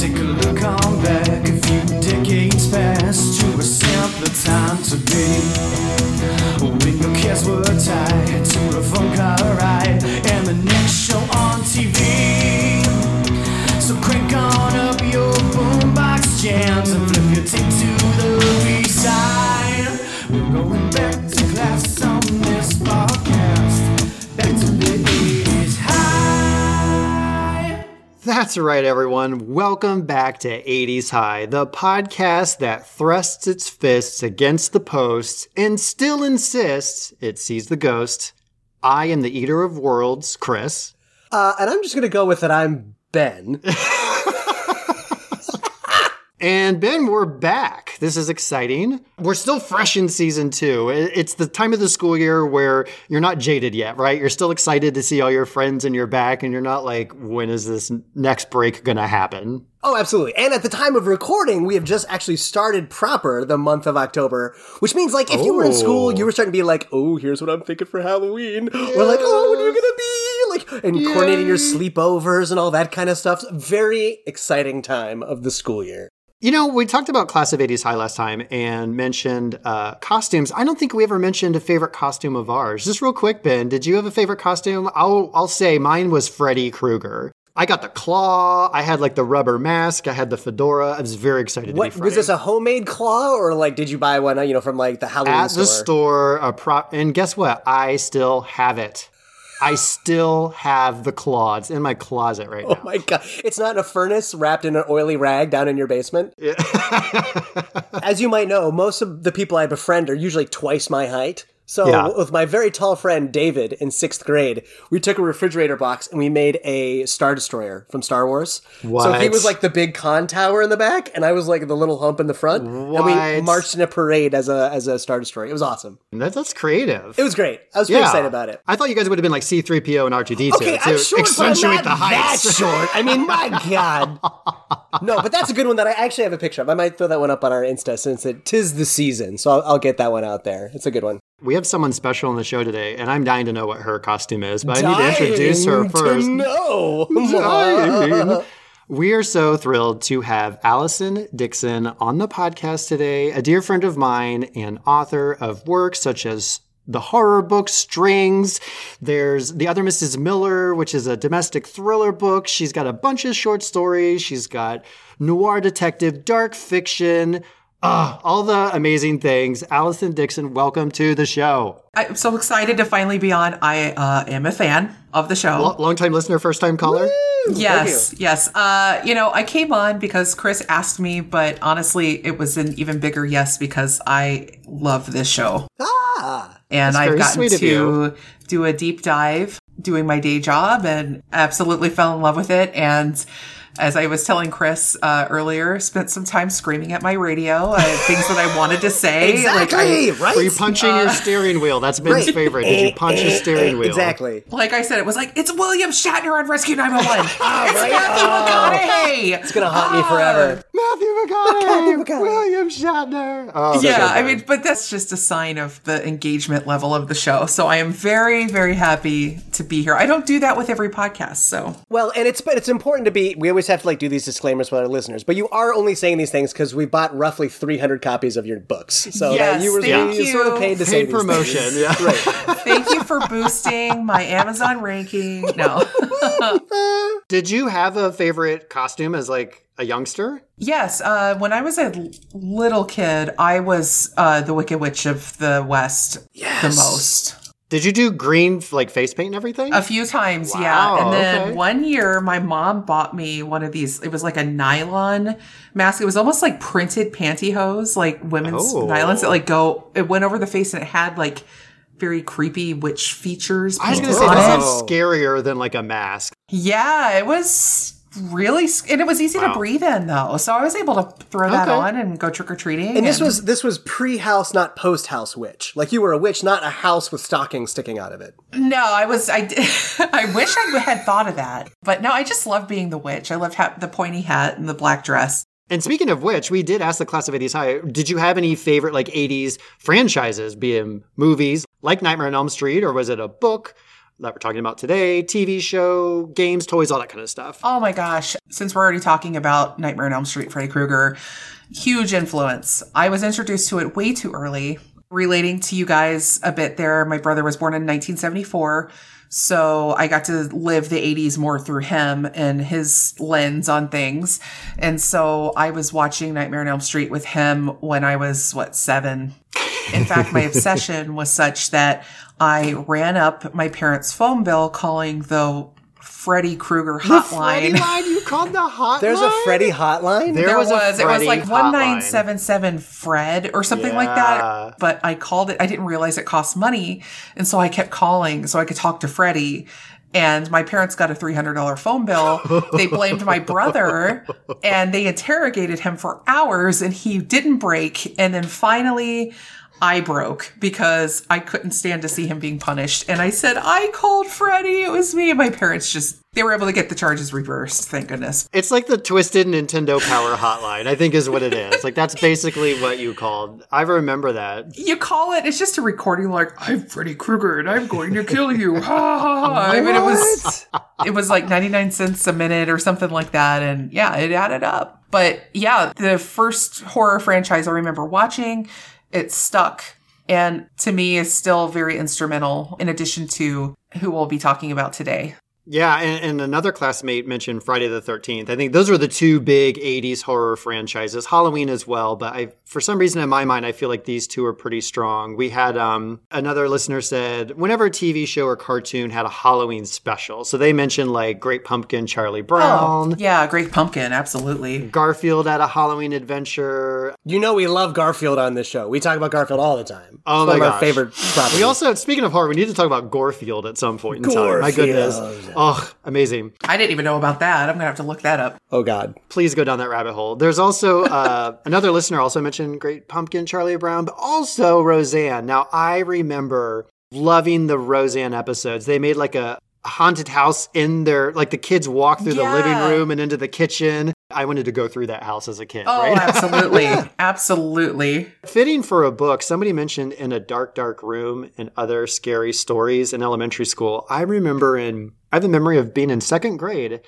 Take a look on back a few decades past to a simpler time to be. When your cares were tied to a phone car ride and the next show on TV. So crank on up your boombox jams and flip your tape to That's right, everyone. Welcome back to 80s High, the podcast that thrusts its fists against the post and still insists it sees the ghost. I am the Eater of Worlds, Chris. Uh, and I'm just going to go with that I'm Ben. And Ben, we're back. This is exciting. We're still fresh in season two. It's the time of the school year where you're not jaded yet, right? You're still excited to see all your friends and you're back, and you're not like, when is this next break going to happen? oh, absolutely. And at the time of recording, we have just actually started proper the month of October, which means like if you were in school, Oh. you were oh. starting to be like, oh, here's what I'm thinking for Halloween. Or like, oh, what are you going to be? Like, and coordinating your sleepovers and all that kind of stuff. Very exciting time of the school year. You know, we talked about Class of 80s High last time and mentioned uh, costumes. I don't think we ever mentioned a favorite costume of ours. Just real quick, Ben, did you have a favorite costume? I'll, I'll say mine was Freddy Krueger. I got the claw. I had like the rubber mask. I had the fedora. I was very excited to What be Freddy. was this a homemade claw or like did you buy one, you know, from like the Halloween At store? the store, a prop. And guess what? I still have it. I still have the. It's in my closet right oh now. Oh my god. It's not in a furnace wrapped in an oily rag down in your basement. As you might know, most of the people I befriend are usually twice my height. So Yeah. with my very tall friend David in sixth grade, we took a refrigerator box and we made a Star Destroyer from Star Wars. So he was like the big con tower in the back, and I was like the little hump in the front. And we marched in a parade as a as a Star Destroyer. It was awesome. That, that's creative. It was great. I was pretty excited about it. I thought you guys would have been like C3PO and R2D2 Okay, to I'm short, accentuate but I'm not the heights. that short. I mean, my God. No, but that's a good one that I actually have a picture of. I might throw that one up on our Insta since it tis the season. So I'll, I'll get that one out there. It's a good one. We have someone special on the show today, and I'm dying to know what her costume is, but I need to introduce her first. No. Dying. We are so thrilled to have Allison Dickson on the podcast today, a dear friend of mine and author of works such as the horror book Strings. There's The Other Mrs. Miller, which is a domestic thriller book. She's got a bunch of short stories. She's got noir detective, dark fiction, ah, all the amazing things. Allison Dickson, welcome to the show. I'm so excited to finally be on. I uh, am a fan of the show. Lo- Longtime listener, first time caller? yes, yes. Uh, you know, I came on because Chris asked me, but honestly, it was an even bigger yes because I love this show. Ah. And That's I've very gotten sweet to do a deep dive doing my day job and absolutely fell in love with it. And as I was telling Chris uh, earlier, spent some time screaming at my radio, uh, things that I wanted to say. Exactly. Like I, right? Were you punching your uh, steering wheel? That's Ben's Right. favorite. Did you eh, punch his eh, steering eh, wheel? Exactly. like I said, it was like, it's William Shatner on Rescue 911. Ah, it's right. Matthew oh. McConaughey. It's going to haunt me forever. Ah. Matthew McConaughey, Matthew McConaughey. William Shatner. Oh, Yeah, so I mean, but that's just a sign of the engagement level of the show. So I am very, very happy to be here. I don't do that with every podcast, so Well, and it's but it's important to be. We always have to like do these disclaimers with our listeners, but you are only saying these things because we bought roughly 300 copies of your books. So Yes, you were thank you sort of paid to say paid these promotion. things. Yeah, right. thank you for boosting my Amazon ranking. No. Did you have a favorite costume as like a youngster? yes, uh, when I was a little kid, I was uh, the Wicked Witch of the West the most. Did you do green like face paint and everything? A few times, Wow, yeah. And then okay. one year, my mom bought me one of these. It was like a nylon mask. It was almost like printed pantyhose, like women's Oh. nylons that like go. It went over the face, and it had like very creepy witch features. I was gonna say on that it. sounds scarier than like a mask. Yeah, it was really, and it was easy to breathe in though. So I was able to throw that Okay. on and go trick or treating. And this was this was pre-house, not post-house witch. Like you were a witch, not a house with stockings sticking out of it. No, I was. i i wish I had thought of that, but no, I just love being the witch. I loved ha- the pointy hat and the black dress. And speaking of which, we did ask the class of 80s high, did you have any favorite like 80s franchises, be it movies like Nightmare on Elm Street, or was it a book that we're talking about today TV show, games, toys, all that kind of stuff. Oh my gosh. Since we're already talking about Nightmare on Elm Street, Freddy Krueger, huge influence. I was introduced to it way too early. Relating to you guys a bit there, my brother was born in 1974. So I got to live the 80s more through him and his lens on things. And so I was watching Nightmare on Elm Street with him when I was, what, seven? In fact, my obsession was such that I ran up my parents' phone bill calling the Freddy Krueger The Freddy hotline. line? You called the hotline? There's a Freddy hotline. There There was was, a it was like 1977 Fred or something like that. But I called it, I didn't realize it cost money. And so I kept calling so I could talk to Freddy. And my parents got a $300 phone bill. They blamed my brother and they interrogated him for hours and he didn't break. And then finally, I broke because I couldn't stand to see him being punished. And I said, I called Freddy. It was me. And my parents just, they were able to get the charges reversed. Thank goodness. It's like the twisted Nintendo Power Hotline, I think is what it is. Like that's basically what you called. I remember that. you call it, it's just a recording like, I'm Freddy Krueger and I'm going to kill you. Ha ha ha. I mean, it was, it was like 99 cents a minute or something like that. And yeah, it added up. But yeah, the first horror franchise I remember watching, it stuck. And to me is still very instrumental in addition to who we'll be talking about today. Yeah, and, and another classmate mentioned Friday the 13th. I think those are the two big 80s horror franchises, Halloween as well. But I, for some reason in my mind, I feel like these two are pretty strong. We had um, another listener said, whenever a TV show or cartoon had a Halloween special. So they mentioned like Great Pumpkin, Charlie Brown. Oh, yeah, Great Pumpkin, absolutely. Garfield had a Halloween adventure. You know we love Garfield on this show. We talk about Garfield all the time. Oh It's my one of gosh. our favorite properties. We also, speaking of horror, we need to talk about Garfield at some point in time. My goodness. Oh, amazing. I didn't even know about that. I'm going to have to look that up. oh God. please go down that rabbit hole. There's also uh, another listener also mentioned Great Pumpkin, Charlie Brown, but also Roseanne. Now I remember loving the Roseanne episodes. They made like a haunted house in their like the kids walk through the living room and into the kitchen. I wanted to go through that house as a kid. Oh, right? absolutely. absolutely. Fitting for a book, somebody mentioned in a dark, dark room and other scary stories in elementary school. I remember in, I have a memory of being in second grade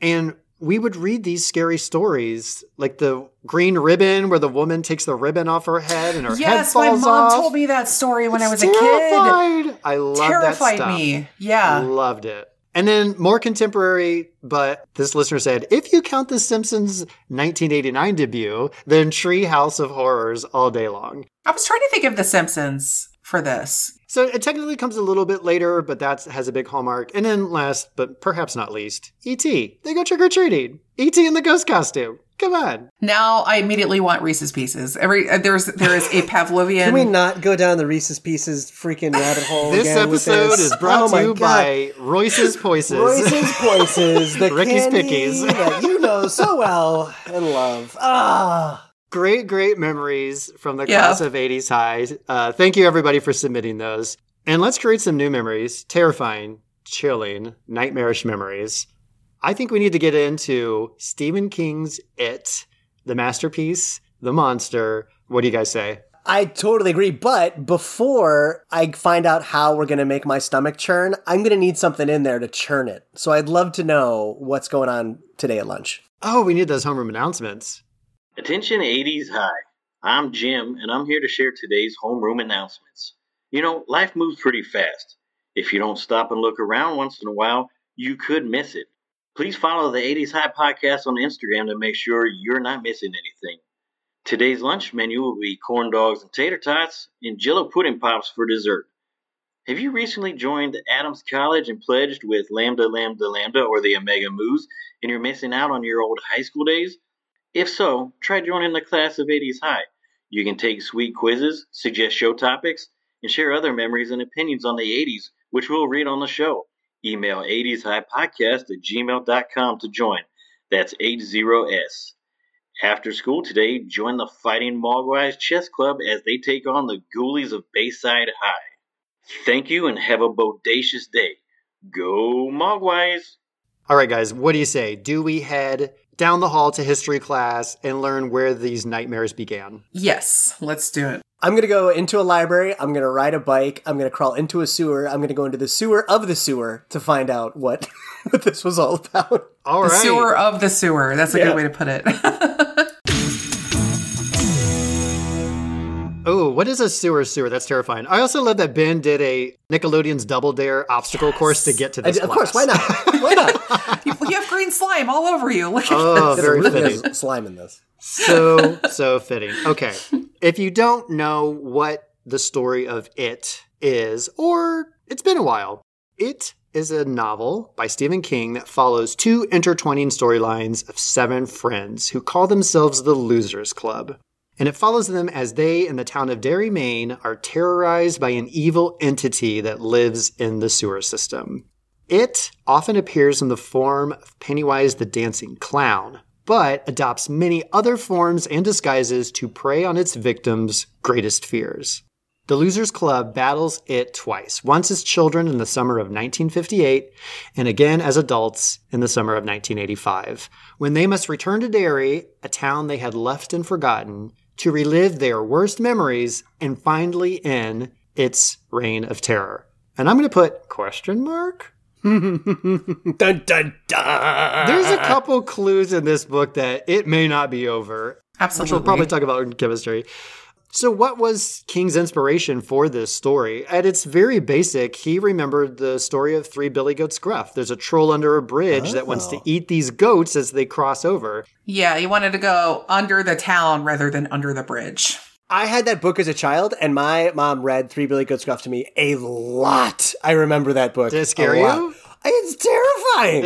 and we would read these scary stories, like the green ribbon where the woman takes the ribbon off her head and her head falls Yes, my mom off. told me that story when I was a kid. Terrified. I love that Terrified stuff. me. Yeah. Loved it. And then more contemporary, but this listener said, if you count The Simpsons 1989 debut, then Treehouse of Horrors all day long. I was trying to think of The Simpsons for this. So it technically comes a little bit later, but that has a big hallmark. And then last, but perhaps not least, E.T. They go trick or treating. E.T. in the ghost costume. Come on. Now I immediately want Reese's Pieces. Every uh, there's there is a Pavlovian. Can we not go down the Reese's Pieces freaking rabbit hole This again with episode this? is brought Oh to you God. by Royce's Poises. Royce's Poises, the Ricky's candy Pickies. that you know so well and love. Ah, great, great memories from the Yeah. class of 80s high. Uh, thank you, everybody, for submitting those. And let's create some new memories terrifying, chilling, nightmarish memories. I think we need to get into Stephen King's It, the masterpiece, the monster. What do you guys say? I totally agree. But before I find out how we're going to make my stomach churn, I'm going to need something in there to churn it. So I'd love to know what's going on today at lunch. Oh, we need those homeroom announcements. Attention 80s High. I'm Jim, and I'm here to share today's homeroom announcements. You know, life moves pretty fast. If you don't stop and look around once in a while, you could miss it. Please follow the 80s High podcast on Instagram to make sure you're not missing anything. Today's lunch menu will be corn dogs and tater tots and jello pudding pops for dessert. Have you recently joined Adams College and pledged with Lambda Lambda Lambda or the Omega Moos and you're missing out on your old high school days? If so, try joining the class of 80s High. You can take sweet quizzes, suggest show topics, and share other memories and opinions on the 80s, which we'll read on the show. Email 80s High Podcast at gmail.com to join. That's 80S. After school today, join the Fighting Mogwais Chess Club as they take on the Ghoulies of Bayside High. Thank you and have a bodacious day. Go Mogwais! All right, guys, what do you say? Do we head down the hall to history class and learn where these nightmares began. Yes, let's do it. I'm gonna go into a library. I'm gonna ride a bike. I'm gonna crawl into a sewer. I'm gonna go into the sewer of the sewer to find out what what this was all about. All The right. sewer of the sewer. That's a Yeah. good way to put it. Oh, what is a sewer sewer? That's terrifying. I also love that Ben did a Nickelodeon's Double Dare obstacle course to get to this did- of course, why not? Why not? you, you have green slime all over you. Look at Oh, this. very Really fitting. slime in this. so so fitting. Okay. If you don't know what the story of It is, or it's been a while, It is a novel by Stephen King that follows two intertwining storylines of seven friends who call themselves the Losers Club. And it follows them as they in the town of Derry, Maine are terrorized by an evil entity that lives in the sewer system. It often appears in the form of Pennywise the Dancing Clown, but adopts many other forms and disguises to prey on its victims' greatest fears. The Losers Club battles it twice, once as children in the summer of 1958, and again as adults in the summer of 1985, when they must return to Derry, a town they had left and forgotten, to relive their worst memories and finally end its reign of terror. And I'm going to put question mark Dun dun dun. There's a couple clues in this book that it may not be over, which Absolutely. we'll probably talk about in chemistry. So, what was King's inspiration for this story? At its very basic, he remembered the story of Three Billy Goats Gruff. There's a troll under a bridge that wants to Oh. eat these goats as they cross over. yeah, he wanted to go under the town rather than under the bridge. I had that book as a child, and my mom read Three Billy Goats Gruff to me a lot. I remember that book. Did it scare a lot. you? It's terrifying.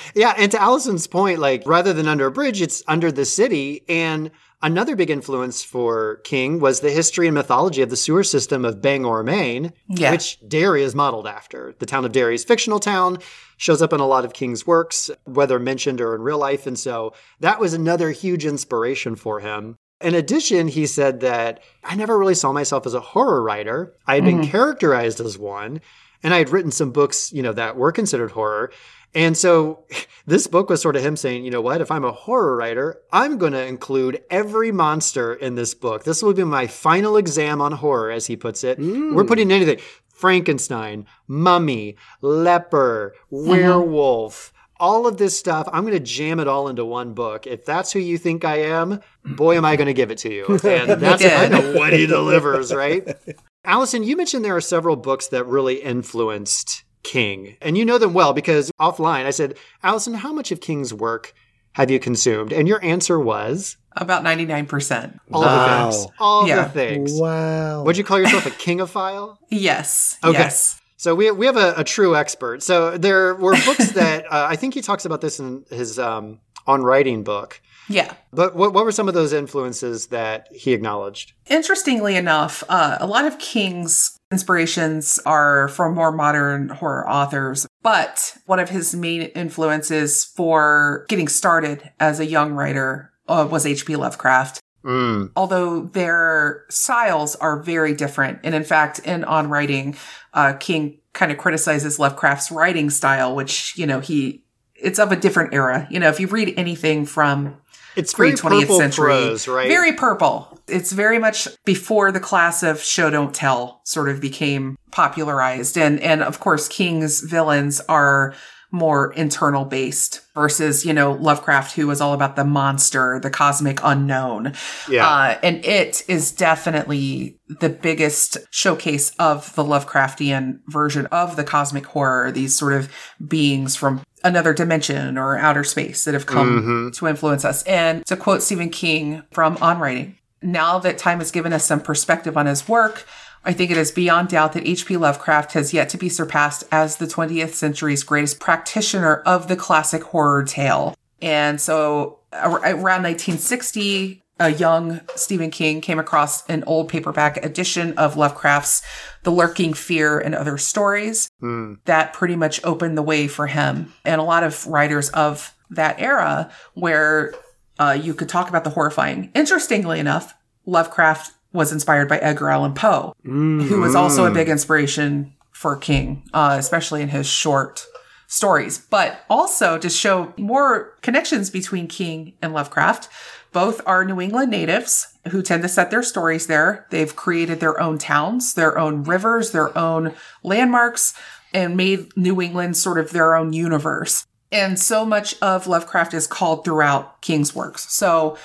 yeah, and to Allison's point, like rather than under a bridge, it's under the city. And another big influence for King was the history and mythology of the sewer system of Bangor, Maine, Yeah. which Derry is modeled after. The town of Derry is fictional town, shows up in a lot of King's works, whether mentioned or in real life. And so that was another huge inspiration for him. In addition, he said that I never really saw myself as a horror writer. I had been mm-hmm. characterized as one, and I had written some books, you know, that were considered horror. And so this book was sort of him saying, you know what, if I'm a horror writer, I'm going to include every monster in this book. This will be my final exam on horror, as he puts it. We're mm. putting anything Frankenstein, mummy, leper, uh-huh. werewolf. All of this stuff, I'm going to jam it all into one book. If that's who you think I am, boy, am I going to give it to you. And that's kind of what he delivers, right? Allison, you mentioned there are several books that really influenced King, and you know them well because offline I said, Allison, how much of King's work have you consumed? And your answer was About 99%. all Wow. the things. All Yeah. the things. wow. Would you call yourself a kingophile? Yes. Okay. Yes. So we we have a, a true expert. So there were books that uh, I think he talks about this in his um, on writing book. Yeah. But what what were some of those influences that he acknowledged? Interestingly enough, uh, a lot of King's inspirations are from more modern horror authors, but one of his main influences for getting started as a young writer uh, was H.P. Lovecraft. Mm. Although their styles are very different. And in fact, in On Writing, uh, King kind of criticizes Lovecraft's writing style, which, you know, he, it's of a different era. You know, if you read anything from It's very pre 20th century. prose, right? Very purple. It's very much before the class of show don't tell sort of became popularized. And and of course King's villains are more internal based versus, you know, Lovecraft who was all about the monster, the cosmic unknown. yeah. Uh, and it is definitely the biggest showcase of the Lovecraftian version of the cosmic horror, these sort of beings from another dimension or outer space that have come mm-hmm. to influence us. And to quote Stephen King from On Writing, now that time has given us some perspective on his work, I think it is beyond doubt that H.P. Lovecraft has yet to be surpassed as the 20th century's greatest practitioner of the classic horror tale. And so around 1960, a young Stephen King came across an old paperback edition of Lovecraft's The Lurking Fear and Other Stories. That pretty much opened the way for him and a lot of writers of that era where uh, you could talk about the horrifying. Interestingly enough, Lovecraft was inspired by Edgar Allan Poe, who was also a big inspiration for King, uh, especially in his short stories, but also to show more connections between King and Lovecraft. Both are New England natives who tend to set their stories there. They've created their own towns, their own rivers, their own landmarks, and made New England sort of their own universe. And so much of Lovecraft is called throughout King's works. So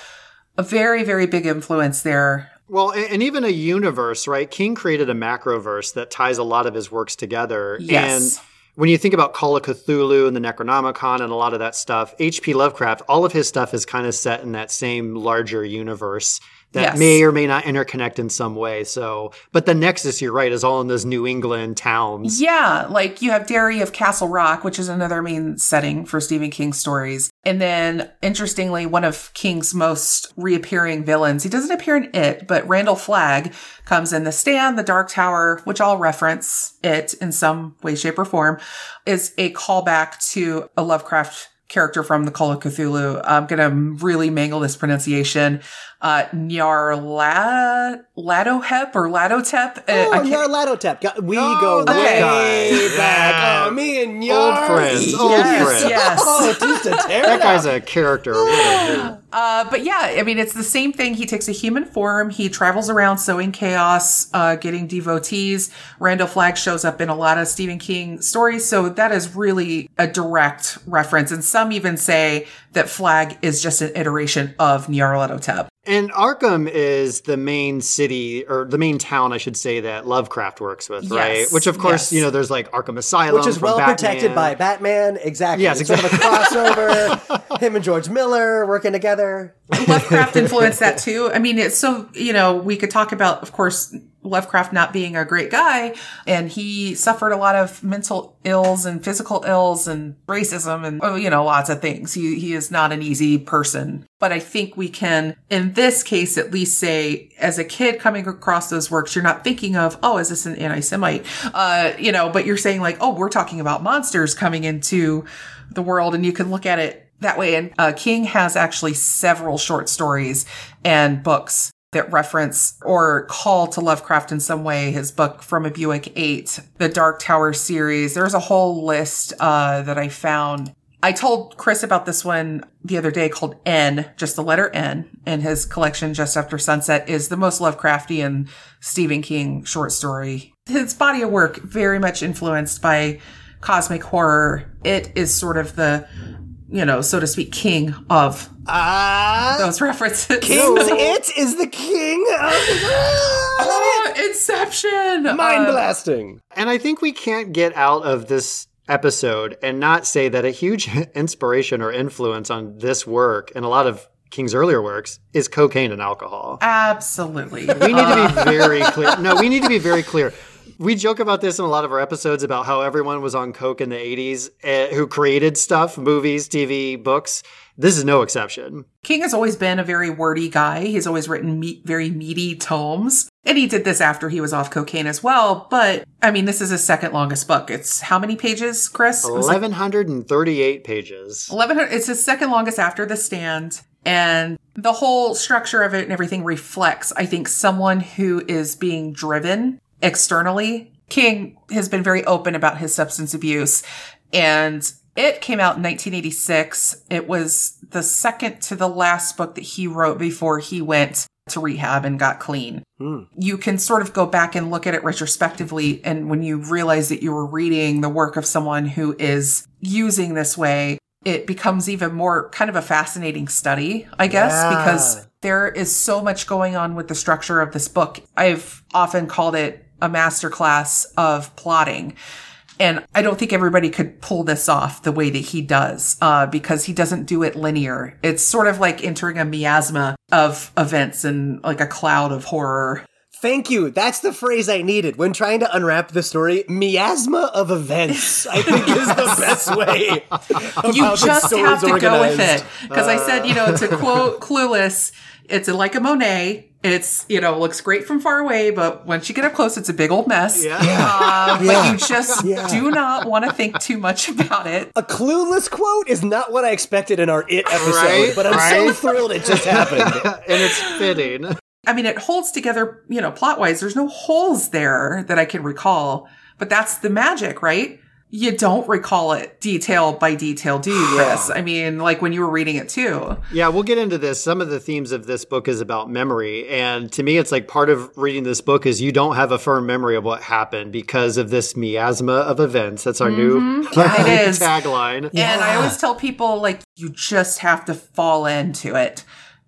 a very, very big influence there. Well, and even a universe, right? King created a macroverse that ties a lot of his works together. Yes. And when you think about Call of Cthulhu and the Necronomicon and a lot of that stuff, H.P. Lovecraft, all of his stuff is kind of set in that same larger universe that Yes. may or may not interconnect in some way. So, but the nexus, you're right, is all in those New England towns. Yeah, like you have Derry of Castle Rock, which is another main setting for Stephen King stories. And then, interestingly, one of King's most reappearing villains, he doesn't appear in it, but Randall Flagg comes in The Stand, The Dark Tower, which all reference it in some way, shape, or form, is a callback to a Lovecraft character from the Call of Cthulhu. I'm going to really mangle this pronunciation. Uh, Nyarlathotep or Latotep. Uh, Oh, can't- Nyarlathotep. We Oh, go way guy. back. Yeah. Oh, me and Old Nyar. friends, old Yes, friends. yes. Oh, just a tear That guy's a character. What a hoot. Uh, but yeah, I mean, it's the same thing. He takes a human form. He travels around sowing chaos, uh, getting devotees. Randall Flagg shows up in a lot of Stephen King stories. So that is really a direct reference. And some even say that Flagg is just an iteration of Nyarlathotep. And Arkham is the main city, or the main town, I should say, that Lovecraft works with, right? Which, of course, yes. you know, there's like Arkham Asylum, Which is from well Batman. protected by Batman. Exactly. Yes, It's Sort of a crossover. Him and George Miller working together. Lovecraft influenced that too. I mean, it's so, you know, we could talk about, of course, Lovecraft not being a great guy, and he suffered a lot of mental ills and physical ills and racism and, oh, you know, lots of things. He, he is not an easy person. But I think we can, in this case, at least say, as a kid coming across those works, you're not thinking of, oh, is this an anti-Semite? Uh, you know, but you're saying like, oh, we're talking about monsters coming into the world, and you can look at it that way. And uh, King has actually several short stories and books that reference or call to Lovecraft in some way. His book From a Buick 8, the Dark Tower series. There's a whole list uh, that I found. I told Chris about this one the other day called N, just the letter N, and his collection Just After Sunset is the most Lovecraftian Stephen King short story. His body of work very much influenced by cosmic horror. It is sort of the, you know, so to speak, king of Ah. those references. King's It is the king of Oh, Inception. mind Uh, blasting. And I think we can't get out of this episode and not say that a huge inspiration or influence on this work and a lot of King's earlier works is cocaine and alcohol. absolutely. We need to be very clear. No, we need to be very clear. We joke about this in a lot of our episodes about how everyone was on coke in the 80s uh, who created stuff, movies, TV, books. This is no exception. King has always been a very wordy guy. He's always written me- very meaty tomes. And he did this after he was off cocaine as well. But I mean, this is his second longest book. It's how many pages, Chris? It was like 1138 pages. 1100 it's his second longest after the stand and the whole structure of it and everything reflects i think someone who is being driven externally king has been very open about his substance abuse and it came out in 1986 it was the second to the last book that he wrote before he went to rehab and got clean hmm. you can sort of go back and look at it retrospectively. And when you realize that you were reading the work of someone who is using this way, it becomes even more kind of a fascinating study, I guess, Yeah. because there is so much going on with the structure of this book. I've often called it a masterclass of plotting. And I don't think everybody could pull this off the way that he does, uh, because he doesn't do it linear. It's sort of like entering a miasma of events and like a cloud of horror. Thank you. That's the phrase I needed when trying to unwrap the story. Miasma of events, I think, is the best way. you just have to go with it because I said, you know, to quote Clueless, it's like a Monet. It's you know looks great from far away, but once you get up close, it's a big old mess. Yeah. Uh, But you just Yeah. do not want to think too much about it. A clueless quote is not what I expected in our It episode, Right, but I'm so thrilled it just happened. and it's fitting. I mean, it holds together, you know, plot wise. There's no holes there that I can recall, but that's the magic, right? You don't recall it detail by detail, do you, Chris? I mean, like when you were reading it too. Yeah, we'll get into this. Some of the themes of this book is about memory. And to me, it's like part of reading this book is you don't have a firm memory of what happened because of this miasma of events. That's our new, Mm-hmm. It is. tagline. And I always tell people, like, you just have to fall into it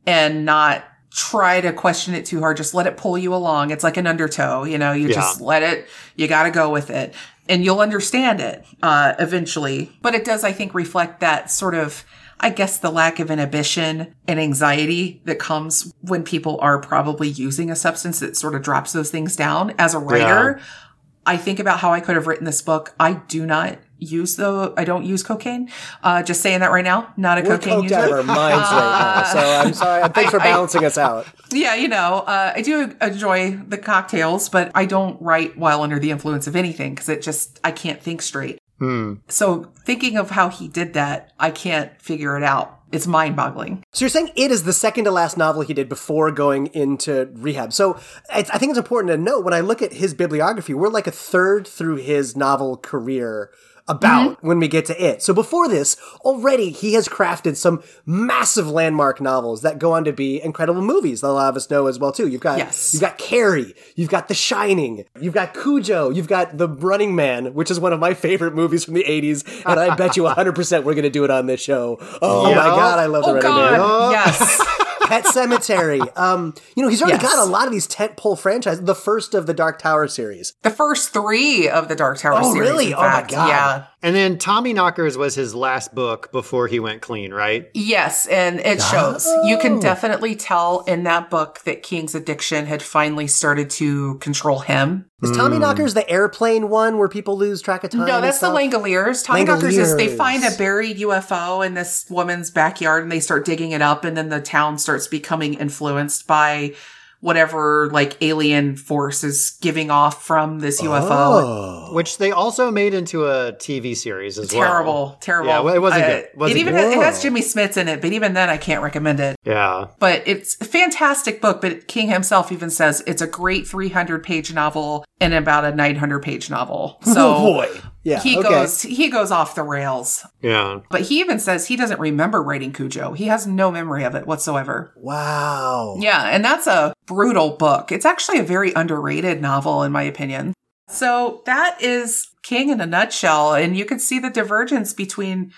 and not try to question it too hard. Just let it pull you along. It's like an undertow, you know, you just let it, you got to go with it and you'll understand it uh, eventually. But it does, I think, reflect that sort of. I guess the lack of inhibition and anxiety that comes when people are probably using a substance that sort of drops those things down. As a writer, I think about how I could have written this book. I do not use the, I don't use cocaine. Uh, just saying that right now. Not a We're cocaine coked out of our minds right now. So I'm sorry. Thanks for I- I- balancing us out. Yeah, you know, uh, I do enjoy the cocktails, but I don't write while under the influence of anything because it just, I can't think straight. So thinking of how he did that, I can't figure it out. It's mind boggling. So you're saying it is the second to last novel he did before going into rehab. So it's, I think it's important to note when I look at his bibliography, we're like a third through his novel career about mm-hmm. when we get to it. So before this, already he has crafted some massive landmark novels that go on to be incredible movies that a lot of us know as well too. You've got Yes. you've got Carrie, you've got The Shining, you've got Cujo, you've got The Running Man, which is one of my favorite movies from the 80s, and I bet you 100% we're going to do it on this show. Oh my god, I love The Oh Running God! Man. Yes, Pet Sematary. Um, you know, he's already Yes. got a lot of these tentpole franchises. The first of the Dark Tower series. the first three of the Dark Tower Oh, series. really? in Oh, my. God. Yeah. And then Tommy Knockers was his last book before he went clean, right? Yes, and it shows. You Oh. can definitely tell in that book that King's addiction had finally started to control him. Is Tommy hmm. Knockers the airplane one where people lose track of time? No, that's the? Langoliers. Tommy Knockers is they find a buried UFO in this woman's backyard and they start digging it up, and then the town starts becoming influenced by whatever like alien force is giving off from this UFO. Oh. Which they also made into a TV series as well. Terrible, terrible. Yeah, it wasn't Uh, good. Wasn't it even good. has, it has Jimmy Smits in it, but even then, I can't recommend it. Yeah. But it's a fantastic book. But King himself even says it's a great 300 page novel and about a 900 page novel. So oh boy. Yeah. he okay. goes he goes off the rails. Yeah. But he even says he doesn't remember writing Cujo. He has no memory of it whatsoever. Wow. Yeah, and that's a brutal book. It's actually a very underrated novel, in my opinion. So that is King in a nutshell. And you can see the divergence between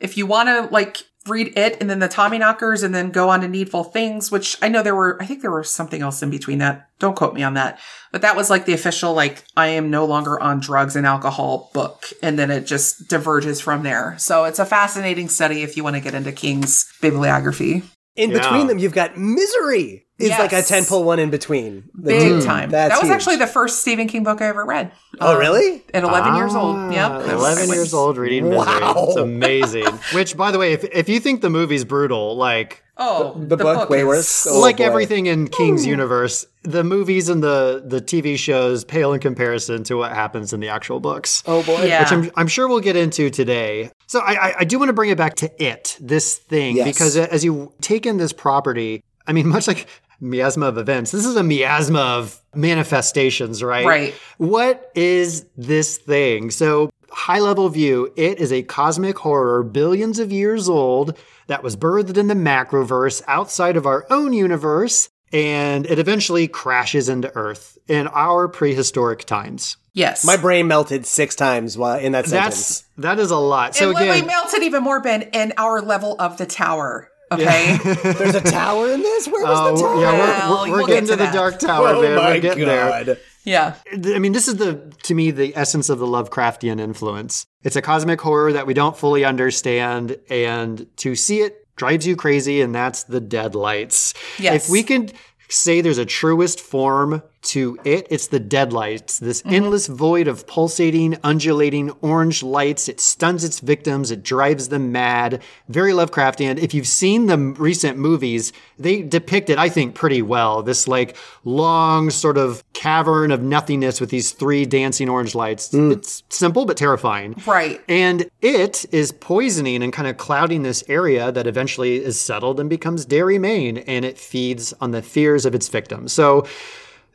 if you want to like read it and then the Tommy Knockers and then go on to Needful Things, which I know there were, I think there was something else in between that. Don't quote me on that. But that was like the official, like, I am no longer on drugs and alcohol book. And then it just diverges from there. So it's a fascinating study if you want to get into King's bibliography. In Yeah. between them, you've got Misery. Is Yes. like a tentpole one in between. the Big two. time. That's that was huge. actually the first Stephen King book I ever read. Oh, Um, really? At 11 years old. Ah, Yep. 11 years old reading Misery. Wow. It's amazing. Which, by the way, if, if you think the movie's brutal, like, Oh, The book, way is- worse? Oh, like boy. everything in King's universe, the movies and the, the TV shows pale in comparison to what happens in the actual books. Oh boy. Yeah. which I'm, I'm sure we'll get into today. So I, I, I do want to bring it back to it, this thing, Yes. because as you take in this property, I mean, much like miasma of events, this is a miasma of manifestations, right? Right. What is this thing? So high level view, it is a cosmic horror billions of years old that was birthed in the macroverse outside of our own universe. And it eventually crashes into Earth in our prehistoric times. Yes. My brain melted six times while in that sentence. That's that is a lot. So and when we again, melted even more, Ben, in our level of the tower. Okay. There's a tower in this? Where was Oh, the tower? yeah, we're, Well, we're, we're we'll getting get to to the dark tower, oh man. my We're getting there. god. yeah. I mean, this is the to me the essence of the Lovecraftian influence. It's a cosmic horror that we don't fully understand, and to see it drives you crazy, and that's the deadlights. Yes. If we can say there's a truest form to it, it's the deadlights. This Mm-hmm. endless void of pulsating, undulating orange lights. It stuns its victims. It drives them mad. Very Lovecraftian. If you've seen the recent movies, they depict it, I think, pretty well. This like long sort of cavern of nothingness with these three dancing orange lights. It's simple but terrifying. Right. And it is poisoning and kind of clouding this area that eventually is settled and becomes Derry Maine, and it feeds on the fears of its victims. So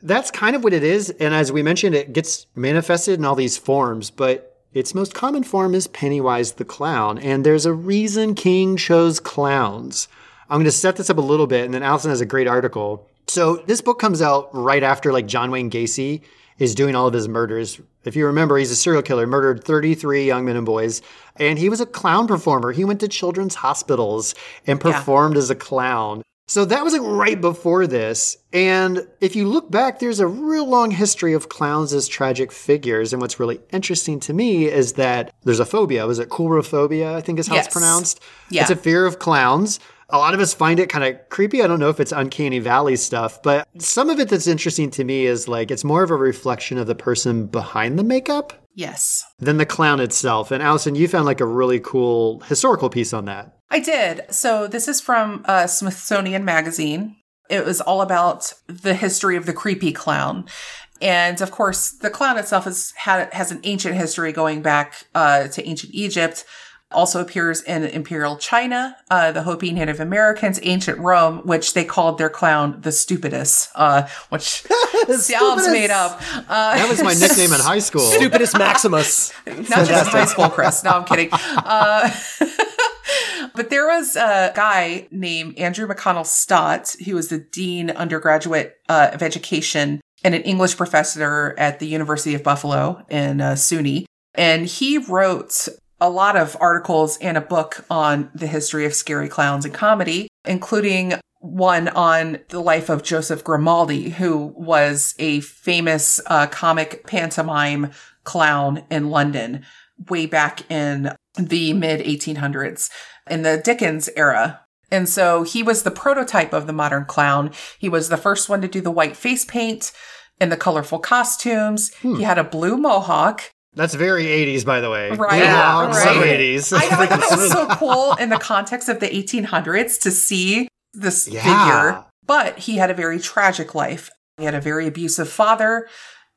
that's kind of what it is. And as we mentioned, it gets manifested in all these forms, but its most common form is Pennywise the Clown, and there's a reason King chose clowns. I'm going to set this up a little bit, and then Allison has a great article. So this book comes out right after like John Wayne Gacy is doing all of his murders. If you remember, he's a serial killer, murdered 33 young men and boys, and he was a clown performer. He went to children's hospitals and performed as a clown. So that was like right before this. And if you look back, there's a real long history of clowns as tragic figures. And what's really interesting to me is that there's a phobia. Was it coulrophobia? I think is how Yes. it's pronounced. Yeah. It's a fear of clowns. A lot of us find it kind of creepy. I don't know if it's uncanny valley stuff, but some of it that's interesting to me is like it's more of a reflection of the person behind the makeup Yes. than the clown itself. And Allison, you found like a really cool historical piece on that. I did. So this is from uh, Smithsonian Magazine. It was all about the history of the creepy clown. And of course, the clown itself has had has an ancient history going back uh, to ancient Egypt. Also appears in Imperial China, uh, the Hopi Native Americans, ancient Rome, which they called their clown the Stupidus, uh, which sounds Stupidus. made up. Uh, That was my nickname in high school. Stupidest Maximus. not just in high school, Chris. No, I'm kidding. Uh, but there was a guy named Andrew McConnell Stott, who was the dean undergraduate uh, of education and an English professor at the University of Buffalo in uh, SUNY. And he wrote a lot of articles and a book on the history of scary clowns and comedy, including one on the life of Joseph Grimaldi, who was a famous uh, comic pantomime clown in London way back in the mid 1800s in the Dickens era. And so he was the prototype of the modern clown. He was the first one to do the white face paint and the colorful costumes. He had a blue mohawk. That's very 80s, by the way. Right, Yeah, right. so 80s. I know, I thought it was so cool in the context of the 1800s to see this Yeah. figure. But he had a very tragic life. He had a very abusive father,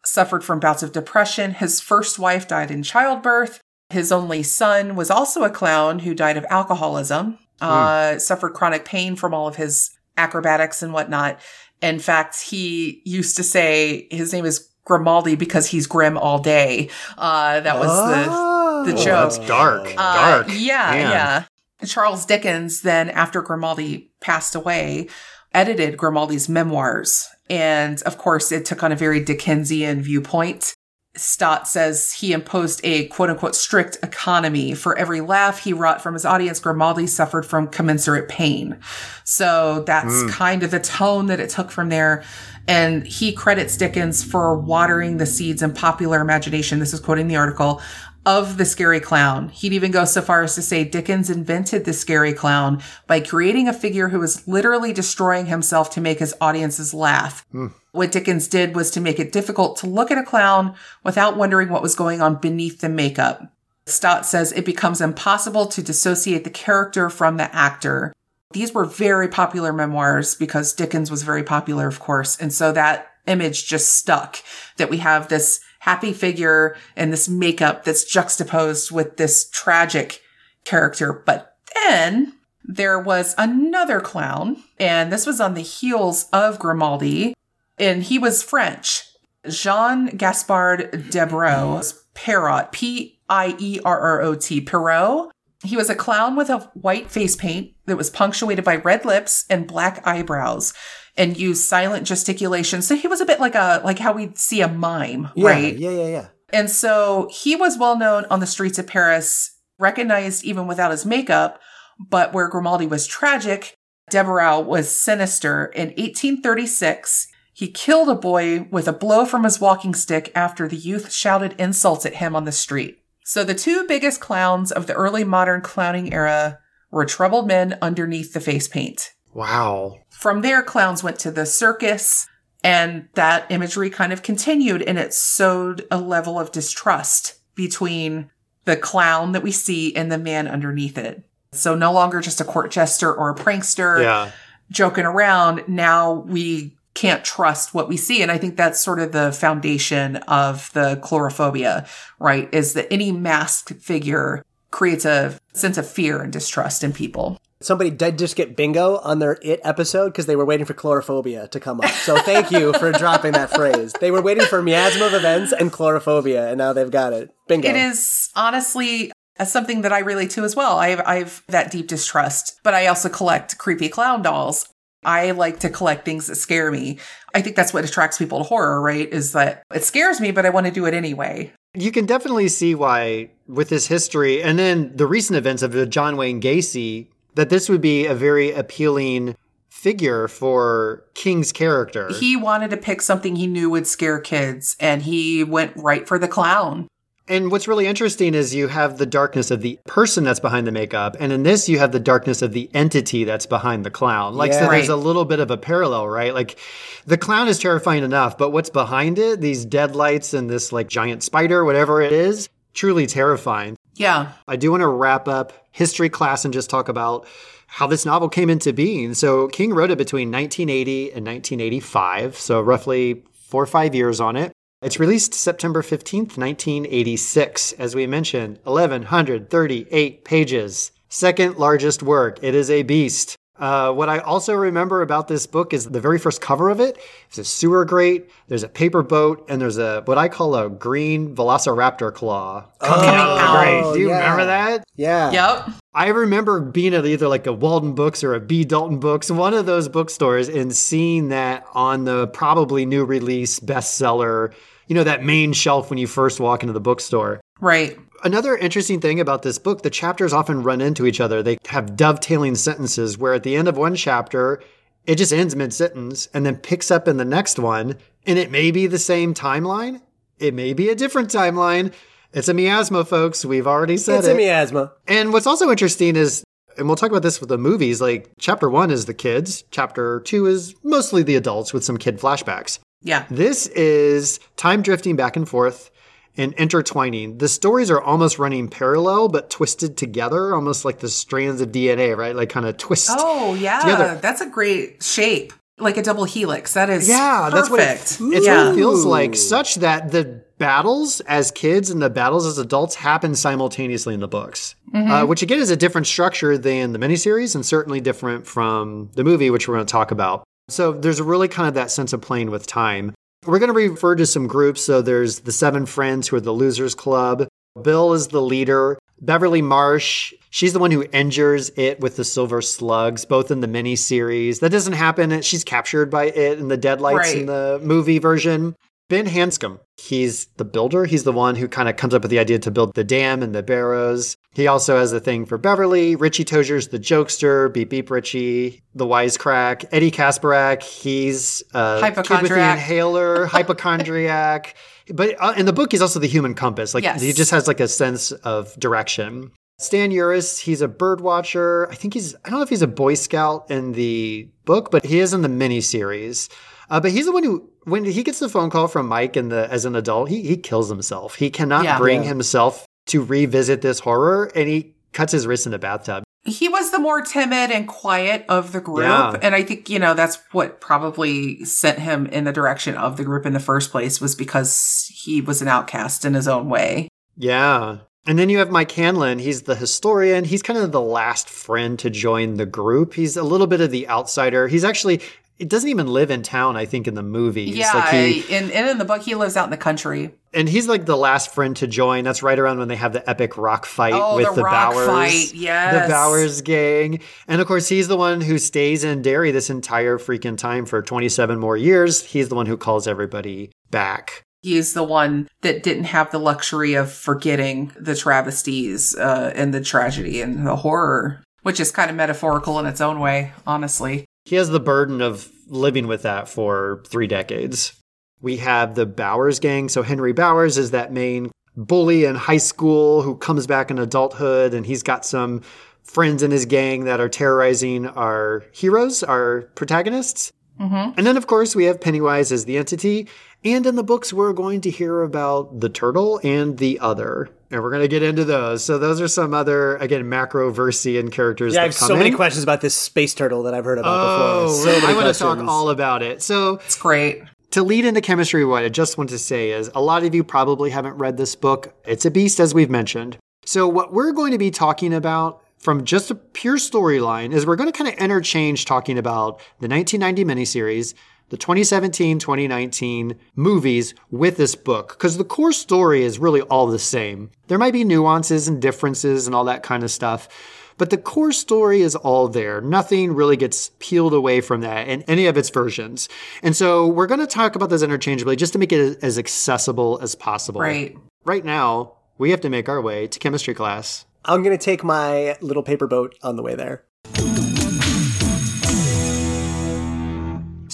suffered from bouts of depression. His first wife died in childbirth. His only son was also a clown who died of alcoholism, uh, suffered chronic pain from all of his acrobatics and whatnot. In fact, he used to say his name is Grimaldi because he's grim all day. Uh, that was Oh. the the Oh, joke. that's dark. Uh, dark. Yeah, Man. yeah. Charles Dickens then, after Grimaldi passed away, edited Grimaldi's memoirs. And of course, it took on a very Dickensian viewpoint. Stott says he imposed a quote unquote strict economy. For every laugh he wrought from his audience, Grimaldi suffered from commensurate pain. So that's mm. kind of the tone that it took from there. And he credits Dickens for watering the seeds in popular imagination. This is quoting the article of the scary clown. He'd even go so far as to say Dickens invented the scary clown by creating a figure who was literally destroying himself to make his audiences laugh. Hmm. What Dickens did was to make it difficult to look at a clown without wondering what was going on beneath the makeup. Stott says it becomes impossible to dissociate the character from the actor. These were very popular memoirs because Dickens was very popular, of course. And so that image just stuck that we have this happy figure and this makeup that's juxtaposed with this tragic character. But then there was another clown, and this was on the heels of Grimaldi, and he was French. Jean Gaspard Deburau, Pierrot, P I E R R O T, Pierrot. He was a clown with a white face paint that was punctuated by red lips and black eyebrows and used silent gesticulation. So he was a bit like a like how we'd see a mime, Yeah, right? Yeah, yeah, yeah. And so he was well known on the streets of Paris, recognized even without his makeup. But where Grimaldi was tragic, Deburau was sinister. In 1836, he killed a boy with a blow from his walking stick after the youth shouted insults at him on the street. So the two biggest clowns of the early modern clowning era were troubled men underneath the face paint. Wow. From there, clowns went to the circus, and that imagery kind of continued, and it sowed a level of distrust between the clown that we see and the man underneath it. So no longer just a court jester or a prankster Yeah. joking around. Now we can't trust what we see. And I think that's sort of the foundation of the coulrophobia, right? Is that any masked figure creates a sense of fear and distrust in people. Somebody did just get bingo on their It episode because they were waiting for coulrophobia to come up. So thank you for dropping that phrase. They were waiting for miasma of events and coulrophobia, and now they've got it. Bingo. It is honestly something that I relate to as well. I have, I have that deep distrust, but I also collect creepy clown dolls. I like to collect things that scare me. I think that's what attracts people to horror, right? Is that it scares me, but I want to do it anyway. You can definitely see why, with this history and then the recent events of John Wayne Gacy, that this would be a very appealing figure for King's character. He wanted to pick something he knew would scare kids, and he went right for the clown. And what's really interesting is you have the darkness of the person that's behind the makeup, and in this you have the darkness of the entity that's behind the clown. Like Yeah. so there's a little bit of a parallel, right? Like the clown is terrifying enough, but what's behind it, these dead lights and this like giant spider, whatever it is, truly terrifying. Yeah. I do want to wrap up history class and just talk about how this novel came into being. So King wrote it between 1980 and 1985, so roughly four or five years on it. It's released September 15th, 1986. As we mentioned, 1,138 pages. Second largest work. It is a beast. Uh, what I also remember about this book is the very first cover of it. It's a sewer grate, there's a paper boat, and there's a what I call a green velociraptor claw coming out the grate. Do you yeah. remember that? yeah. Yep. I remember being at either like a Waldenbooks or a B. Dalton Books, one of those bookstores, and seeing that on the probably new release bestseller, you know, that main shelf when you first walk into the bookstore. Right. Another interesting thing about this book, the chapters often run into each other. They have dovetailing sentences where at the end of one chapter, it just ends mid sentence and then picks up in the next one. And it may be the same timeline, it may be a different timeline. It's a miasma, folks. We've already said It's it. a miasma. And what's also interesting is, and we'll talk about this with the movies, like chapter one is the kids, chapter two is mostly the adults with some kid flashbacks. Yeah. This is time drifting back and forth and intertwining. The stories are almost running parallel, but twisted together, almost like the strands of DNA, right? Like kind of twist. Oh, yeah. Together. That's a great shape. Like a double helix. That is Yeah, perfect. that's what it, it's yeah. what it feels like, such that the battles as kids and the battles as adults happen simultaneously in the books, uh, which again is a different structure than the miniseries and certainly different from the movie, which we're going to talk about. So there's a really kind of that sense of playing with time. We're going to refer to some groups. So there's the seven friends who are the Losers Club. Bill is the leader. Beverly Marsh, she's the one who injures it with the silver slugs, both in the miniseries. That doesn't happen. She's captured by it in the Deadlights in the movie version. Ben Hanscom, he's the builder. He's the one who kind of comes up with the idea to build the dam and the Barrens. He also has a thing for Beverly. Richie Tozier's the jokester. Beep Beep Richie, the wisecrack. Eddie Kaspbrak, he's a kid with the Hypochondriac. inhaler, hypochondriac. But uh, in the book, he's also the human compass. Like Yes. he just has like a sense of direction. Stan Uris, he's a bird watcher. I think he's, I don't know if he's a Boy Scout in the book, but he is in the miniseries. Uh, but he's the one who, when he gets the phone call from Mike and the as an adult, he he kills himself. He cannot Yeah. bring Yeah. himself to revisit this horror, and he cuts his wrist in the bathtub. he was the more timid and quiet of the group. Yeah. And I think, you know, that's what probably sent him in the direction of the group in the first place was because he was an outcast in his own way. Yeah. And then you have Mike Hanlon. He's the historian. He's kind of the last friend to join the group. He's a little bit of the outsider. He's actually, it doesn't even live in town, I think, in the movies. Yeah. Like he, and, and in the book, he lives out in the country. and he's like the last friend to join. That's right around when they have the epic rock fight Oh, with the the, rock Bowers. fight, yes. The Bowers gang. And of course, he's the one who stays in Derry this entire freaking time for 27 more years. He's the one who calls everybody back. He's the one that didn't have the luxury of forgetting the travesties uh, and the tragedy and the horror, which is kind of metaphorical in its own way, honestly. He has the burden of living with that for three decades. We have the Bowers gang. So Henry Bowers is that main bully in high school who comes back in adulthood, and he's got some friends in his gang that are terrorizing our heroes, our protagonists. Mm-hmm. And then, of course, we have Pennywise as the entity. And in the books, we're going to hear about the turtle and the other. And we're going to get into those. So, those are some other, again, macro-Versian characters Yeah, I have come so many questions about this space turtle that I've heard about Oh, before. So many I want to talk questions. all about it. So, It's great. to lead into chemistry, what I just want to say is a lot of you probably haven't read this book. It's a beast, as we've mentioned. So, what we're going to be talking about from just a pure storyline is we're going to kind of interchange talking about the 1990 miniseries, the 2017 2019 movies with this book because the core story is really all the same. There might be nuances and differences and all that kind of stuff. But the core story is all there. Nothing really gets peeled away from that in any of its versions. And so we're going to talk about those interchangeably just to make it as accessible as possible. Right. Right now, we have to make our way to chemistry class. I'm going to take my little paper boat on the way there.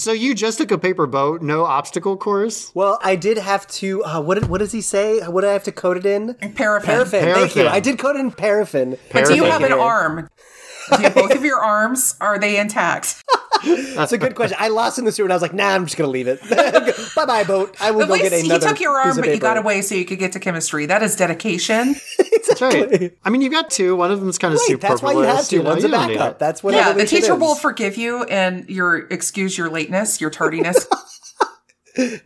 So you just took a paper boat, no obstacle course? Well, I did have to. Uh, what did, what does he say? What did I have to coat it in? Paraffin. Paraffin. Thank you. I did coat it in paraffin. But do you have an arm? Do both of your arms are they intact? That's a good question. I lost in the sewer and I was like, nah, I'm just going to leave it. bye bye, boat. I will At go get least he another. took your arm, of but you got away so you could get to chemistry. That is dedication. That's right. I mean, you got two. One of them's kind of Right, superfluous. that's why you have to. know, One's a you don't need backup. That's what yeah, the teacher is. will forgive you and your excuse your lateness, your tardiness.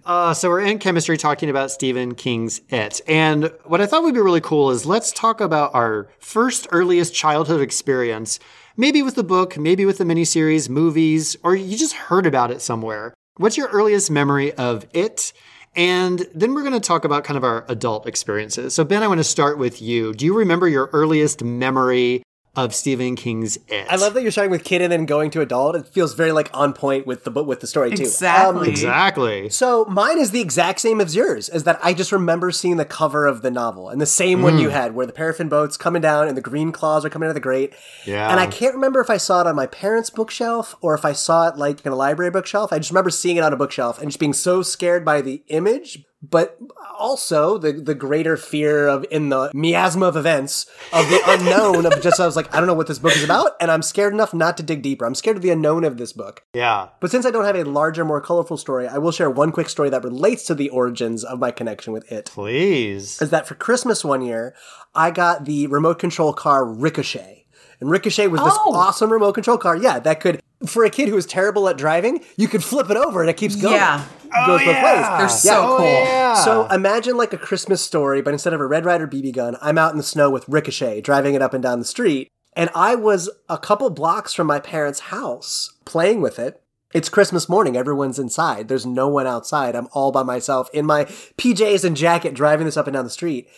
Uh, so we're in chemistry talking about Stephen King's It. And what I thought would be really cool is let's talk about our first earliest childhood experience. Maybe with the book, maybe with the miniseries, movies, or you just heard about it somewhere. What's your earliest memory of it? And then we're going to talk about kind of our adult experiences. So Ben, I want to start with you. Do you remember your earliest memory of Stephen King's It? I love that you're starting with kid and then going to adult. It feels very like on point with the book with the story too. Exactly. Exactly. So mine is the exact same as yours, is that I just remember seeing the cover of the novel and the same one Mm. you had, where the paraffin boat's coming down and the green claws are coming out of the grate. Yeah. And I can't remember if I saw it on my parents' bookshelf or if I saw it like in a library bookshelf. I just remember seeing it on a bookshelf and just being so scared by the image, but also the the greater fear of in the miasma of events of the unknown of just I was like, I don't know what this book is about, and I'm scared enough not to dig deeper. I'm scared of the unknown of this book. Yeah. But since I don't have a larger, more colorful story, I will share one quick story that relates to the origins of my connection with it. Please. Is that for Christmas one year, I got the remote control car Ricochet. And Ricochet was this Oh. awesome remote control car, yeah, that could, for a kid who was terrible at driving, you could flip it over and it keeps going. Yeah. It goes both ways. They're so oh, cool. Yeah. So imagine like a Christmas story, but instead of a Red Ryder BB gun, I'm out in the snow with Ricochet driving it up and down the street. And I was a couple blocks from my parents' house playing with it. It's Christmas morning. Everyone's inside. There's no one outside. I'm all by myself in my PJs and jacket driving this up and down the street.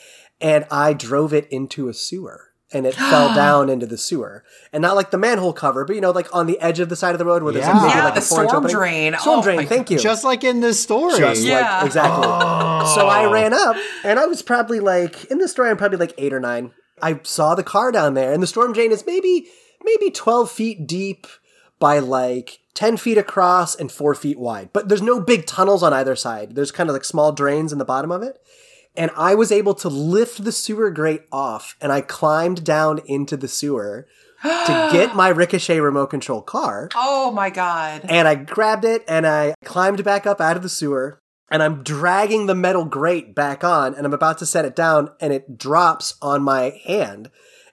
And I drove it into a sewer. And it fell down into the sewer. And not like the manhole cover, but you know, like on the edge of the side of the road where there's Yeah. a maybe Yeah, like the a storm opening. drain. Storm Oh drain, my thank you. Just like in this story. Just Yeah. like exactly. So Oh. I ran up, and I was probably like in the story. I'm probably like eight or nine. I saw the car down there, and the storm drain is maybe maybe twelve feet deep by like ten feet across and four feet wide. But there's no big tunnels on either side. There's kind of like small drains in the bottom of it. And I was able to lift the sewer grate off, and I climbed down into the sewer to get my Ricochet remote control car. Oh my god. And I grabbed it and I climbed back up out of the sewer. And I'm dragging the metal grate back on and I'm about to set it down and it drops on my hand.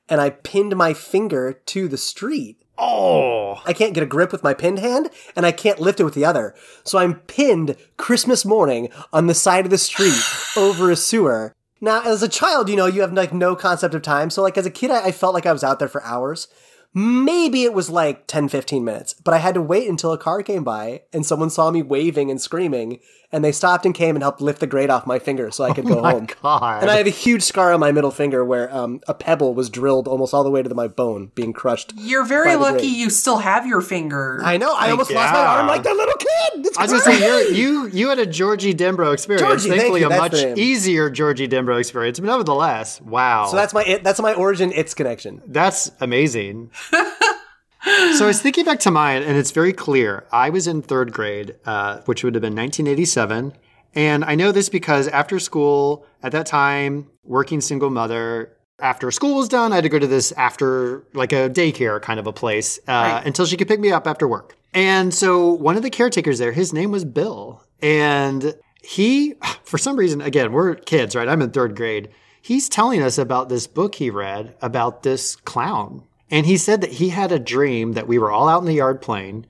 And I pinned my finger to the street. Oh. I can't get a grip with my pinned hand and I can't lift it with the other. So I'm pinned Christmas morning on the side of the street over a sewer. Now, as a child, you know, you have like no concept of time. So like as a kid, I, I felt like I was out there for hours. Maybe it was like 10, 15 minutes, but I had to wait until a car came by and someone saw me waving and screaming and they stopped and came and helped lift the grate off my finger so I could go home. God. And I have a huge scar on my middle finger where um, a pebble was drilled almost all the way to my bone, being crushed. You're very by the lucky grate. you still have your finger. I know. I almost lost my arm like that little kid. It's I was gonna say you're, you you had a Georgie Denbrough experience. Georgie, thank Thankfully, you, a that's much easier Georgie Denbrough experience. But nevertheless, wow. So that's my it, that's my origin. It's connection. That's amazing. so I was thinking back to mine, and it's very clear. I was in third grade, uh, which would have been 1987. And I know this because after school, at that time, working single mother, after school was done, I had to go to this after, like a daycare kind of a place, uh, until she could pick me up after work. And so one of the caretakers there, his name was Bill. And he, for some reason, again, we're kids, right? I'm in third grade. He's telling us about this book he read about this clown. And he said that he had a dream that we were all out in the yard playing,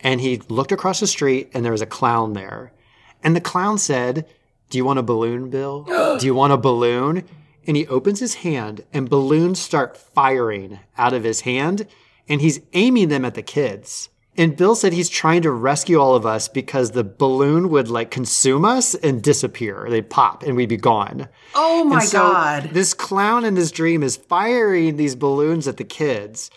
and he looked across the street and there was a clown there. And the clown said, Do you want a balloon, Bill? Do you want a balloon? and he opens his hand, and balloons start firing out of his hand, and he's aiming them at the kids. And Bill said he's trying to rescue all of us because the balloon would like consume us and disappear. They'd pop and we'd be gone. Oh my so God. This clown in this dream is firing these balloons at the kids.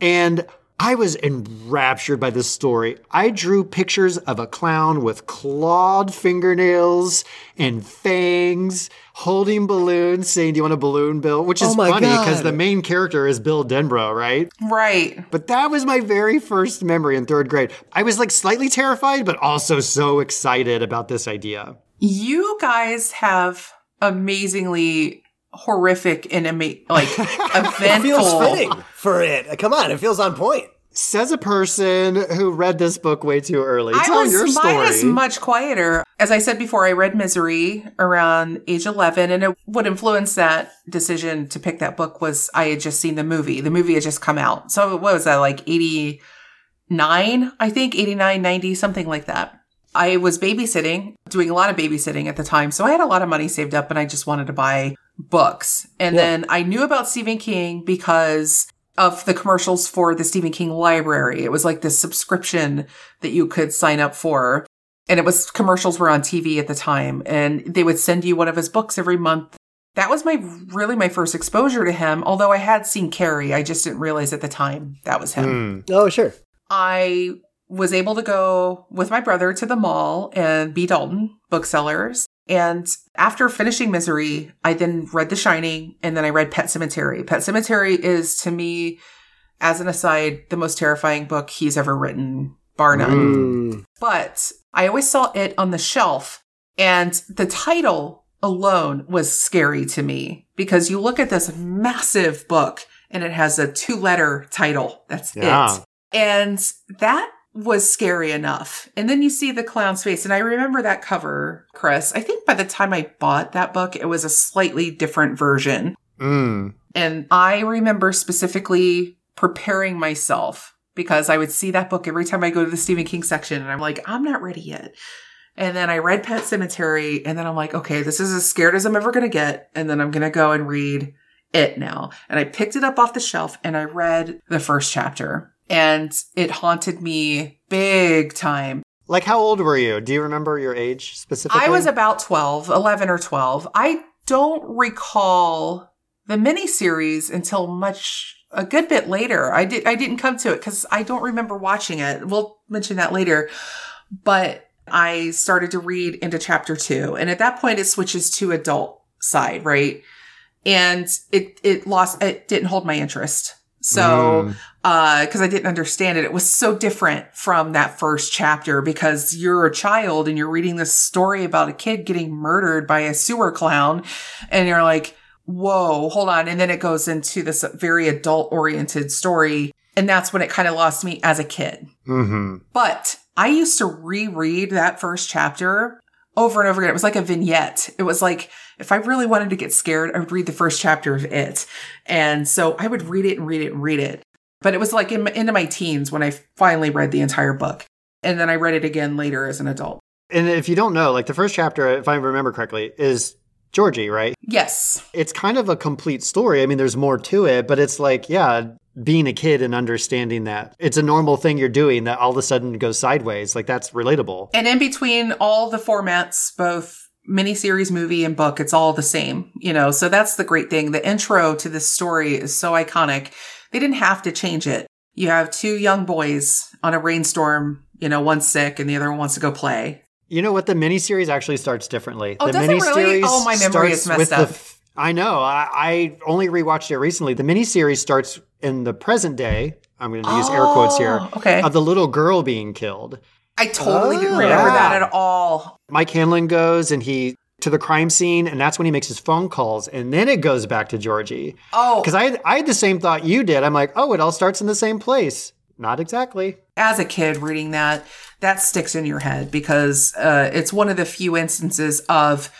And I was enraptured by this story. I drew pictures of a clown with clawed fingernails and fangs holding balloons saying, Do you want a balloon, Bill? Which is Oh funny because the main character is Bill Denbrough, right? Right. But that was my very first memory in third grade. I was like slightly terrified, but also so excited about this idea. You guys have amazingly horrific and ama- like It feels fitting for it. Come on, it feels on point. Says a person who read this book way too early. I Tell was your story. mine is much quieter. As I said before, I read Misery around age eleven, and it, what influenced that decision to pick that book was I had just seen the movie. The movie had just come out, so what was that like eighty nine? I think 89, 90, something like that. I was babysitting, doing a lot of babysitting at the time, so I had a lot of money saved up, and I just wanted to buy books. And then I knew about Stephen King because of the commercials for the Stephen King library. It was like this subscription that you could sign up for. And it was commercials were on TV at the time and they would send you one of his books every month. That was my really my first exposure to him. Although I had seen Carrie, I just didn't realize at the time that was him. Hmm. Oh, sure. I was able to go with my brother to the mall and B. Dalton booksellers. And after finishing Misery, I then read The Shining and then I read Pet Sematary. Pet Sematary is to me, as an aside, the most terrifying book he's ever written, bar none. Mm. But I always saw it on the shelf and the title alone was scary to me because you look at this massive book and it has a two letter title. That's Yeah. it. And that was scary enough. And then you see the clown's face. And I remember that cover, Chris. I think by the time I bought that book, it was a slightly different version. Mm. And I remember specifically preparing myself because I would see that book every time I go to the Stephen King section and I'm like, I'm not ready yet. And then I read Pet Sematary and then I'm like, okay, this is as scared as I'm ever going to get. And then I'm going to go and read it now. And I picked it up off the shelf and I read the first chapter and it haunted me big time. Like, how old were you? Do you remember your age specifically? I was about 12, 11 or 12. I don't recall the miniseries until much a good bit later. I did I didn't come to it cuz I don't remember watching it. We'll mention that later. But I started to read into chapter 2 and at that point it switches to adult side, right? And it it lost it didn't hold my interest. So Mm. uh because I didn't understand it. It was so different from that first chapter because you're a child and you're reading this story about a kid getting murdered by a sewer clown and you're like, whoa, hold on. And then it goes into this very adult oriented story. And that's when it kind of lost me as a kid. hmm But I used to reread that first chapter over and over again. It was like a vignette. It was like if I really wanted to get scared, I would read the first chapter of it. And so I would read it and read it and read it. But it was like in, into my teens when I finally read the entire book. And then I read it again later as an adult. And if you don't know, like the first chapter, if I remember correctly, is Georgie, right? Yes. It's kind of a complete story. I mean, there's more to it, but it's like, yeah, being a kid and understanding that it's a normal thing you're doing that all of a sudden goes sideways. Like that's relatable. And in between all the formats, both miniseries, movie, and book, it's all the same, you know? So that's the great thing. The intro to this story is so iconic. They didn't have to change it. You have two young boys on a rainstorm, you know, one's sick and the other one wants to go play. You know what? The miniseries actually starts differently. Oh, the does it really? miniseries Oh, my memory is messed up. F- I know. I, I only rewatched it recently. The miniseries starts in the present day. I'm going to use air quotes here. Oh, okay. Of the little girl being killed. I totally didn't Oh. remember Yeah. that at all. Mike Hanlon goes and he to the crime scene, and that's when he makes his phone calls, and then it goes back to Georgie. Oh, Because I had, I had the same thought you did. I'm like, oh, it all starts in the same place. Not exactly. as a kid reading that, that sticks in your head because uh, it's one of the few instances of,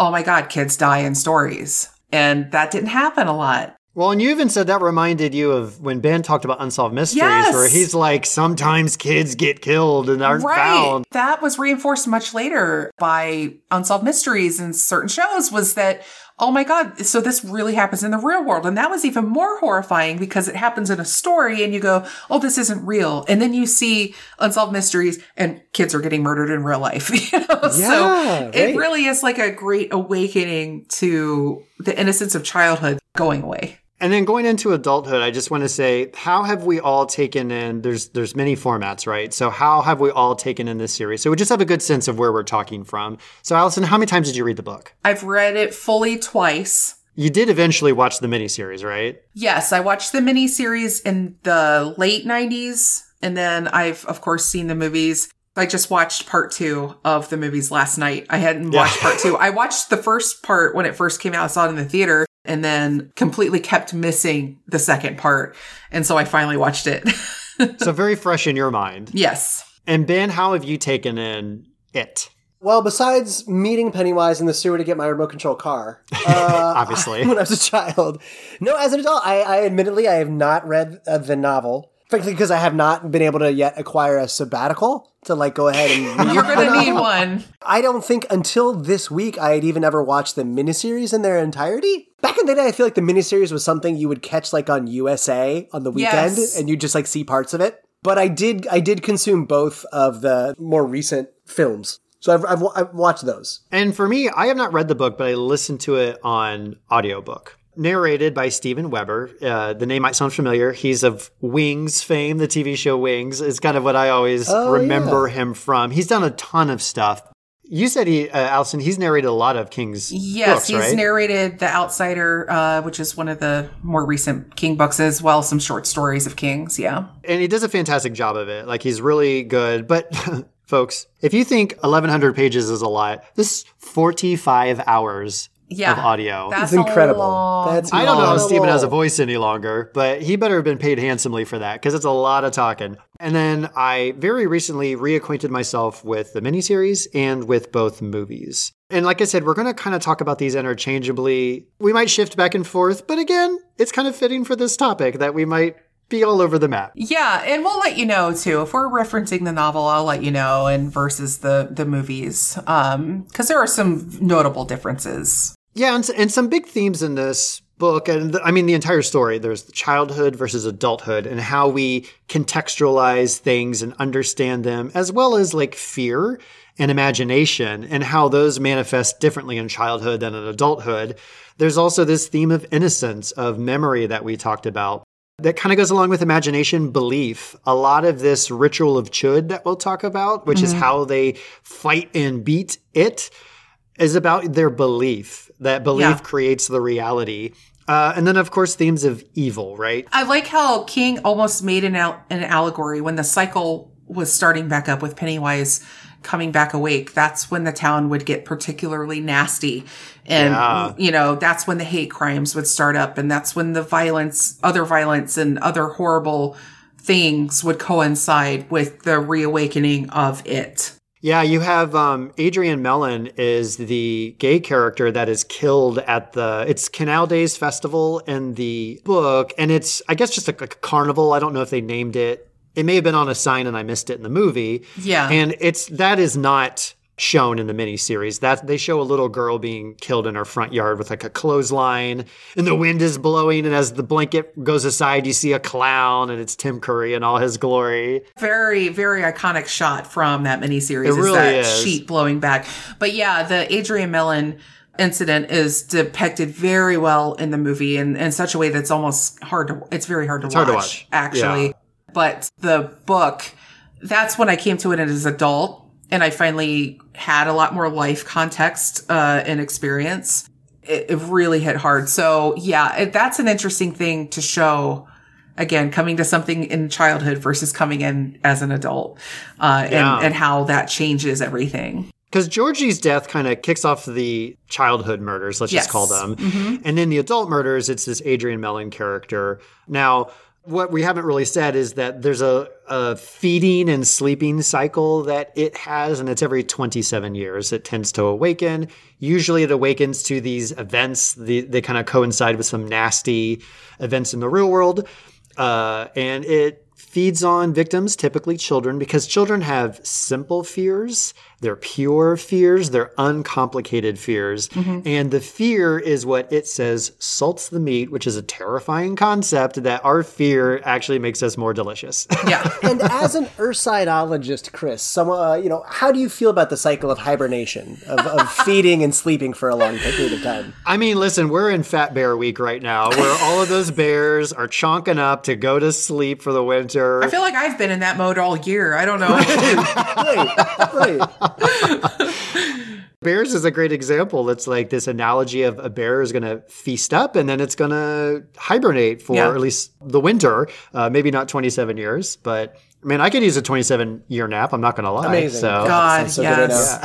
oh my God, kids die in stories. And that didn't happen a lot. Well, and you even said that reminded you of when Ben talked about unsolved mysteries, Yes. where he's like, sometimes kids get killed and aren't found. That was reinforced much later by Unsolved Mysteries and certain shows was that, oh my God, so this really happens in the real world. And that was even more horrifying because it happens in a story and you go, oh, this isn't real. And then you see Unsolved Mysteries and kids are getting murdered in real life. you know? Yeah, so right. it really is like a great awakening to the innocence of childhood going away. And then going into adulthood, I just want to say, how have we all taken in? There's there's many formats, right? So how have we all taken in this series? So we just have a good sense of where we're talking from. So Allison, how many times did you read the book? I've read it fully twice. You did eventually watch the miniseries, right? Yes, I watched the miniseries in the late 90s, and then I've, of course, seen the movies. I just watched part two of the movies last night. I hadn't watched part two. I watched the first part when it first came out. I saw it in the theater and then completely kept missing the second part. And so I finally watched it. So very fresh in your mind. yes. And Ben, how have you taken in it? Well, besides meeting Pennywise in the sewer to get my remote control car, uh, Obviously. when I was a child. No, as an adult, I, I admittedly I have not read uh, the novel. Frankly, because I have not been able to yet acquire a sabbatical to like go ahead and You're going to need one. I don't think until this week I had even ever watched the miniseries in their entirety. Back in the day, I feel like the miniseries was something you would catch like on USA on the weekend, Yes. and you just like see parts of it. But I did, I did consume both of the more recent films, so I've, I've, I've watched those. And for me, I have not read the book, but I listened to it on audiobook. Narrated by Steven Weber. Uh, the name might sound familiar. He's of Wings fame, the TV show Wings. is kind of what I always Oh, remember him from. He's done a ton of stuff. You said he, uh, Allison, he's narrated a lot of King's Yes, books, he's right? narrated The Outsider, uh, which is one of the more recent King books, as well some short stories of Kings. Yeah. and he does a fantastic job of it. Like he's really good. But folks, if you think 1100 pages is a lot, this is 45 hours Yeah. of audio. That's It's incredible. Long That's I don't know how. Steven has a voice any longer, but he better have been paid handsomely for that because it's a lot of talking. And then I very recently reacquainted myself with the miniseries and with both movies. And like I said, we're going to kind of talk about these interchangeably. We might shift back and forth, but again, it's kind of fitting for this topic that we might be all over the map. Yeah, and we'll let you know too if we're referencing the novel. I'll let you know, and versus the the movies, um, because there are some notable differences. Yeah, and, and some big themes in this book, and th- I mean the entire story. There's the childhood versus adulthood, and how we contextualize things and understand them, as well as like fear and imagination, and how those manifest differently in childhood than in adulthood. There's also this theme of innocence, of memory that we talked about. That kind of goes along with imagination belief. A lot of this ritual of chud that we'll talk about, which is mm-hmm. how they fight and beat it, is about their belief. That belief Yeah. creates the reality. Uh, and then, of course, themes of evil, right? I like how King almost made an al- an allegory when the cycle was starting back up with Pennywise coming back awake. That's when the town would get particularly nasty. And, Yeah. you know, that's when the hate crimes would start up. And that's when the violence, other violence and other horrible things would coincide with the reawakening of it. Yeah, you have um, Adrian Mellon is the gay character that is killed at the it's Canal Days Festival in the book, and it's I guess just like a carnival. I don't know if they named it. It may have been on a sign and I missed it in the movie. Yeah. and it's that is not shown in the miniseries. That they show a little girl being killed in her front yard with like a clothesline, and the wind is blowing, and as the blanket goes aside, you see a clown, and it's Tim Curry in all his glory. very very iconic shot from that miniseries It is really that is. sheet blowing back but yeah the adrian mellon incident is depicted very well in the movie in, in such a way that's almost hard to it's very hard to, watch, hard to watch. actually Yeah. but the book that's when i came to it as an adult and i finally had a lot more life context uh, and experience it, it really hit hard so yeah it, that's an interesting thing to show again coming to something in childhood versus coming in as an adult uh, Yeah. and, and how that changes everything Because Georgie's death kind of kicks off the childhood murders, let's Yes. just call them. And then the adult murders, it's this Adrian Mellon character. Now, What we haven't really said is that there's a, a feeding and sleeping cycle that it has, and it's every 27 years. It tends to awaken. Usually it awakens to these events. The, they kind of coincide with some nasty events in the real world. Uh, and it feeds on victims, typically children, because children have simple fears, they're pure fears, they're uncomplicated fears. And the fear is what it says salts the meat, which is a terrifying concept that our fear actually makes us more delicious. Yeah. and as an ursidologist, Chris, some, uh, you know, how do you feel about the cycle of hibernation, of, of feeding and sleeping for a long period of time? I mean, listen, we're in Fat Bear Week right now, where all of those bears are chonking up to go to sleep for the winter. I feel like I've been in that mode all year. I don't know. Right, right. Bears is a great example. It's like this analogy of a bear is going to feast up and then it's going to hibernate for Yeah. at least the winter. Uh, maybe not 27 years, but I mean, I could use a 27 year nap. I'm not going to lie. Amazing. So, God, Sounds so good yes.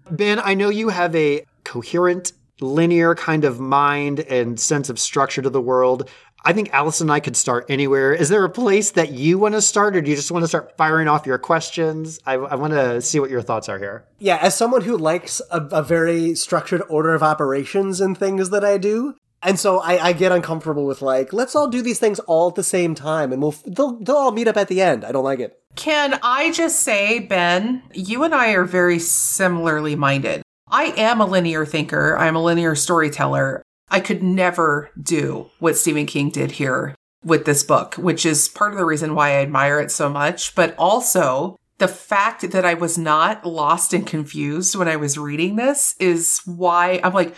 Ben, I know you have a coherent, linear kind of mind and sense of structure to the world. I think Allison and I could start anywhere. Is there a place that you want to start, or do you just want to start firing off your questions? I, I want to see what your thoughts are here. Yeah, as someone who likes a, a very structured order of operations and things that I do, and so I, I get uncomfortable with like, let's all do these things all at the same time, and we'll they'll they'll all meet up at the end. I don't like it. Can I just say, Ben, you and I are very similarly minded. I am a linear thinker, I'm a linear storyteller. I could never do what Stephen King did here with this book, which is part of the reason why I admire it so much, but also the fact that I was not lost and confused when I was reading this is why I'm like,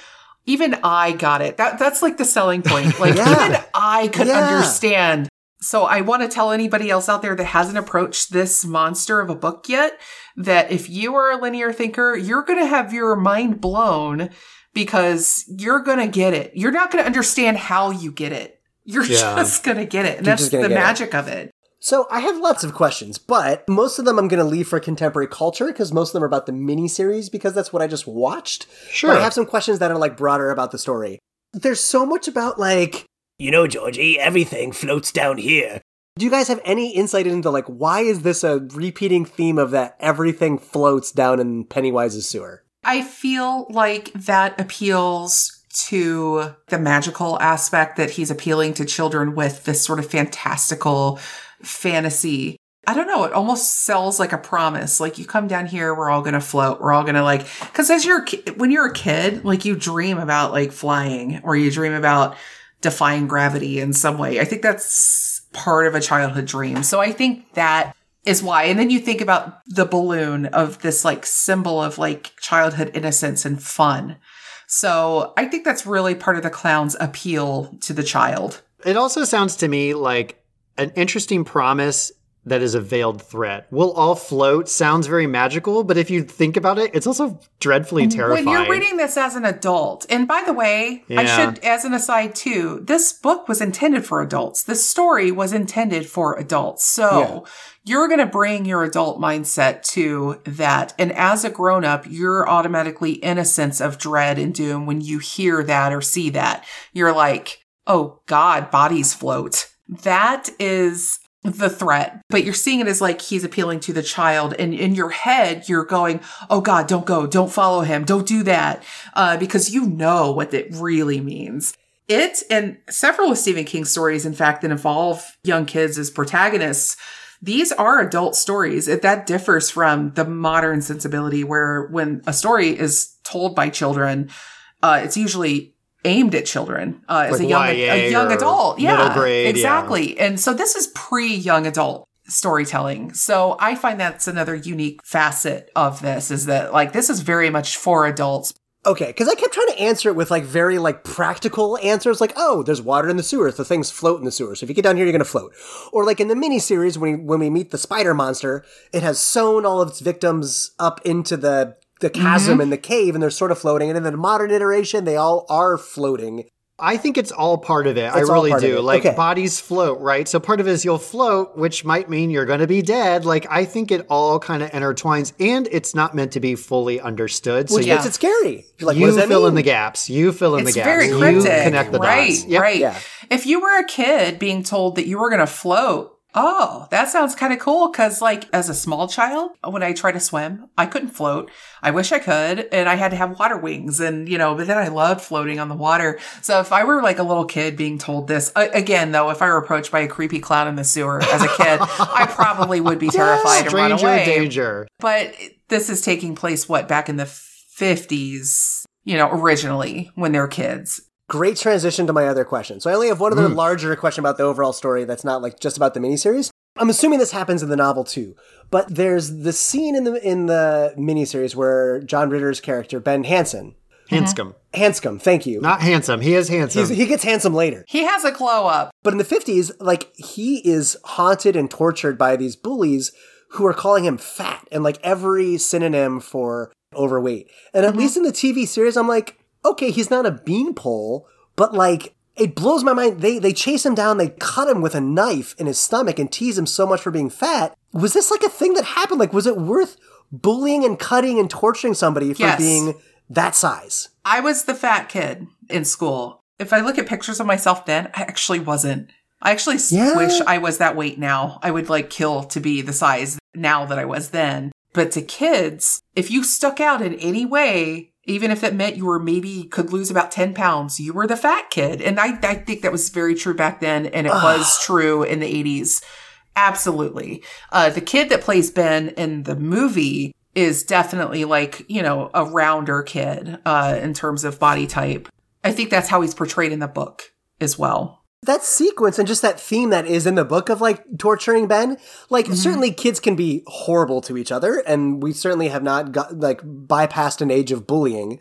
even I got it. That that's like the selling point. Like Yeah. even I could Yeah. understand. So I want to tell anybody else out there that hasn't approached this monster of a book yet that if you are a linear thinker, you're going to have your mind blown because you're going to get it. You're not going to understand how you get it. You're Yeah. just going to get it. And You're that's the gonna it. magic of it. So I have lots of questions, but most of them I'm going to leave for contemporary culture because most of them are about the miniseries because that's what I just watched. Sure. But I have some questions that are like broader about the story. There's so much about like, you know, Georgie, everything floats down here. Do you guys have any insight into like why is this a repeating theme of that everything floats down in Pennywise's sewer? I feel like that appeals to the magical aspect that he's appealing to children with this sort of fantastical fantasy. I don't know. It almost sells like a promise. Like you come down here, we're all going to float. We're all going to like, cause as you're, when you're a kid, like you dream about like flying or you dream about defying gravity in some way. I think that's part of a childhood dream. So I think that is why. And then you think about the balloon of this like symbol of like childhood innocence and fun. So I think that's really part of the clown's appeal to the child. It also sounds to me like an interesting promise that is a veiled threat. We'll all float sounds very magical, but if you think about it, it's also dreadfully terrifying. When you're reading this as an adult, and by the way, I should, as an aside too, this book was intended for adults. This story was intended for adults. So you're going to bring your adult mindset to that. And as a grown up, you're automatically in a sense of dread and doom when you hear that or see that. You're like, oh God, bodies float. That is the threat, but you're seeing it as like he's appealing to the child. And in your head, you're going, Oh God, don't go. Don't follow him. Don't do that. Uh, because you know what it really means. It and several of Stephen King's stories, in fact, that involve young kids as protagonists. These are adult stories. It, that differs from the modern sensibility where when a story is told by children, uh, it's usually aimed at children uh, as Like a young YA a young adult. Yeah, middle grade, yeah. exactly. And so this is pre young adult storytelling. So I find that's another unique facet of this is that like this is very much for adults. Okay, because I kept trying to answer it with like very like practical answers, like oh, there's water in the sewer, so things float in the sewer. So if you get down here, you're gonna float. Or like in the miniseries, when we, when we meet the spider monster, it has sewn all of its victims up into the the chasm mm-hmm. and the cave, and they're sort of floating. And in the modern iteration, they all are floating. I think it's all part of it. I It's all really do. Like Okay. bodies float, right? So part of it is you'll float, which might mean you're going to be dead. Like I think it all kind of intertwines, and it's not meant to be fully understood. So Which you, makes it scary. You're like, you what does that fill mean? in the gaps. You fill in It's the gaps. very you connect the right? dots. Yep. Right. Yeah. if you were a kid being told that you were going to float, oh, that sounds kind of cool. Cause like as a small child, when I tried to swim, I couldn't float. I wish I could. And I had to have water wings and, you know, but then I loved floating on the water. So if I were like a little kid being told this, uh, again, though, if I were approached by a creepy clown in the sewer as a kid, I probably would be terrified and run away. danger. But this is taking place, what, back in the 50s, you know, originally when they're kids. Great transition to my other question. So I only have one other mm. larger question about the overall story that's not like just about the miniseries. I'm assuming this happens in the novel too, but there's the scene in the in the miniseries where John Ritter's character Ben Hansen, mm-hmm. Hanscom. Hanscom, thank you, Not handsome. He is handsome. He's, he gets handsome later. He has a glow up. But in the 50s, like he is haunted and tortured by these bullies who are calling him fat and like every synonym for overweight. And at mm-hmm. least in the TV series, I'm like, okay, he's not a beanpole, but like it blows my mind. They they chase him down, they cut him with a knife in his stomach and tease him so much for being fat. Was this like a thing that happened? Like, was it worth bullying and cutting and torturing somebody for Yes. being that size? I was the fat kid in school. If I look at pictures of myself then, I actually wasn't. I actually Yeah. wish I was that weight now. I would like kill to be the size now that I was then. But to kids, if you stuck out in any way, even if it meant you were maybe could lose about 10 pounds, you were the fat kid. And I, I think that was very true back then. And it was true in the 80s. Absolutely. Uh, the kid that plays Ben in the movie is definitely like, you know, a rounder kid, uh, in terms of body type. I think that's how he's portrayed in the book as well. That sequence and just that theme that is in the book of like torturing Ben, like mm-hmm. certainly kids can be horrible to each other, and we certainly have not got like bypassed an age of bullying.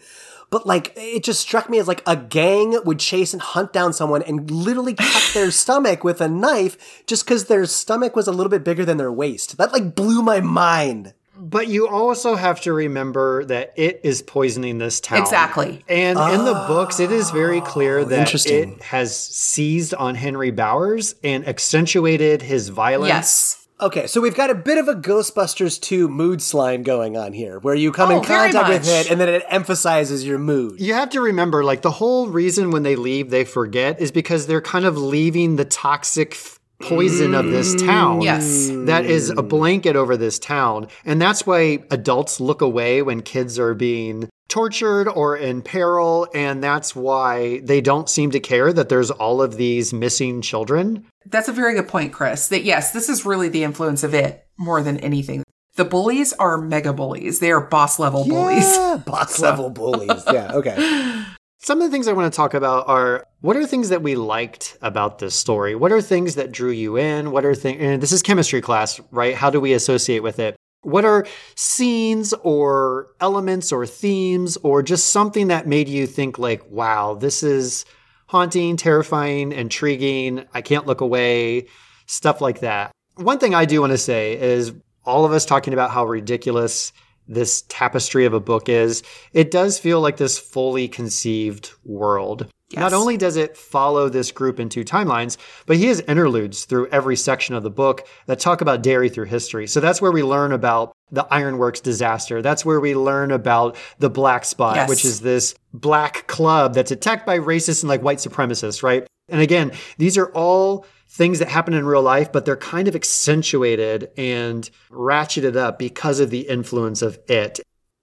But like it just struck me as like a gang would chase and hunt down someone and literally cut their stomach with a knife just because their stomach was a little bit bigger than their waist. That like blew my mind. But you also have to remember that it is poisoning this town. Exactly. And in the books, it is very oh, clear that interesting. it has seized on Henry Bowers and accentuated his violence. Yes. Okay, so we've got a bit of a Ghostbusters 2 mood slime going on here, where you come Oh, in contact with it and then it emphasizes your mood. You have to remember, like, the whole reason when they leave, they forget is because they're kind of leaving the toxic f- poison of this town. Yes. That is a blanket over this town. And that's why adults look away when kids are being tortured or in peril. And that's why they don't seem to care that there's all of these missing children. That's a very good point, Chris. That yes, this is really the influence of it more than anything. The bullies are mega bullies. They are boss level bullies. Yeah, boss level bullies. Yeah, okay. Some of the things I want to talk about are what are things that we liked about this story? What are things that drew you in? What are things, and this is chemistry class, right? How do we associate with it? What are scenes or elements or themes or just something that made you think, like, wow, this is haunting, terrifying, intriguing. I can't look away, stuff like that. One thing I do want to say is all of us talking about how ridiculous this tapestry of a book is, it does feel like this fully conceived world. Not only does it follow this group in two timelines, but he has interludes through every section of the book that talk about Derry through history. So that's where we learn about the Ironworks disaster. That's where we learn about the Black Spot, Yes. which is this black club that's attacked by racists and like white supremacists, right? And again, these are all things that happen in real life, but they're kind of accentuated and ratcheted up because of the influence of it.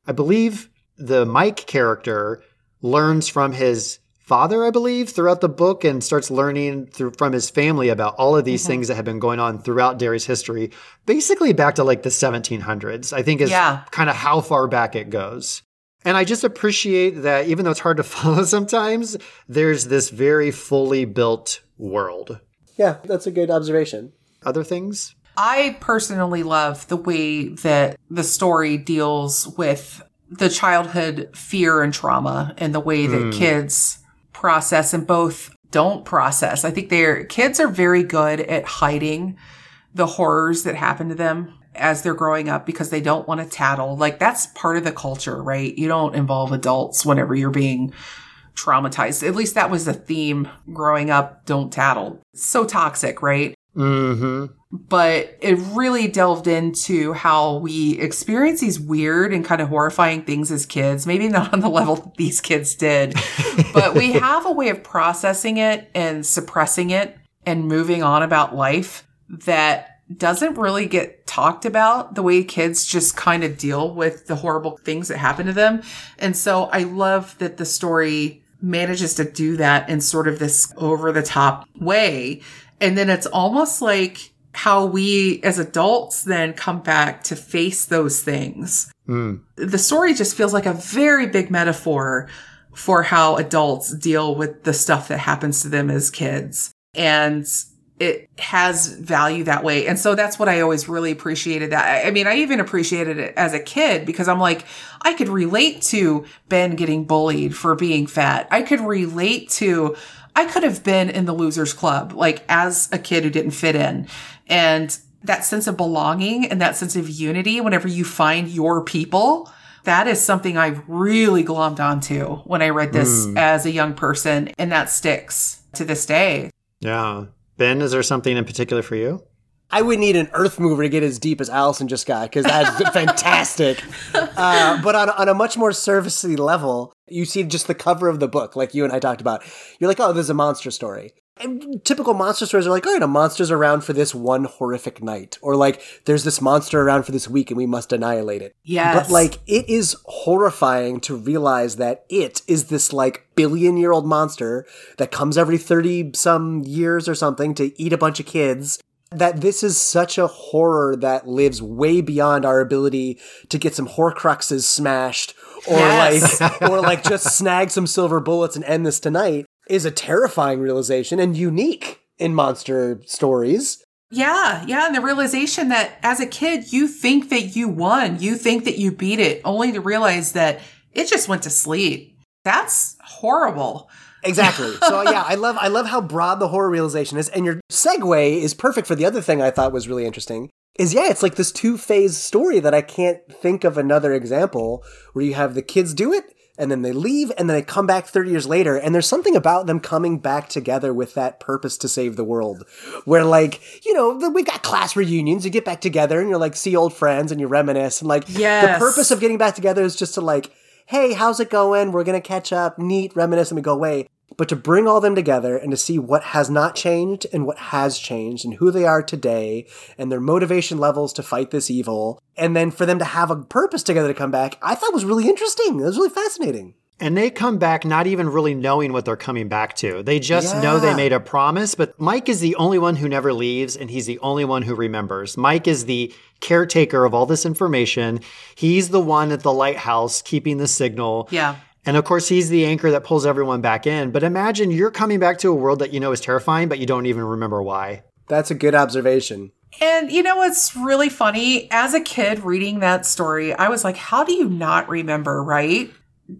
I believe the Mike character learns from his father, I believe, throughout the book and starts learning through, from his family about all of these mm-hmm. things that have been going on throughout Derry's history, basically back to like the 1700s, I think is Yeah. kind of how far back it goes. And I just appreciate that even though it's hard to follow sometimes, there's this very fully built world. Yeah, that's a good observation. Other things? I personally love the way that the story deals with the childhood fear and trauma and the way that hmm. kids process and both don't process. I think they're kids are very good at hiding the horrors that happen to them as they're growing up because they don't want to tattle. Like that's part of the culture, right? You don't involve adults whenever you're being traumatized. At least that was the theme growing up. Don't tattle. So toxic, right? hmm but it really delved into how we experience these weird and kind of horrifying things as kids. Maybe not on the level that these kids did, but we have a way of processing it and suppressing it and moving on about life that doesn't really get talked about the way kids just kind of deal with the horrible things that happen to them. And so I love that the story manages to do that in sort of this over the top way. And then it's almost like how we as adults then come back to face those things. Hmm. The story just feels like a very big metaphor for how adults deal with the stuff that happens to them as kids. And it has value that way. And so that's what I always really appreciated that. I- mean, I even appreciated it as a kid because I'm like, I could relate to Ben getting bullied for being fat. I could relate to, I could have been in the losers club, like as a kid who didn't fit in. And that sense of belonging and that sense of unity whenever you find your people, that is something I really glommed onto when I read this hmm. as a young person. And that sticks to this day. Yeah. Ben, is there something in particular for you? I would need an earth mover to get as deep as Allison just got because that's fantastic. Uh, but on, on a much more surfacey level, you see just the cover of the book, like you and I talked about. You're like, oh, there's a monster story. Typical monster stories are like, oh, you know, monsters around for this one horrific night, or like, there's this monster around for this week and we must annihilate it. Yes. But like, it is horrifying to realize that it is this like billion year old monster that comes every 30 some years or something to eat a bunch of kids that this is such a horror that lives way beyond our ability to get some horcruxes smashed or Yes. like or like just snag some silver bullets and end this tonight is a terrifying realization and unique in monster stories. Yeah, yeah. And the realization that as a kid, you think that you won, you think that you beat it, only to realize that it just went to sleep. That's horrible. Exactly. So yeah, I love I love how broad the horror realization is, and your segue is perfect for the other thing I thought was really interesting. Is yeah, it's like this two phase story that I can't think of another example where you have the kids do it and then they leave and then they come back 30 years later and there's something about them coming back together with that purpose to save the world. Where like you know the- we got class reunions you get back together and you're like see old friends and you reminisce and like the purpose of getting back together is just to like hey how's it going? We're gonna catch up neat reminisce and we go away but to bring all them together and to see what has not changed and what has changed and who they are today and their motivation levels to fight this evil and then for them to have a purpose together to come back i thought was really interesting it was really fascinating And they come back not even really knowing what they're coming back to. They just know they made a promise, but Mike is the only one who never leaves, and he's the only one who remembers. Mike is the caretaker of all this information. He's the one at the lighthouse keeping the signal. Yeah. And of course, he's the anchor that pulls everyone back in. But imagine you're coming back to a world that you know is terrifying, but you don't even remember why. that's a good observation And you know what's really funny? As a kid reading that story, I was like, how do you not remember, right?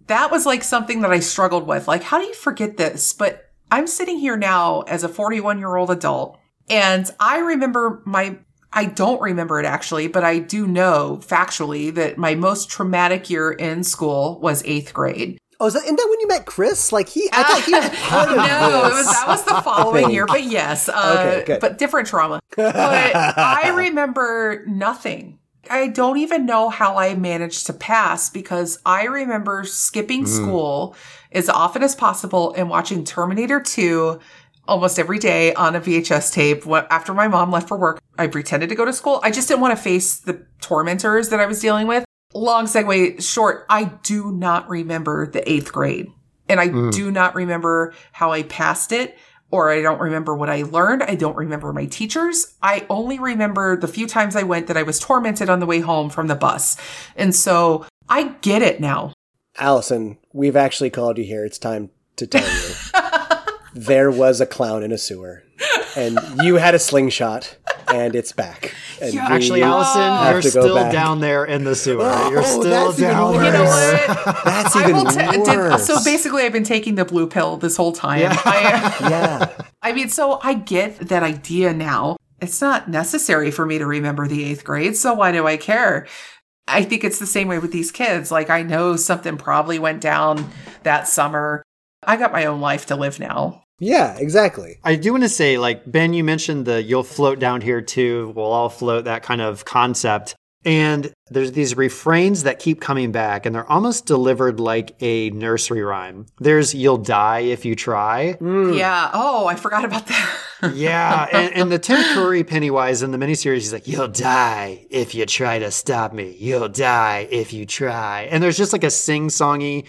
That was like something that I struggled with. Like, how do you forget this? But I'm sitting here now as a 41 year old adult and I remember my, I don't remember it actually, but I do know factually that my most traumatic year in school was eighth grade. oh is that, isn't that when you met chris like he i thought he was part of no, it was that was the following year, but yes, uh, Okay, but different trauma. But I remember nothing. I don't even know how I managed to pass because I remember skipping school as often as possible and watching Terminator 2 almost every day on a VHS tape. After my mom left for work, I pretended to go to school. I just didn't want to face the tormentors that I was dealing with. Long segue short, I do not remember the eighth grade. And I mm. do not remember how I passed it, or I don't remember what I learned. I don't remember my teachers. I only remember the few times I went that I was tormented on the way home from the bus. And so I get it now. allison we've actually called you here it's time to tell you there was a clown in a sewer and you had a slingshot and it's back and we- Actually, Allison, you're still back. down there in the sewer. Oh, you're still down worse. You there. know what? that's I even will ta- did- worse so basically, I've been taking the blue pill this whole time. I, yeah I mean, so I get that idea now. It's not necessary for me to remember the eighth grade, so why do I care? I think it's the same way with these kids. Like, I know something probably went down that summer. I got my own life to live now. Yeah, exactly. I do want to say, like, Ben, you mentioned the you'll float down here too, we'll all float, that kind of concept. And there's these refrains that keep coming back, and they're almost delivered like a nursery rhyme. There's you'll die if you try. Mm. Yeah. Oh, I forgot about that. Yeah. And, and the Tim Curry Pennywise in the miniseries, he's like, You'll die if you try to stop me. You'll die if you try. And there's just like a sing songy,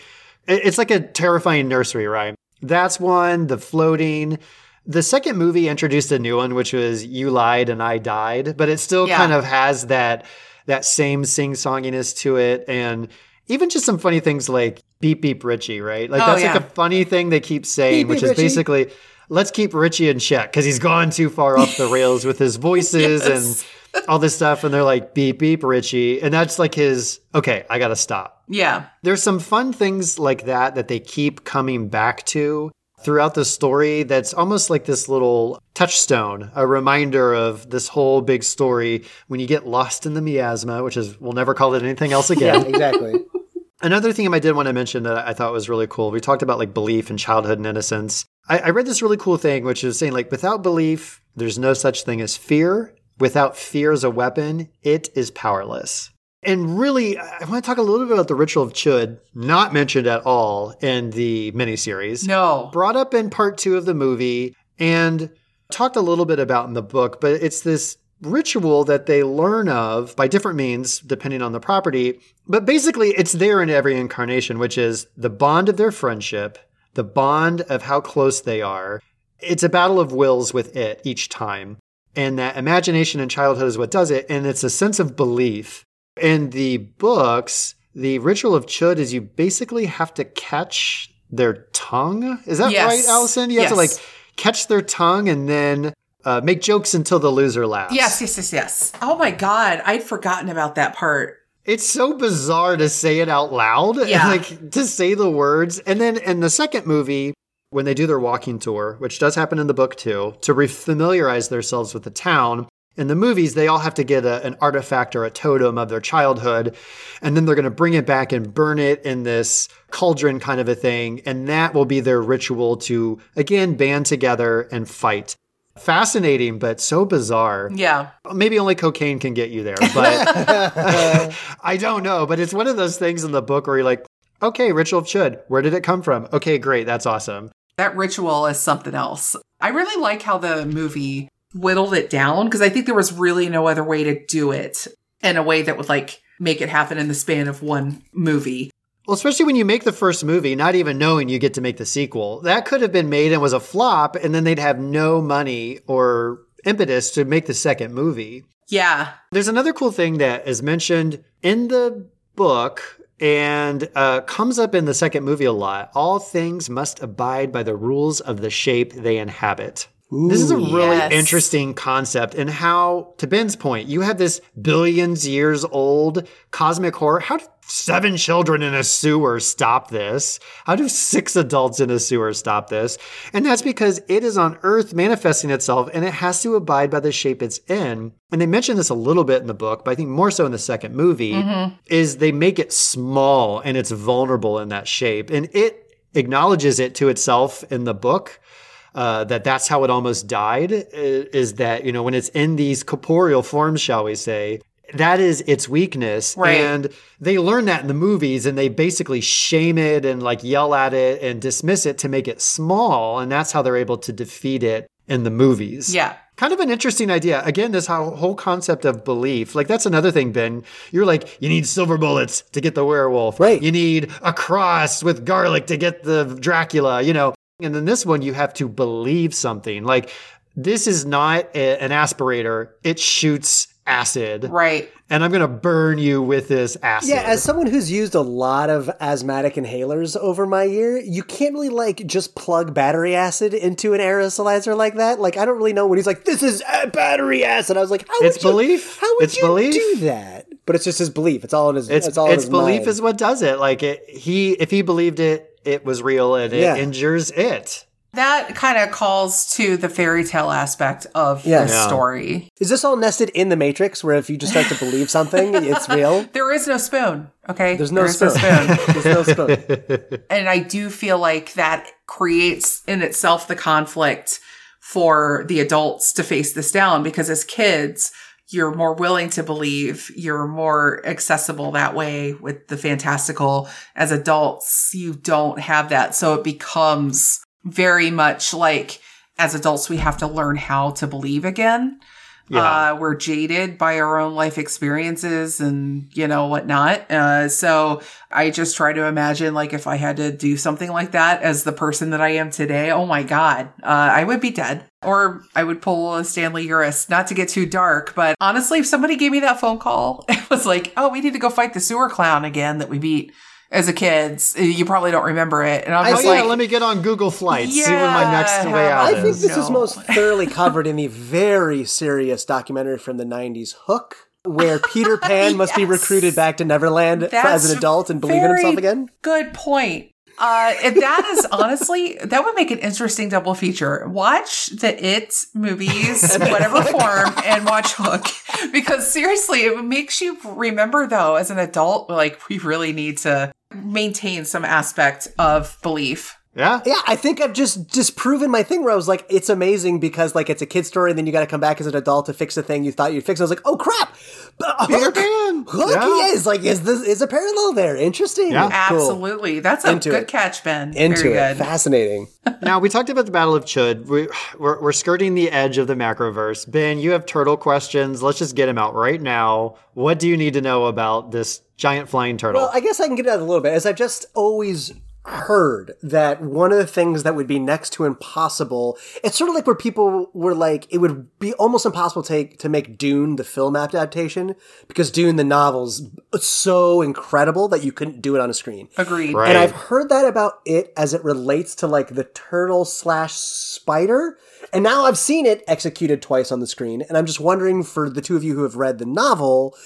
it's like a terrifying nursery rhyme. That's one, the floating. The second movie introduced a new one, which was You Lied and I Died, but it still Yeah. kind of has that that same sing songiness to it. And even just some funny things like beep beep Richie, right? Like Oh, that's yeah. like a funny thing they keep saying, Beep, which beep, is Richie. basically let's keep Richie in check because he's gone too far off the rails with his voices Yes. and all this stuff. And they're like beep beep Richie, and that's like his okay, I gotta stop. yeah. There's some fun things like that that they keep coming back to throughout the story that's almost like this little touchstone, a reminder of this whole big story when you get lost in the miasma, which is we'll never call it anything else again. exactly. Another thing I did want to mention that I thought was really cool, we talked about like belief and childhood and innocence. I, I read this really cool thing, which is saying like without belief, there's no such thing as fear. Without fear as a weapon, it is powerless. And really, I want to talk a little bit about the ritual of Chud, not mentioned at all in the miniseries. No. Brought up in part two of the movie and talked a little bit about in the book, but it's this ritual that they learn of by different means, depending on the property. But basically, it's there in every incarnation, which is the bond of their friendship, the bond of how close they are. It's a battle of wills with it each time. And that imagination in childhood is what does it. And it's a sense of belief. In the books, the ritual of Chud is you basically have to catch their tongue. Is that Yes. right, Allison? You have to like catch their tongue and then uh, make jokes until the loser laughs. Yes, yes, yes, yes. Oh my God. I'd forgotten about that part. It's so bizarre to say it out loud. Yeah. like to say the words. And then in the second movie, when they do their walking tour, which does happen in the book too, to refamiliarize themselves with the town. In the movies, they all have to get a, an artifact or a totem of their childhood, and then they're going to bring it back and burn it in this cauldron kind of a thing. And that will be their ritual to, again, band together and fight. Fascinating, but so bizarre. Yeah. Maybe only cocaine can get you there, but I don't know. But it's one of those things in the book where you're like, okay, ritual of chud. Where did it come from? Okay, great. That's awesome. That ritual is something else. I really like how the movie whittled it down because I think there was really no other way to do it in a way that would like make it happen in the span of one movie. Well, especially when you make the first movie, not even knowing you get to make the sequel. That could have been made and was a flop, and then they'd have no money or impetus to make the second movie. Yeah. There's another cool thing that is mentioned in the book and uh, comes up in the second movie a lot. All things must abide by the rules of the shape they inhabit. This is a really yes. interesting concept, and how, to Ben's point, you have this billions years old cosmic horror. How do seven children in a sewer stop this? How do six adults in a sewer stop this? And that's because it is on Earth manifesting itself, and it has to abide by the shape it's in. And they mention this a little bit in the book, but I think more so in the second movie, mm-hmm. is they make it small and it's vulnerable in that shape. And it acknowledges it to itself in the book uh, that that's how it almost died is that you know when it's in these corporeal forms shall we say that is its weakness Right. and they learn that in the movies and they basically shame it and like yell at it and dismiss it to make it small and that's how they're able to defeat it in the movies Yeah. kind of an interesting idea. Again, this whole concept of belief. Like that's another thing, Ben. You're like, you need silver bullets to get the werewolf. Right. You need a cross with garlic to get the Dracula, you know. And then this one, you have to believe something. Like this is not a- an aspirator. It shoots acid. Right. And I'm going to burn you with this acid. Yeah, as someone who's used a lot of asthmatic inhalers over my year, you can't really like just plug battery acid into an aerosolizer like that. Like I don't really know when he's like, "This is uh, battery acid." I was like, "How It's would you, belief. How would It's you belief. do that?" But it's just his belief. It's all in his. it's It's, all in it's his belief mind. is what does it. Like it, he, if he believed it, it was real and it Yeah. injures it. That kind of calls to the fairy tale aspect of Yeah. this Yeah. story. Is this all nested in the Matrix, where if you just start to believe something, it's real? There is no spoon, okay? There's no There is spoon. There's no spoon. and I do feel like that creates in itself the conflict for the adults to face this down because as kids, you're more willing to believe, you're more accessible that way with the fantastical. As adults, you don't have that. So it becomes very much like as adults, we have to learn how to believe again. Yeah. Uh, we're jaded by our own life experiences and, you know, whatnot. Uh, so I just try to imagine, like, if I had to do something like that as the person that I am today, oh my God, uh, I would be dead. Or I would pull a Stanley Uris, not to get too dark, but honestly, if somebody gave me that phone call, it was like, oh, we need to go fight the sewer clown again that we beat as a kid. You probably don't remember it. And I'm I Oh just yeah, let me get on Google Flights. see when my next way out I is. think this is most thoroughly covered in the very serious documentary from the 90s, Hook, where Peter Pan must be recruited back to Neverland for- as an adult and believe in himself again. Good point. Uh, and that is honestly, that would make an interesting double feature. Watch the It movies, whatever form, and watch Hook. Because seriously, it makes you remember though, as an adult, like we really need to maintain some aspect of belief. Yeah. Yeah, I think I've just disproven my thing where I was like, it's amazing because like it's a kid story, and then you got to come back as an adult to fix the thing you thought you'd fix. I was like, oh crap, Peter Hook, Pan. Hook, Yeah. he is like, is this is a parallel there? Interesting. Yeah. Cool. Absolutely. That's a Into good it. catch, Ben. Into Very it, good. fascinating. Now we talked about the Battle of Chud. We, we're, we're skirting the edge of the macroverse. Ben, you have turtle questions. Let's just get them out right now. What do you need to know about this giant flying turtle? Well, I guess I can get it out a little bit, as I've just always heard that one of the things that would be next to impossible, it's sort of like where people were like, it would be almost impossible to, to make Dune the film adaptation because Dune the novel's so incredible that you couldn't do it on a screen. Agreed. Right. And I've heard that about it as it relates to like the turtle slash spider. And now I've seen it executed twice on the screen. And I'm just wondering for the two of you who have read the novel,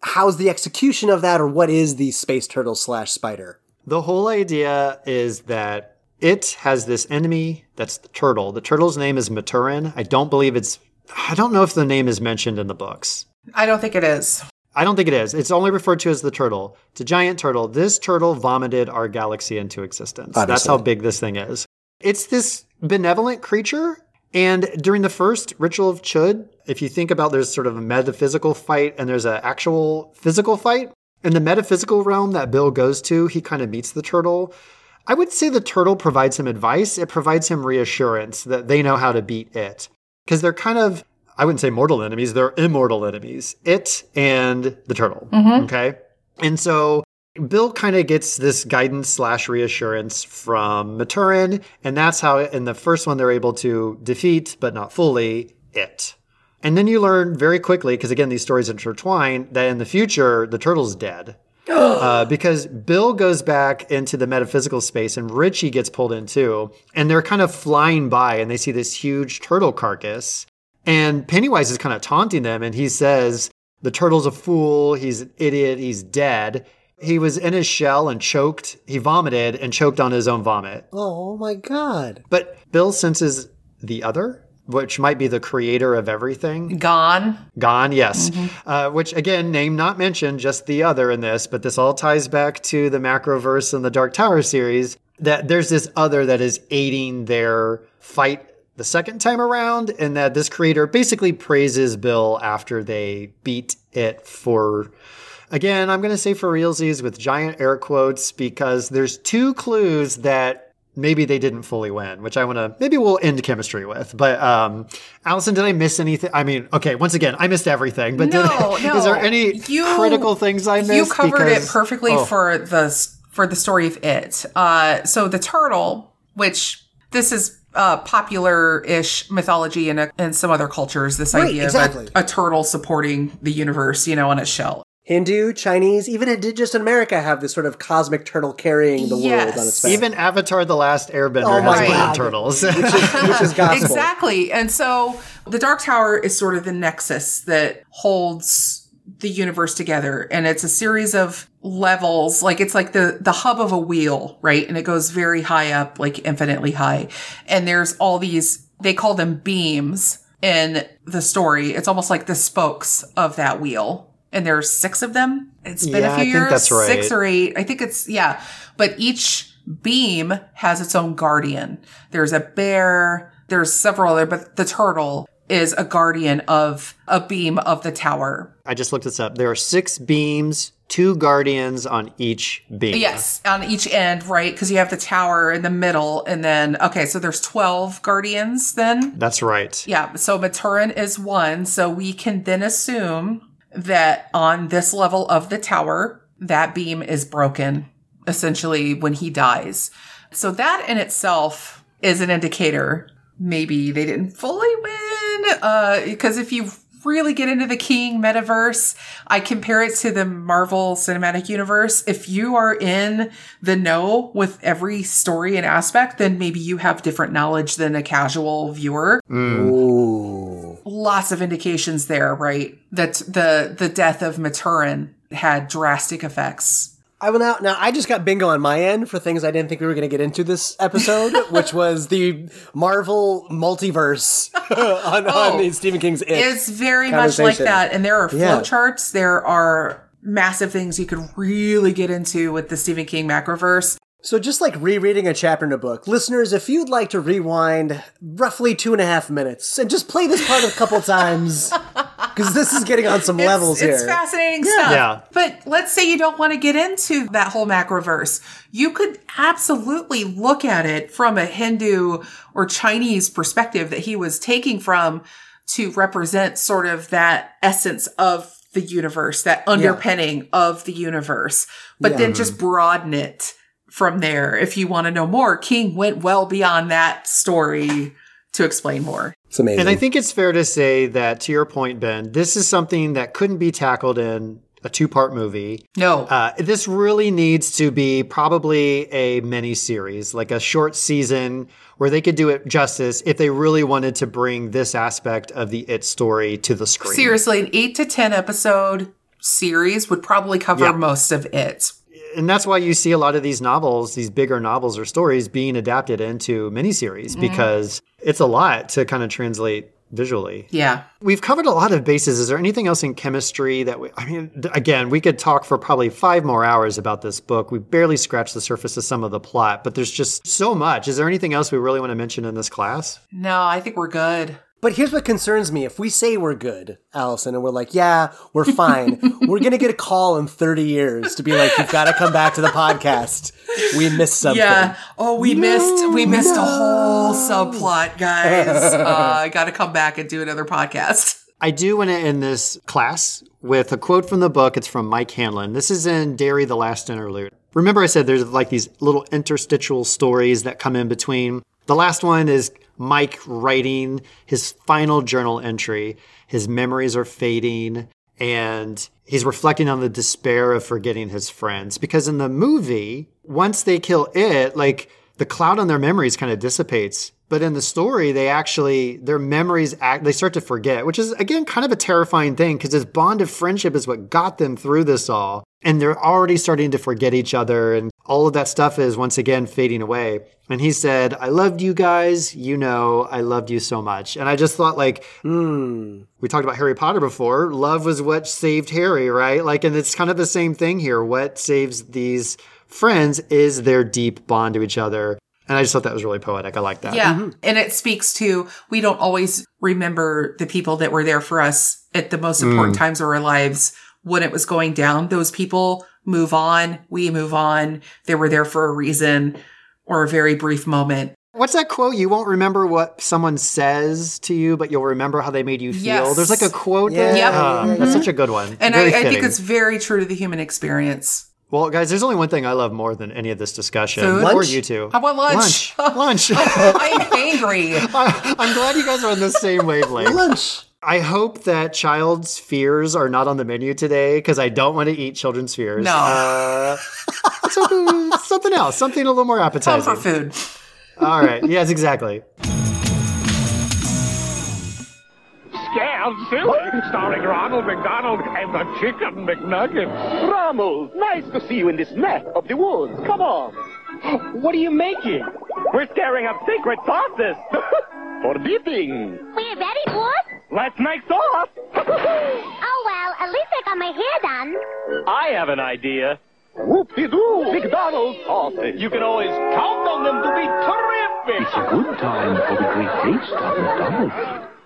how's the execution of that or what is the space turtle slash spider? The whole idea is that it has this enemy that's the turtle. The turtle's name is Maturin. I don't believe it's. I don't know if the name is mentioned in the books. I don't think it is. I don't think it is. It's only referred to as the turtle. It's a giant turtle. This turtle vomited our galaxy into existence. That's how big this thing is. It's this benevolent creature. And during the first ritual of Chud, if you think about there's sort of a metaphysical fight and there's an actual physical fight, in the metaphysical realm that Bill goes to, he kind of meets the turtle. I would say the turtle provides him advice. It provides him reassurance that they know how to beat it. Because they're kind of, I wouldn't say mortal enemies, they're immortal enemies. It and the turtle. Mm-hmm. Okay. And so Bill kind of gets this guidance slash reassurance from Maturin. And that's how, in the first one, they're able to defeat, but not fully, it. And then you learn very quickly, because again, these stories intertwine, that in the future, the turtle's dead. uh, because Bill goes back into the metaphysical space and Richie gets pulled in too. And they're kind of flying by and they see this huge turtle carcass. And Pennywise is kind of taunting them and he says, The turtle's a fool. He's an idiot. He's dead. He was in his shell and choked. He vomited and choked on his own vomit. Oh my god. But Bill senses the other, which might be the creator of everything. Gone. Gone, yes. Uh, which again, name not mentioned, just the other in this, but this all ties back to the Macroverse and the Dark Tower series. That there's this other that is aiding their fight the second time around, and that this creator basically praises Bill after they beat it for. Again, I'm going to say for realsies with giant air quotes because there's two clues that maybe they didn't fully win, which I want to maybe we'll end chemistry with. But um, Allison, did I miss anything? I mean, okay, once again, I missed everything. But did No, I, no. is there any You- critical things I missed? You covered Because- it perfectly Oh. for the for the story of it. Uh, so the turtle, which this is uh, popular-ish mythology in, a, in some other cultures. This Right, idea exactly. of a, a turtle supporting the universe, you know, on its shell. Hindu, Chinese, even indigenous in America have this sort of cosmic turtle carrying the world Yes. on its back. Even Avatar: The Last Airbender Oh my has God. land turtles. which is gospel. Exactly. And so the Dark Tower is sort of the nexus that holds the universe together. And it's a series of levels. Like it's like the, the hub of a wheel, right? And it goes very high up, like infinitely high. And there's all these, they call them beams in the story. It's almost like the spokes of that wheel. And there are six of them. It's been Yeah, a I few think years, that's right. six or eight. I think it's, yeah. But each Beam has its own guardian. There's a bear, there's several other, but the turtle is a guardian of a beam of the tower. I just looked this up. There are six beams, two guardians on each beam. Yes, on each end, right? Because you have the tower in the middle, and then okay, so there's twelve guardians. Then That's right. yeah, so Maturin is one, so we can then assume that on this level of the tower, that beam is broken essentially when he dies. So that in itself is an indicator. Maybe they didn't fully win, uh, because if you really get into the King metaverse, I compare it to the Marvel Cinematic Universe. If you are in the know with every story and aspect, then maybe you have different knowledge than a casual viewer Ooh. Lots of indications there, right? That the the death of Maturin had drastic effects. I will now. Now I just got bingo on my end for things I didn't think we were going to get into this episode, which was the Marvel multiverse on, Oh. on Stephen King's It. It's very much like that, and there are Yeah. flowcharts. There are massive things you could really get into with the Stephen King macroverse. So, just like rereading a chapter in a book, listeners, if you'd like to rewind roughly two and a half minutes and just play this part a couple times, because this is getting on some levels it's, it's here. fascinating stuff. Yeah. But let's say you don't want to get into that whole macroverse. You could absolutely look at it from a Hindu or Chinese perspective that he was taking from to represent sort of that essence of the universe, that underpinning of the universe, but then just broaden it from there. If you want to know more, King went well beyond that story to explain more. It's amazing. And I think it's fair to say that, to your point, Ben, this is something that couldn't be tackled in a two part movie. No. Uh, this really needs to be probably a mini series, like a short season where they could do it justice if they really wanted to bring this aspect of the It story to the screen. Seriously, an eight to 10 episode series would probably cover Yeah. most of it. And that's why you see a lot of these novels, these bigger novels or stories being adapted into miniseries Mm-hmm. because it's a lot to kind of translate visually. Yeah. We've covered a lot of bases. Is there anything else in chemistry that we, I mean, again, we could talk for probably five more hours about this book. We barely scratched the surface of some of the plot, but there's just so much. Is there anything else we really want to mention in this class? No, I think we're good. But here's what concerns me. If we say we're good, Allison, and we're like, yeah, we're fine, we're going to get a call in 30 years to be like, you've got to come back to the podcast. We missed something. Yeah. Oh, we missed we missed a whole subplot, guys. uh, I got to come back and do another podcast. I do want to end this class with a quote from the book. It's from Mike Hanlon. This is in Derry the Last Interlude. Remember, I said there's like these little interstitial stories that come in between. The last one is Mike writing his final journal entry. His memories are fading and he's reflecting on the despair of forgetting his friends. Because in the movie, once they kill it, like the cloud on their memories kind of dissipates. But in the story, they actually, their memories act, they start to forget, which is again kind of a terrifying thing because this bond of friendship is what got them through this all. And they're already starting to forget each other. And all of that stuff is once again fading away. And he said, I loved you guys. You know, I loved you so much. And I just thought, like, hmm. we talked about Harry Potter before. Love was what saved Harry, right? Like, and it's kind of the same thing here. What saves these friends is their deep bond to each other. And I just thought that was really poetic. I like that. Yeah. And it speaks to we don't always remember the people that were there for us at the most important times of our lives when it was going down. Those people move on. We move on. They were there for a reason or a very brief moment. What's that quote? You won't remember what someone says to you, but you'll remember how they made you feel. Yes. There's like a quote Yeah. there. Yep. Ah, That's such a good one. And I, I think it's very true to the human experience. Well, guys, there's only one thing I love more than any of this discussion. Food? Or Lunch? you two. I want lunch. Lunch. Lunch. I'm angry. I- I'm glad you guys are on the same wavelength. Lunch. I hope that child's fears are not on the menu today because I don't want to eat children's fears. No. Uh, something, something else, something a little more appetizing. Comfort food. All right. Yes, exactly. Scared Silly, starring Ronald McDonald and the Chicken McNuggets. Rommel, nice to see you in this neck of the woods. Come on. What are you making? We're stirring up secret sauces. For dipping. We're ready, boss. Let's make sauce. Oh, well, at least I got my hair done. I have an idea. Whoop-de-doo, McDonald's sausage. You can always count on them to be terrific. It's a good time for the great taste of McDonald's.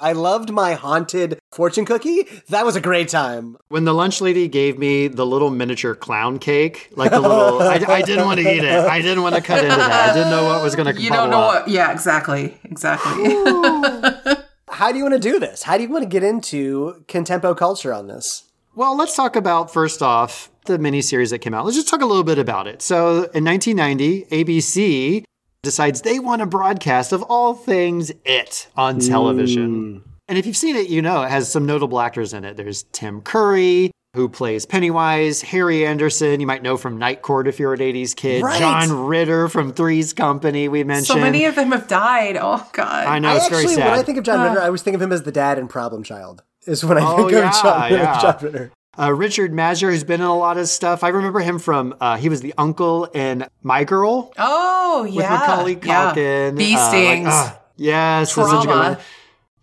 I loved my haunted fortune cookie. That was a great time. When the lunch lady gave me the little miniature clown cake, like the little, I, I didn't want to eat it. I didn't want to cut into that. I didn't know what was going to You don't know what? Yeah, exactly. Exactly. How do you want to do this? How do you want to get into contempo culture on this? Well, let's talk about first off the miniseries that came out. Let's just talk a little bit about it. So, in 1990, ABC decides they want a broadcast of all things it on hmm. television. And if you've seen it, you know it has some notable actors in it. There's Tim Curry, who plays Pennywise, Harry Anderson, you might know from Night Court if you're an 80s kid, Right. John Ritter from Three's Company, we mentioned. so many of them have died. Oh God. I know, I it's actually, very sad. when I think of John Ritter, uh. I always think of him as the dad in Problem Child. Is when I Oh, think yeah, of John, yeah. John Ritter. Uh, Richard Masur, who's been in a lot of stuff. I remember him from, uh, he was the uncle in My Girl oh yeah, with yeah. Macaulay yeah. Culkin. Bee Uh, like, ah, yes, that's such a good Trauma.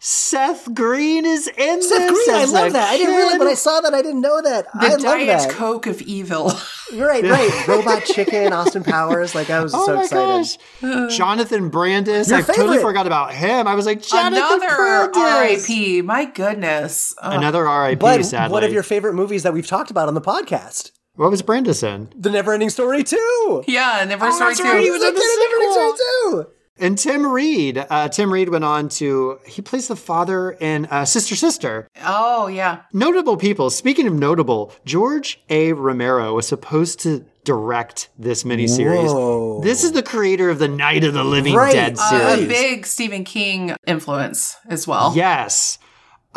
Seth Green is in Seth this. Green, I love that. I didn't realize when I saw that. I didn't know that. The I Diet Coke of evil. right, right. Robot Chicken, Austin Powers. Like I was oh so excited. Gosh. Jonathan Brandis. Your I favorite. totally forgot about him. I was like Jonathan Another R.I.P. My goodness. Ugh. Another R.I.P. Sadly. one of your favorite movies that we've talked about on the podcast. What was Brandis in? The Never Ending Story 2. Yeah, Never oh, Story 2. Right. He was in the Never Ending Story 2. And Tim Reid. Uh, Tim Reid went on to he plays the father in uh, Sister Sister. Oh yeah. Notable people. Speaking of notable, George A. Romero was supposed to direct this miniseries. Whoa. This is the creator of the Night of the Living Right. Dead Uh, series. A big Stephen King influence as well. Yes.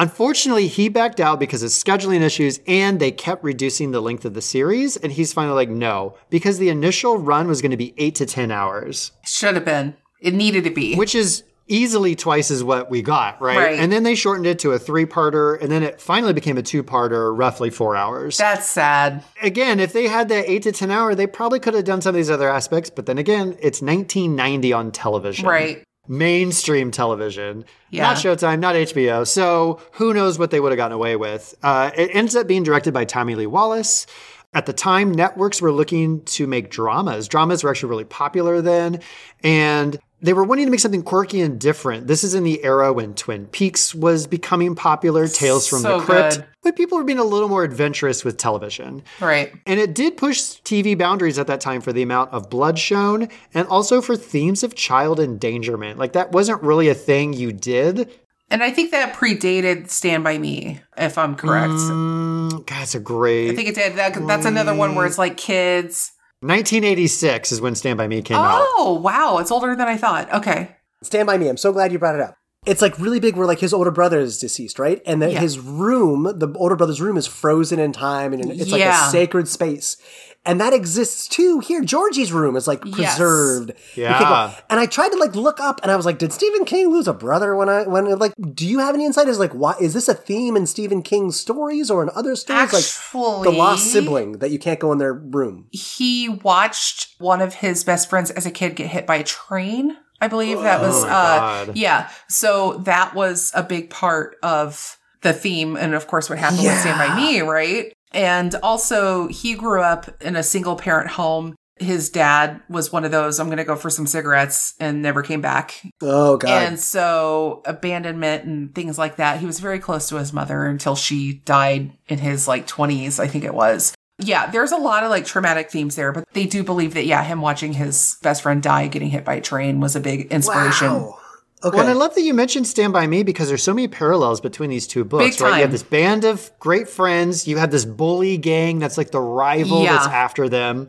Unfortunately, he backed out because of scheduling issues and they kept reducing the length of the series. And he's finally like, no, because the initial run was going to be eight to 10 hours, Should have been. It needed to be. which is easily twice as what we got, right? Right. And then they shortened it to a three parter and then it finally became a two parter, roughly four hours. That's sad. again, if they had that eight to 10 hour, they probably could have done some of these other aspects. But then again, it's 1990 on television. Right. mainstream television, Yeah. not Showtime, not HBO. So who knows what they would have gotten away with? Uh, it ends up being directed by Tommy Lee Wallace. At the time, networks were looking to make dramas. Dramas were actually really popular then, and they were wanting to make something quirky and different. This is in the era when Twin Peaks was becoming popular, Tales from So the Crypt, good. but people were being a little more adventurous with television. Right. And it did push TV boundaries at that time for the amount of blood shown and also for themes of child endangerment. Like that wasn't really a thing you did. And I think that predated Stand By Me, if I'm correct. Mm, God, it's a great. I think it did. That, that's another one where it's like kids. 1986 is when Stand By Me came out. Oh, wow. It's older than I thought. Okay. Stand by me. I'm so glad you brought it up. It's like really big where like his older brother is deceased, right? And that Yeah. his room, the older brother's room is frozen in time and it's like Yeah. a sacred space. And that exists too here. Georgie's room is like preserved. You Yeah. And I tried to like look up and I was like, did Stephen King lose a brother when I when like do you have any insight as like why is this a theme in Stephen King's stories or in other stories? like the lost sibling that you can't go in their room. He watched one of his best friends as a kid get hit by a train. I believe that was, Oh uh, God. yeah. So that was a big part of the theme. And of course, what happened with Stand By Me, right? And also, he grew up in a single parent home. His dad was one of those, I'm going to go for some cigarettes and never came back. Oh god. And so abandonment and things like that. He was very close to his mother until she died in his like 20s, I think it was. Yeah, there's a lot of like traumatic themes there, but they do believe that, yeah, him watching his best friend die getting hit by a train was a big inspiration. Wow. Okay. Well, and I love that you mentioned Stand By Me because there's so many parallels between these two books, Big right? You have this band of great friends. You have this bully gang that's like the rival Yeah. that's after them.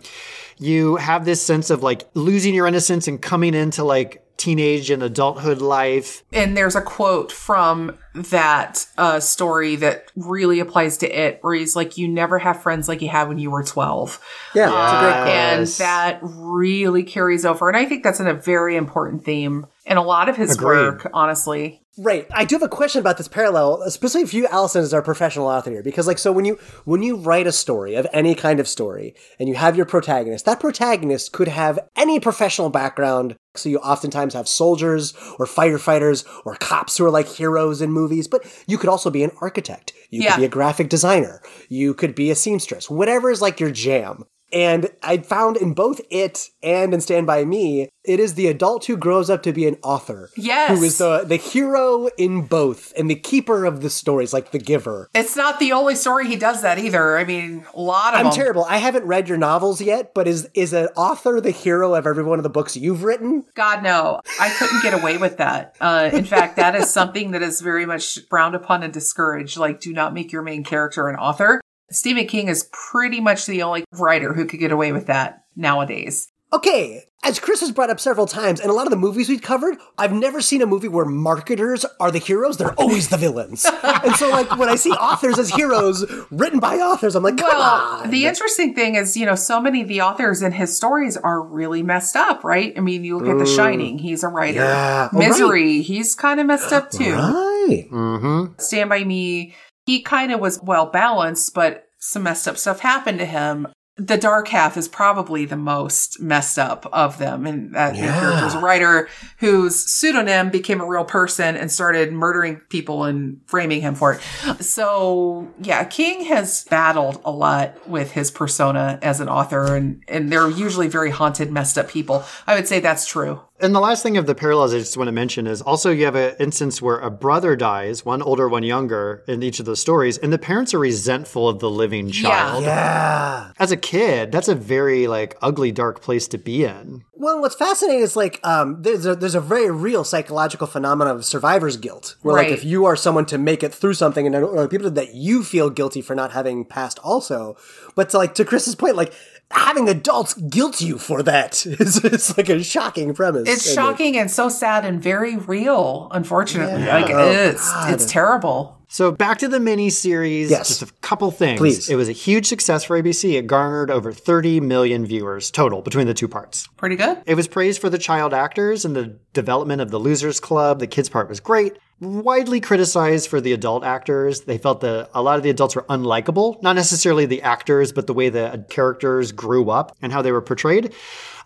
You have this sense of like losing your innocence and coming into like teenage and adulthood life. And there's a quote from that uh, story that really applies to it, where he's like, You never have friends like you had when you were 12. yeah, it's a great quote. And that really carries over. And I think that's in a very important theme in a lot of his Agreed. work, honestly. Right. I do have a question about this parallel, especially if you, Allison, as our professional author here, because like, so when you when you write a story of any kind of story, and you have your protagonist, that protagonist could have any professional background. So you oftentimes have soldiers or firefighters or cops who are like heroes in movies, but you could also be an architect. You Yeah. could be a graphic designer. You could be a seamstress. Whatever is like your jam. And I found in both it and in Stand By Me, it is the adult who grows up to be an author. Yes. Who is the, the hero in both and the keeper of the stories, like the giver. It's not the only story he does that either. I mean, a lot of I'm them. terrible. I haven't read your novels yet, but is is an author the hero of every one of the books you've written? God, no. I couldn't get away with that. Uh, in fact, that is something that is very much frowned upon and discouraged. Like, do not make your main character an author. Stephen King is pretty much the only writer who could get away with that nowadays. Okay, as Chris has brought up several times, in a lot of the movies we've covered, I've never seen a movie where marketers are the heroes. They're always the villains. and so, like, when I see authors as heroes written by authors, I'm like, come Well, on. the interesting thing is, you know, so many of the authors in his stories are really messed up, right? I mean, you look at The Shining, he's a writer. Yeah. Oh, right. Misery, he's kind of messed up too. right. Mm-hmm. Stand By Me, he kind of was well balanced, but some messed up stuff happened to him. The Dark Half is probably the most messed up of them. And that Yeah. character's a writer whose pseudonym became a real person and started murdering people and framing him for it. So, yeah, King has battled a lot with his persona as an author, and, and they're usually very haunted, messed up people. I would say that's true. And the last thing of the parallels I just want to mention is also you have an instance where a brother dies, one older, one younger, in each of those stories, and the parents are resentful of the living child. Yeah. As a kid, that's a very like ugly, dark place to be in. Well, what's fascinating is like um, there's a there's a very real psychological phenomenon of survivor's guilt, where like if you are someone to make it through something, and other people that you feel guilty for not having passed, also. But to, like to Chris's point, like having adults guilt you for that is it's like a shocking premise. It's And, shocking and so sad and very real, unfortunately. Like, Oh, it's, God. it's terrible. So back to the miniseries. Yes. Just a couple things. Please. It was a huge success for ABC. It garnered over 30 million viewers total between the two parts. Pretty good. It was praised for the child actors and the development of the Losers Club. The kids' part was great. Widely criticized for the adult actors. They felt that a lot of the adults were unlikable, not necessarily the actors, but the way the characters grew up and how they were portrayed.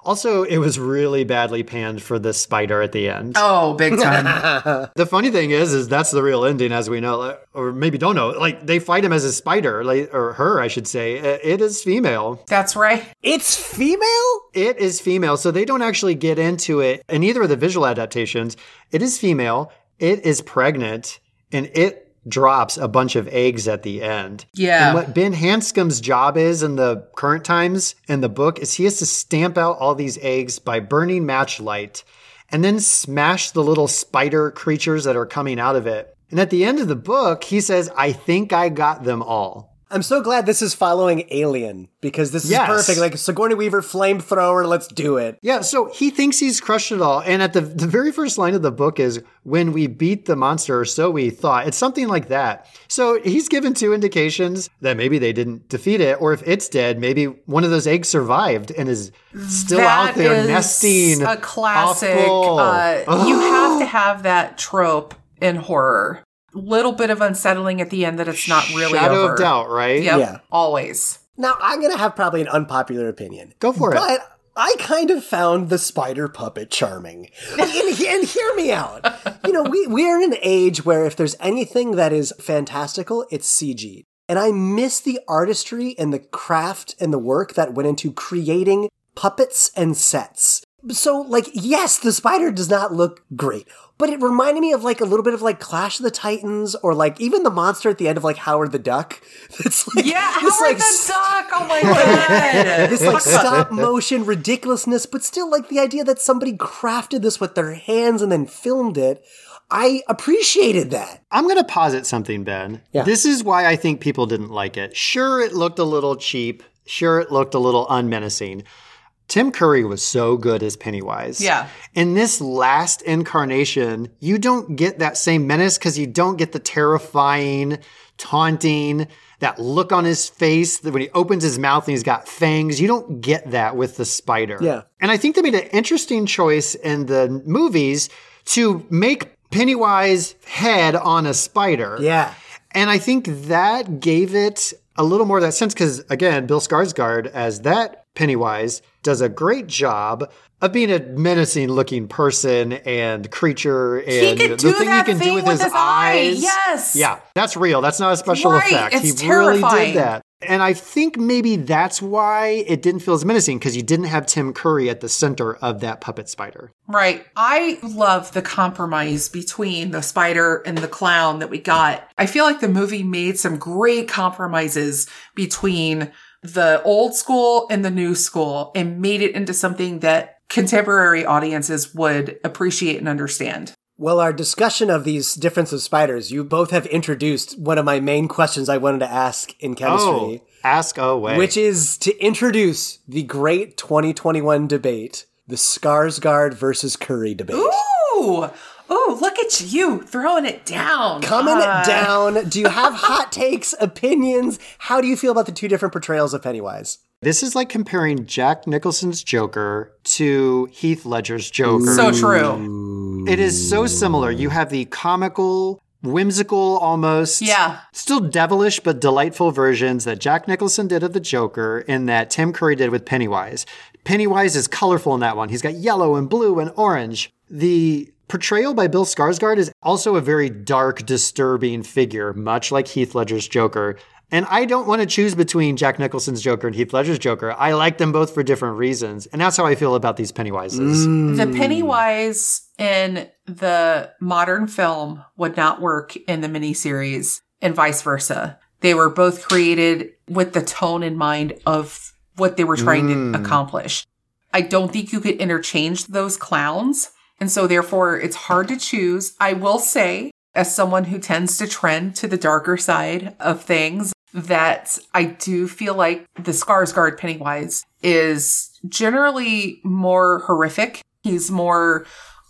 Also, it was really badly panned for the spider at the end. Oh, big time. The funny thing is, is that's the real ending, as we know, like, or maybe don't know. Like they fight him as a spider, like, or her, I should say. Uh, It is female. That's right. it's female. It is female, so they don't actually get into it in either of the visual adaptations. It is female. It is pregnant, and it drops a bunch of eggs at the end. Yeah. And what Ben Hanscom's job is in the current times in the book is he has to stamp out all these eggs by burning matchlight and then smash the little spider creatures that are coming out of it. And at the end of the book, he says, I think I got them all. I'm so glad this is following Alien because this is perfect. Like Sigourney Weaver flamethrower. Let's do it. Yeah, so he thinks he's crushed it all. And at the, the very first line of the book is, when we beat the monster, or so we thought. It's something like that. So he's given two indications that maybe they didn't defeat it, or if it's dead, maybe one of those eggs survived and is still out That there is nesting. A classic. Uh, you have to have that trope in horror. Little bit of unsettling at the end that it's not really Shadow over. of doubt, right? Yep, Yeah. always. Now I'm gonna have probably an unpopular opinion. Go for it. But I kind of found the spider puppet charming. and, and hear me out. You know, we, we are in an age where if there's anything that is fantastical, it's CG. And I miss the artistry and the craft and the work that went into creating puppets and sets. So, like, yes, the spider does not look great, but it reminded me of like a little bit of like Clash of the Titans or like even the monster at the end of like Howard the Duck. It's like Yeah, this, Howard like, the Duck. Oh my god. this like stop motion ridiculousness, but still like the idea that somebody crafted this with their hands and then filmed it. I appreciated that. I'm going to posit something, Ben. Yeah. This is why I think people didn't like it. Sure, it looked a little cheap. Sure, it looked a little unmenacing. Tim Curry was so good as Pennywise. Yeah. In this last incarnation, you don't get that same menace because you don't get the terrifying, taunting, that look on his face that when he opens his mouth and he's got fangs. You don't get that with the spider. Yeah. And I think they made an interesting choice in the movies to make Pennywise head on a spider. Yeah. And I think that gave it a little more of that sense because, again, Bill Skarsgård as that Pennywise does a great job of being a menacing looking person and creature and the thing he can thing do with, with his, his eye. eyes. Yes. Yeah, that's real. That's not a special Right, effect. it's he really did that. And I think maybe that's why it didn't feel as menacing because you didn't have Tim Curry at the center of that puppet spider. Right. I love the compromise between the spider and the clown that we got. I feel like the movie made some great compromises between the old school and the new school and made it into something that contemporary audiences would appreciate and understand. Well, our discussion of these difference of spiders, you both have introduced one of my main questions I wanted to ask in chemistry, Oh, ask away. which is to introduce the great 2021 debate, the Skarsgård versus Curry debate. Ooh. Ooh, look at you throwing it down. Coming Uh, down, do you have hot takes, opinions? How do you feel about the two different portrayals of Pennywise? This is like comparing Jack Nicholson's Joker to Heath Ledger's Joker. So true. it is so similar. You have the comical, whimsical, almost Yeah. still devilish but delightful versions that Jack Nicholson did of the Joker and that Tim Curry did with Pennywise. Pennywise is colorful in that one. He's got yellow and blue and orange. The portrayal by Bill Skarsgård is also a very dark, disturbing figure, much like Heath Ledger's Joker. And I don't want to choose between Jack Nicholson's Joker and Heath Ledger's Joker. I like them both for different reasons. And that's how I feel about these Pennywises. Mm. The Pennywise in the modern film would not work in the miniseries and vice versa. They were both created with the tone in mind of what they were trying to mm. accomplish. I don't think you could interchange those clowns. And so therefore it's hard to choose. I will say, as someone who tends to trend to the darker side of things, that I do feel like the Skarsgård Pennywise is generally more horrific. He's more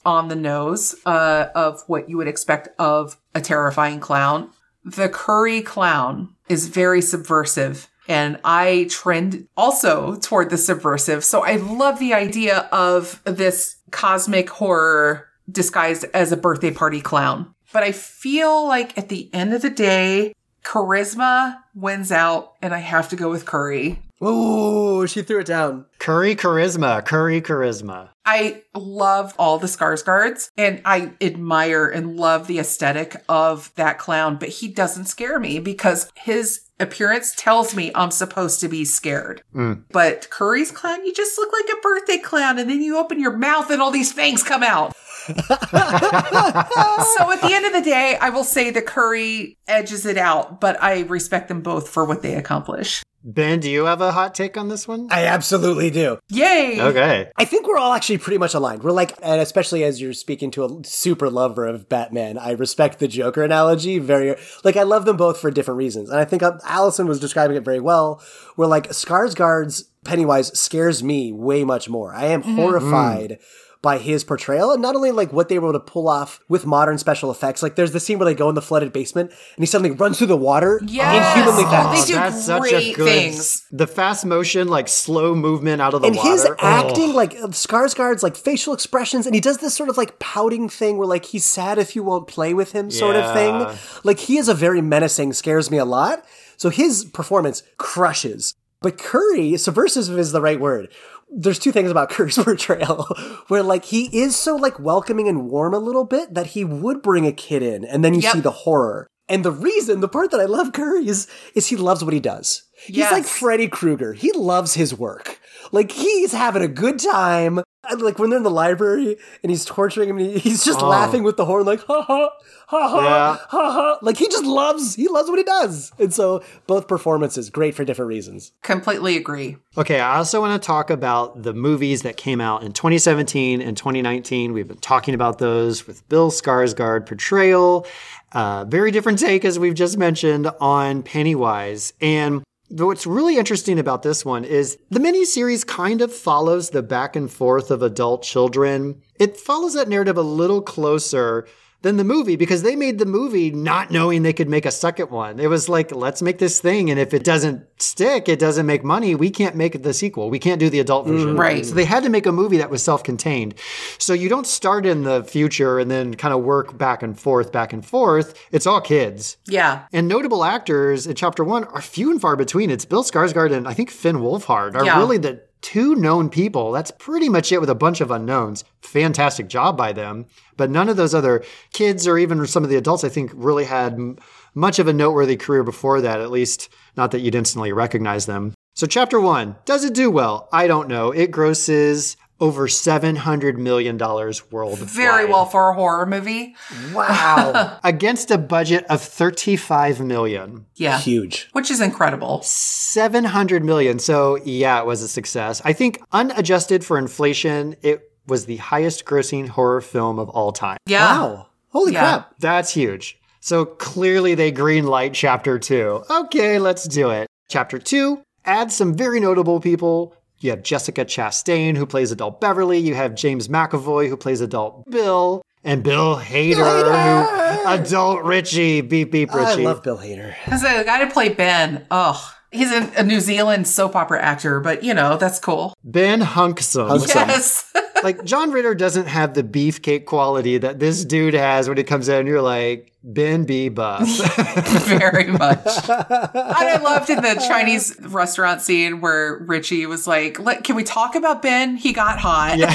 on the nose uh, of what you would expect of a terrifying clown. The Curry clown is very subversive. And I trend also toward the subversive. So I love the idea of this cosmic horror disguised as a birthday party clown. But I feel like at the end of the day, charisma wins out, and I have to go with Curry. Ooh, she threw it down. Curry charisma, Curry charisma. I love all the Skarsgårds and I admire and love the aesthetic of that clown, but he doesn't scare me because his appearance tells me I'm supposed to be scared. Mm. But Curry's clown, you just look like a birthday clown and then you open your mouth and all these fangs come out. so at the end of the day, I will say the Curry edges it out, but I respect them both for what they accomplish. Ben, do you have a hot take on this one? I absolutely do. Yay! Okay. I think we're all actually pretty much aligned. We're like, and especially as you're speaking to a super lover of Batman, I respect the Joker analogy very, like, I love them both for different reasons. And I think uh, Allison was describing it very well, where like Skarsgård's Pennywise scares me way much more. I am horrified by his portrayal and not only like what they were able to pull off with modern special effects. Like there's the scene where they go in the flooded basement and he suddenly runs through the water Yes. inhumanly Oh, fast. they do That's such a great good things. the fast motion, like slow movement out of the and water. And his Oh. acting, like Skarsgård's like facial expressions, and he does this sort of like pouting thing where like he's sad if you won't play with him, sort Yeah. of thing. Like he is a very menacing, scares me a lot. So his performance crushes. But Curry, subversive is the right word. There's two things about Curry's portrayal where like he is so like welcoming and warm a little bit that he would bring a kid in, and then you Yep. see the horror. And the reason, the part that I love Curry is, is he loves what he does. He's Yes. like Freddy Krueger. He loves his work. Like he's having a good time. And, Like when they're in the library and he's torturing him, and he- he's just laughing with the horn, like ha ha ha ha Yeah. ha ha. Like he just loves, he loves what he does. And so both performances great for different reasons. Completely agree. Okay, I also want to talk about the movies that came out in 2017 and 2019. We've been talking about those with Bill Skarsgård portrayal. Uh, very different take, as we've just mentioned, on Pennywise. And what's really interesting about this one is the miniseries kind of follows the back and forth of adult children. It follows that narrative a little closer than the movie because they made the movie not knowing they could make a second one. It was like, let's make this thing. And if it doesn't stick, it doesn't make money. We can't make the sequel. We can't do the adult version. Mm, right. So they had to make a movie that was self contained. So you don't start in the future and then kind of work back and forth, back and forth. It's all kids. Yeah. And notable actors in chapter one are few and far between. It's Bill Skarsgård and I think Finn Wolfhard are Yeah. really the two known people. That's pretty much it with a bunch of unknowns. Fantastic job by them. But none of those other kids or even some of the adults, I think, really had m- much of a noteworthy career before that, at least not that you'd instantly recognize them. So, chapter one, does it do well? I don't know. It grosses over $700 million worldwide. Very well for a horror movie. Wow. Against a budget of 35 million. Yeah. Huge. Which is incredible. 700 million. So, yeah, it was a success. I think unadjusted for inflation, it was the highest grossing horror film of all time. Yeah. Wow. Holy Yeah. crap. That's huge. So, clearly they greenlight chapter two. Okay, let's do it. Chapter two adds some very notable people. You have Jessica Chastain, who plays adult Beverly. You have James McAvoy, who plays adult Bill. And Bill Hader, who adult Richie. Beep, beep, Richie. I love Bill Hader. Because the guy to play Ben, oh, he's a, a New Zealand soap opera actor, but you know, that's cool. ben Hunkson. Hunkson. Yes. like John Ritter doesn't have the beefcake quality that this dude has when he comes in. You're like Ben B. Buff. Very much. and I loved in the Chinese restaurant scene where Richie was like, Can we talk about Ben? He got hot. yeah,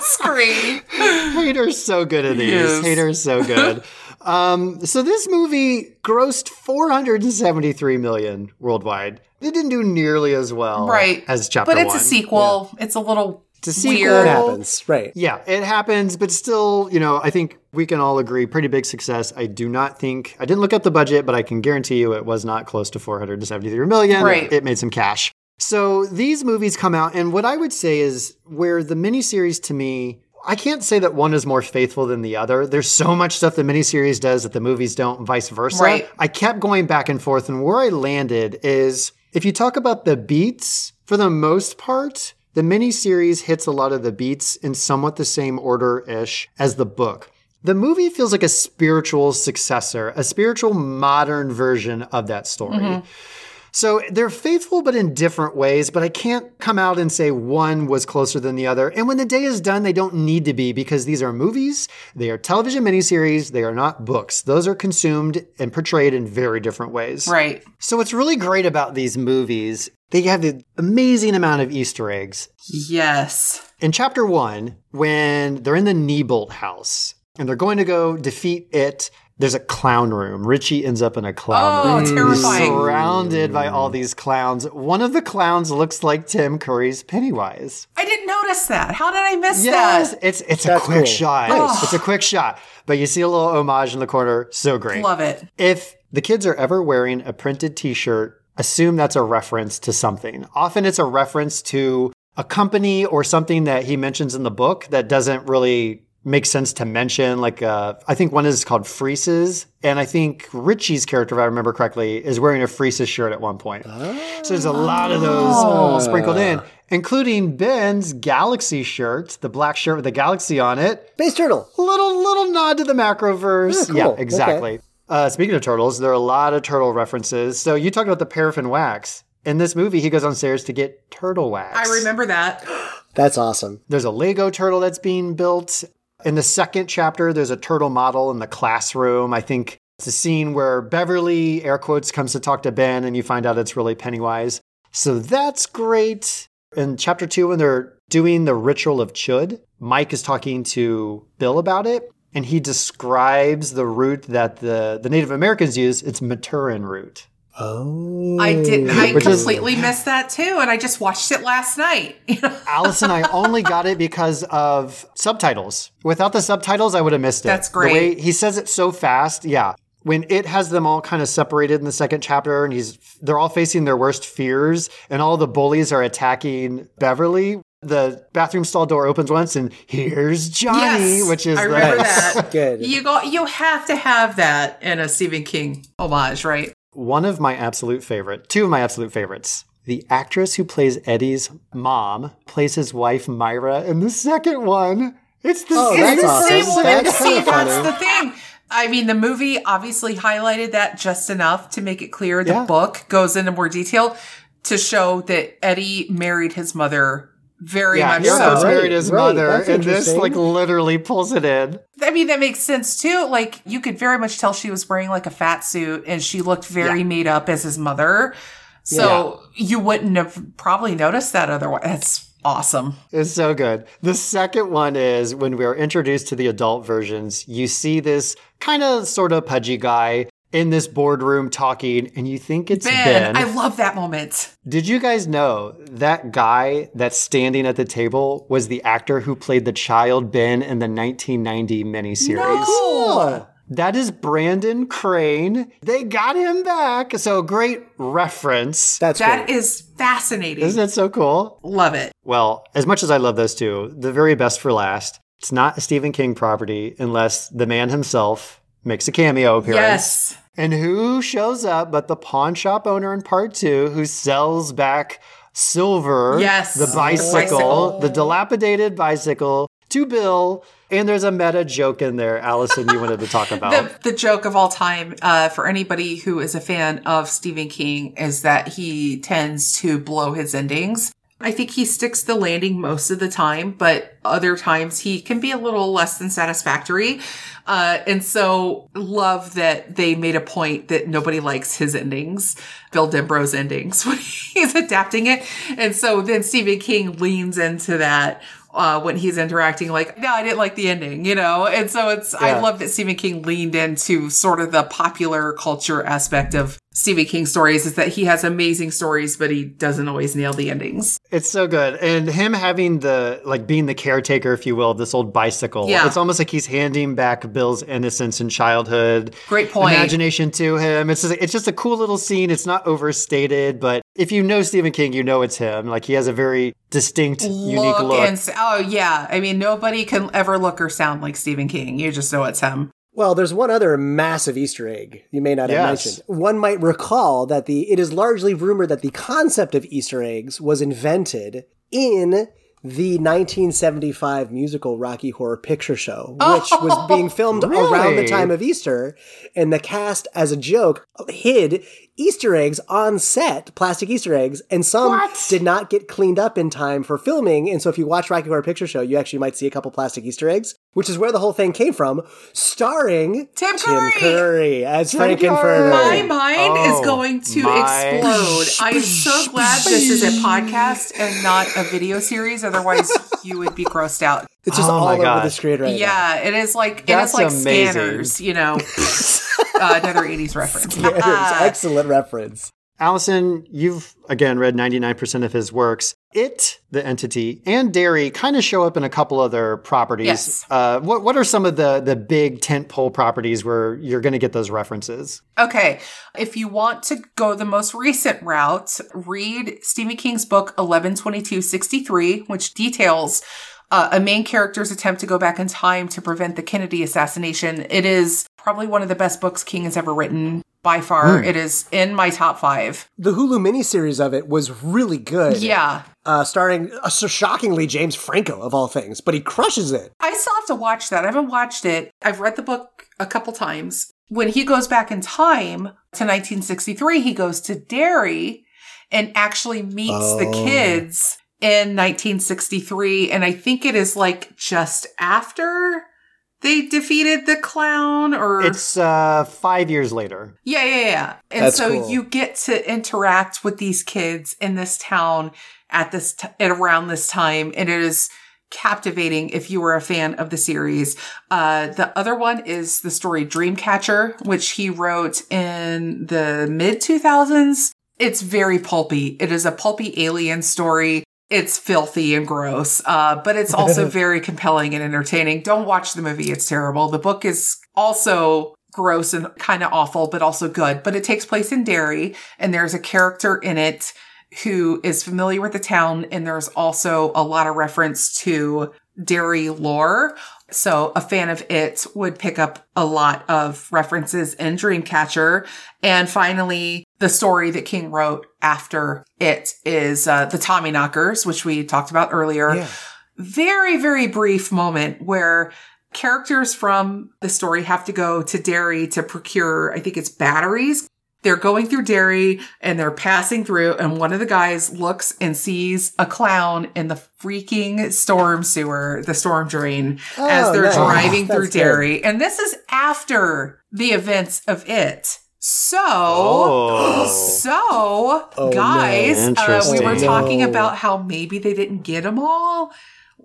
Scream. Hader's so good at these. Yes. Hader's so good. Um, so this movie grossed 473 million worldwide. It didn't do nearly as well Right. as chapter But it's one. a sequel. It's a little It's a sequel. It happens. Right. Yeah, it happens, but still, you know, I think we can all agree pretty big success. I do not think I didn't look up the budget, but I can guarantee you it was not close to 473 million. Right. It made some cash. So these movies come out, and what I would say is where the miniseries to me, I can't say that one is more faithful than the other. There's so much stuff the miniseries does that the movies don't, and vice versa. Right. I kept going back and forth, and where I landed is if you talk about the beats, for the most part, the miniseries hits a lot of the beats in somewhat the same order ish as the book. The movie feels like a spiritual successor, a spiritual modern version of that story. Mm-hmm. So they're faithful, but in different ways. But I can't come out and say one was closer than the other. And when the day is done, they don't need to be because these are movies, they are television miniseries, they are not books. Those are consumed and portrayed in very different ways. Right. So what's really great about these movies, they have an amazing amount of Easter eggs. Yes. In chapter one, when they're in the Neibolt house and they're going to go defeat it, there's a clown room. Richie ends up in a clown Oh, room. He's terrifying. surrounded by all these clowns. One of the clowns looks like Tim Curry's Pennywise. I didn't notice that. How did I miss Yes, that? it's it's a quick cool. shot. Nice. It's a quick shot, but you see a little homage in the corner. So great. Love it. If the kids are ever wearing a printed t-shirt, assume that's a reference to something. Often it's a reference to a company or something that he mentions in the book that doesn't really make sense to mention. Like, uh, I think one is called Freese's. And I think Richie's character, if I remember correctly, is wearing a Freese's shirt at one point. So there's a lot of those sprinkled in, including Ben's Galaxy shirt, the black shirt with the galaxy on it Space Turtle. little little nod to the macroverse. Yeah, Yeah, cool. exactly. Uh, speaking of turtles, there are a lot of turtle references. So you talked about the paraffin wax. In this movie, he goes on stairs to get turtle wax. I remember that. That's awesome. There's a Lego turtle that's being built. In the second chapter, there's a turtle model in the classroom. I think it's a scene where Beverly, air quotes, comes to talk to Ben, and you find out it's really Pennywise. So that's great. In chapter two, when they're doing the ritual of Chud, Mike is talking to Bill about it, and he describes the root that the, the Native Americans use. It's Maturin root. Oh. I didn't. I Which is- completely missed that too, and I just watched it last night. You know? Allison, I only got it because of subtitles. Without the subtitles, I would have missed it. That's The way great. he says it so fast. Yeah. When it has them all kind of separated in the second chapter and he's they're all facing their worst fears and all the bullies are attacking Beverly. The bathroom stall door opens once and here's Johnny, yes, which is I the remember that. Good. You go. You have to have that in a Stephen King homage, right? One of my absolute favorite, two of my absolute favorites. The actress who plays Eddie's mom plays his wife Myra in the second one. It's the Oh, same that's It's the awesome. same woman. That's See, that's funny. the thing. I mean, the movie obviously highlighted that just enough to make it clear. The Yeah. book goes into more detail to show that Eddie married his mother very Yeah, much he yeah, so. right, married his right, mother, that's and this like literally pulls it in. I mean, that makes sense too. Like, you could very much tell she was wearing like a fat suit and she looked very Yeah. made up as his mother. So you wouldn't have probably noticed that otherwise. That's awesome. It's so good. The second one is when we're introduced to the adult versions, you see this kind of sort of pudgy guy in this boardroom talking, and you think it's Ben, Ben. I love that moment. Did you guys know that guy that's standing at the table was the actor who played the child Ben in the 1990 miniseries? No. That is Brandon Crane. They got him back. So great reference. That's That great. is fascinating. Isn't that so cool? Love it. Well, as much as I love those two, the very best for last. It's not a Stephen King property unless the man himself makes a cameo appearance. Yes. And who shows up but the pawn shop owner in part two who sells back Silver, Yes. the bicycle, Bicycle. the dilapidated bicycle to Bill. And there's a meta joke in there, Allison, you wanted to talk about. The, the joke of all time uh, for anybody who is a fan of Stephen King is that he tends to blow his endings. I think he sticks the landing most of the time, but other times he can be a little less than satisfactory. Uh, and so love that they made a point that nobody likes his endings, Bill Denbrough's endings when he's adapting it. And so then Stephen King leans into that uh, when he's interacting, like, no, I didn't like the ending, you know? And so it's, I love that Stephen King leaned into sort of the popular culture aspect of Stephen King stories is that he has amazing stories, but he doesn't always nail the endings. It's so good. And him having the, like, being the caretaker, if you will, of this old bicycle. Yeah. It's almost like he's handing back Bill's innocence and childhood. Great point. Imagination to him. It's just, it's just a cool little scene. It's not overstated, but if you know Stephen King, you know it's him. Like, he has a very distinct, unique look. and oh yeah, I mean nobody can ever look or sound like Stephen King. You just know it's him. Well, there's one other massive Easter egg you may not have Yes. mentioned. One might recall that the it is largely rumored that the concept of Easter eggs was invented in the 1975 musical Rocky Horror Picture Show, which was being filmed around the time of Easter, and the cast, as a joke, hid Easter eggs on set, plastic Easter eggs, and some What? did not get cleaned up in time for filming. And so, if you watch Rocky Horror Picture Show, you actually might see a couple plastic Easter eggs, which is where the whole thing came from, starring Tim Curry! Curry as Curry! Frank-N-Furter. My mind Oh, is going to my- explode. I am so glad this is a podcast and not a video series. Otherwise, you would be grossed out. It's just Oh all my over the screen right now. Yeah, it is like That's it is like amazing. scanners. You know, uh, another '80s reference. Yeah, it's Uh, excellent reference. Allison, you've again read 99% of his works. It, the entity, and Derry kind of show up in a couple other properties. Yes. Uh, what, what are some of the, the big tentpole properties where you're going to get those references? Okay, if you want to go the most recent route, read Stephen King's book 11/22/63, which details uh, a main character's attempt to go back in time to prevent the Kennedy assassination. It is probably one of the best books King has ever written by far. It is in my top five. The Hulu miniseries of it was really good. Yeah. Uh, starring, uh, so shockingly, James Franco, of all things, but he crushes it. I still have to watch that. I haven't watched it. I've read the book a couple times. When he goes back in time to 1963, he goes to Derry and actually meets the Oh. kids in 1963. And I think it is like just after they defeated the clown or It's uh, five years later. yeah, yeah, yeah. And That's so cool. you get to interact with these kids in this town at this t- at around this time, and it is captivating if you were a fan of the series. Uh, the other one is the story Dreamcatcher, which he wrote in the mid 2000s. It's very pulpy. It is a pulpy alien story. It's filthy and gross, uh, but it's also very compelling and entertaining. Don't watch the movie. It's terrible. The book is also gross and kind of awful, but also good. But it takes place in Derry, and there's a character in it who is familiar with the town, and there's also a lot of reference to Derry lore. So a fan of it would pick up a lot of references in Dreamcatcher. And finally, the story that King wrote after it is uh, the Tommyknockers, which we talked about earlier. Yeah. very, very brief moment where characters from the story have to go to Derry to procure, I think it's batteries. They're going through Derry and they're passing through and one of the guys looks and sees a clown in the freaking storm sewer, the storm drain, as Oh, they're nice. driving That's through good. Derry. And this is after the events of it. So, Oh. so Oh, guys, uh, we were talking No. about how maybe they didn't get them all.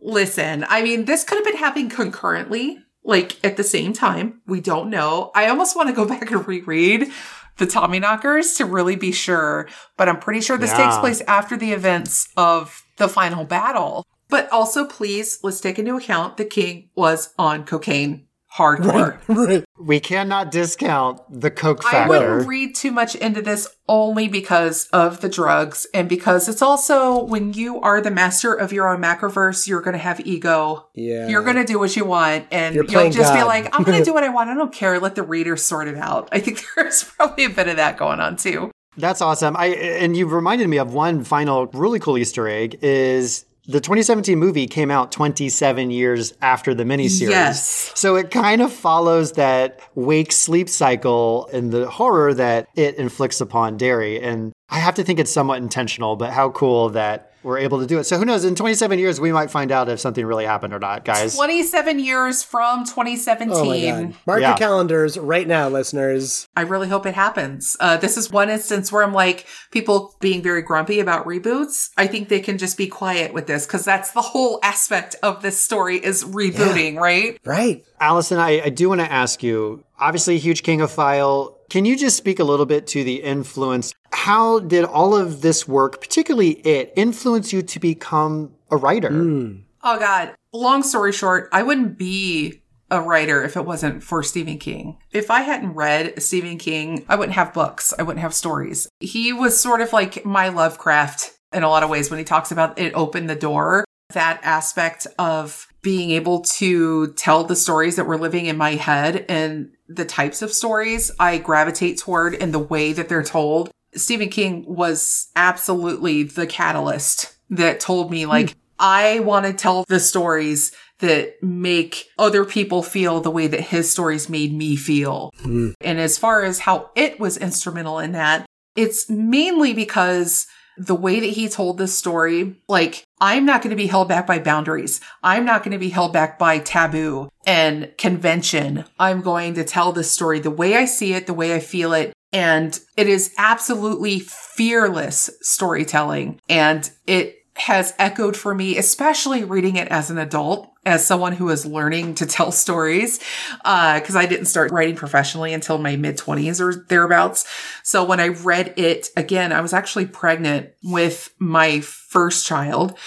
Listen, I mean, this could have been happening concurrently, like at the same time. We don't know. I almost want to go back and reread the Tommyknockers to really be sure, but I'm pretty sure this Yeah. takes place after the events of the final battle. But also, please, let's take into account the king was on cocaine hardcore. right. We cannot discount the coke factor. I wouldn't read too much into this only because of the drugs and because it's also when you are the master of your own macroverse, you're going to have ego. Yeah. You're going to do what you want and You're you'll playing just be like, I'm going to do what I want. I don't care. Let the reader sort it out. I think there's probably a bit of that going on too. That's awesome. I and you reminded me of one final really cool Easter egg is the 2017 movie came out 27 years after the miniseries. Yes. So it kind of follows that wake sleep cycle and the horror that it inflicts upon Derry. And I have to think it's somewhat intentional, but how cool that we're able to do it. So who knows? In 27 years, we might find out if something really happened or not, guys. 27 years from 2017. Oh my god. Mark Yeah. your calendars right now, listeners. I really hope it happens. Uh, this is one instance where I'm like, people being very grumpy about reboots. I think they can just be quiet with this because that's the whole aspect of this story is rebooting, right? Right. Allison, I, I do want to ask you obviously, a huge Kingophile. Can you just speak a little bit to the influence? How did all of this work, particularly it, influence you to become a writer? Hmm. Oh God. Long story short, I wouldn't be a writer if it wasn't for Stephen King. If I hadn't read Stephen King, I wouldn't have books. I wouldn't have stories. He was sort of like my Lovecraft in a lot of ways when he talks about it opened the door. That aspect of being able to tell the stories that were living in my head and the types of stories I gravitate toward and the way that they're told. Stephen King was absolutely the catalyst that told me hmm. like, I want to tell the stories that make other people feel the way that his stories made me feel. Hmm. And as far as how it was instrumental in that, it's mainly because the way that he told this story, like, I'm not going to be held back by boundaries. I'm not going to be held back by taboo and convention. I'm going to tell this story the way I see it, the way I feel it. And it is absolutely fearless storytelling. And it has echoed for me, especially reading it as an adult, as someone who is learning to tell stories, uh, because I didn't start writing professionally until my mid 20s or thereabouts. So when I read it again, I was actually pregnant with my first child,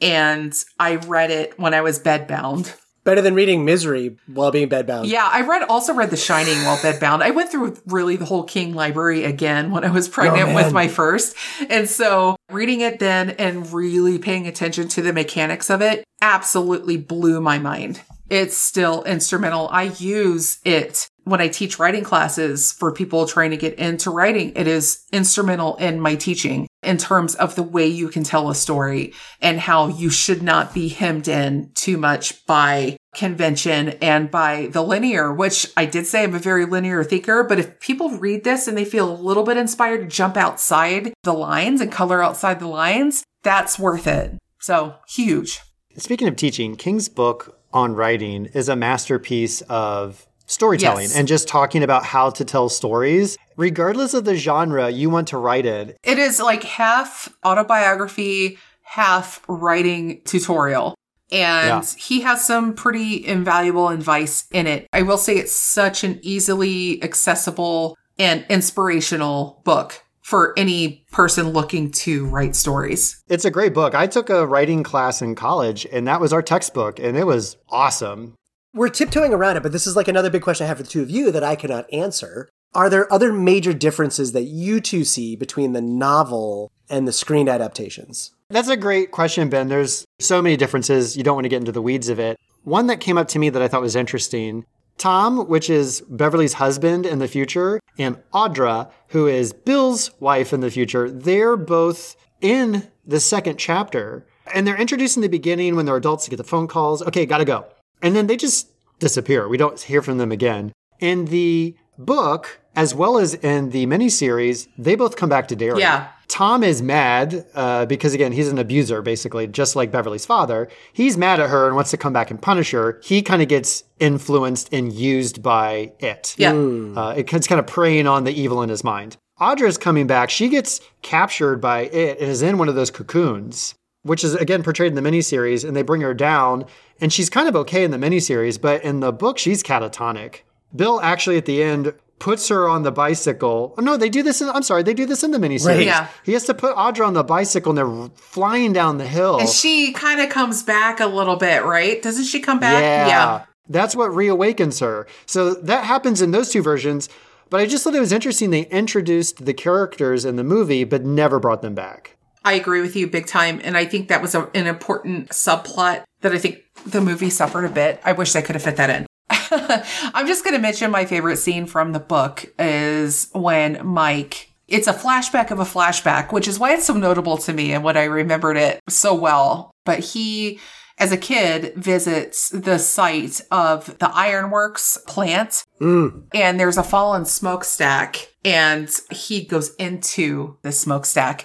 and I read it when I was bedbound. Better than reading Misery while being bedbound. Yeah, I read also read The Shining while bedbound. I went through really the whole King library again when I was oh, pregnant Oh, with my first. And so reading it then and really paying attention to the mechanics of it absolutely blew my mind. It's still instrumental. I use it when I teach writing classes for people trying to get into writing. It is instrumental in my teaching in terms of the way you can tell a story and how you should not be hemmed in too much by convention and by the linear, which I did say I'm a very linear thinker, but if people read this and they feel a little bit inspired to jump outside the lines and color outside the lines, that's worth it. So huge. Speaking of teaching, King's book on writing is a masterpiece of storytelling Yes. and just talking about how to tell stories. Regardless of the genre you want to write in, It is like half autobiography, half writing tutorial. And Yeah. he has some pretty invaluable advice in it. I will say it's such an easily accessible and inspirational book for any person looking to write stories. it's a great book. I took a writing class in college, and that was our textbook, and it was awesome. We're tiptoeing around it, but this is like another big question I have for the two of you that I cannot answer. Are there other major differences that you two see between the novel and the screen adaptations? That's a great question, Ben. There's so many differences. You don't want to get into the weeds of it. One that came up to me that I thought was interesting Tom, which is Beverly's husband in the future, and Audra, who is Bill's wife in the future, they're both in the second chapter. And they're introduced in the beginning when they're adults to get the phone calls. Okay, gotta go. And then they just disappear. We don't hear from them again. In the book, as well as in the miniseries, they both come back to Derry. Yeah. Tom is mad uh, because, again, he's an abuser, basically, just like Beverly's father. He's mad at her and wants to come back and punish her. He kind of gets influenced and used by it. Yeah. Uh, it- it's kind of preying on the evil in his mind. Audra's coming back. She gets captured by it and is in one of those cocoons, which is again portrayed in the miniseries. And they bring her down, and she's kind of okay in the miniseries, but in the book, she's catatonic. Bill actually at the end puts her on the bicycle. Oh, no, they do this. In, I'm sorry, they do this in the miniseries. Right. Yeah. He has to put Audra on the bicycle, and they're flying down the hill. And she kind of comes back a little bit, right? Doesn't she come back? Yeah. That's what reawakens her. So that happens in those two versions. But I just thought it was interesting they introduced the characters in the movie, but never brought them back. I agree with you big time. And I think that was a, an important subplot that I think the movie suffered a bit. I wish they could have fit that in. I'm just going to mention my favorite scene from the book is when Mike, it's a flashback of a flashback, which is why it's so notable to me and what I remembered it so well. But he, as a kid, visits the site of the ironworks plant mm. and there's a fallen smokestack and he goes into the smokestack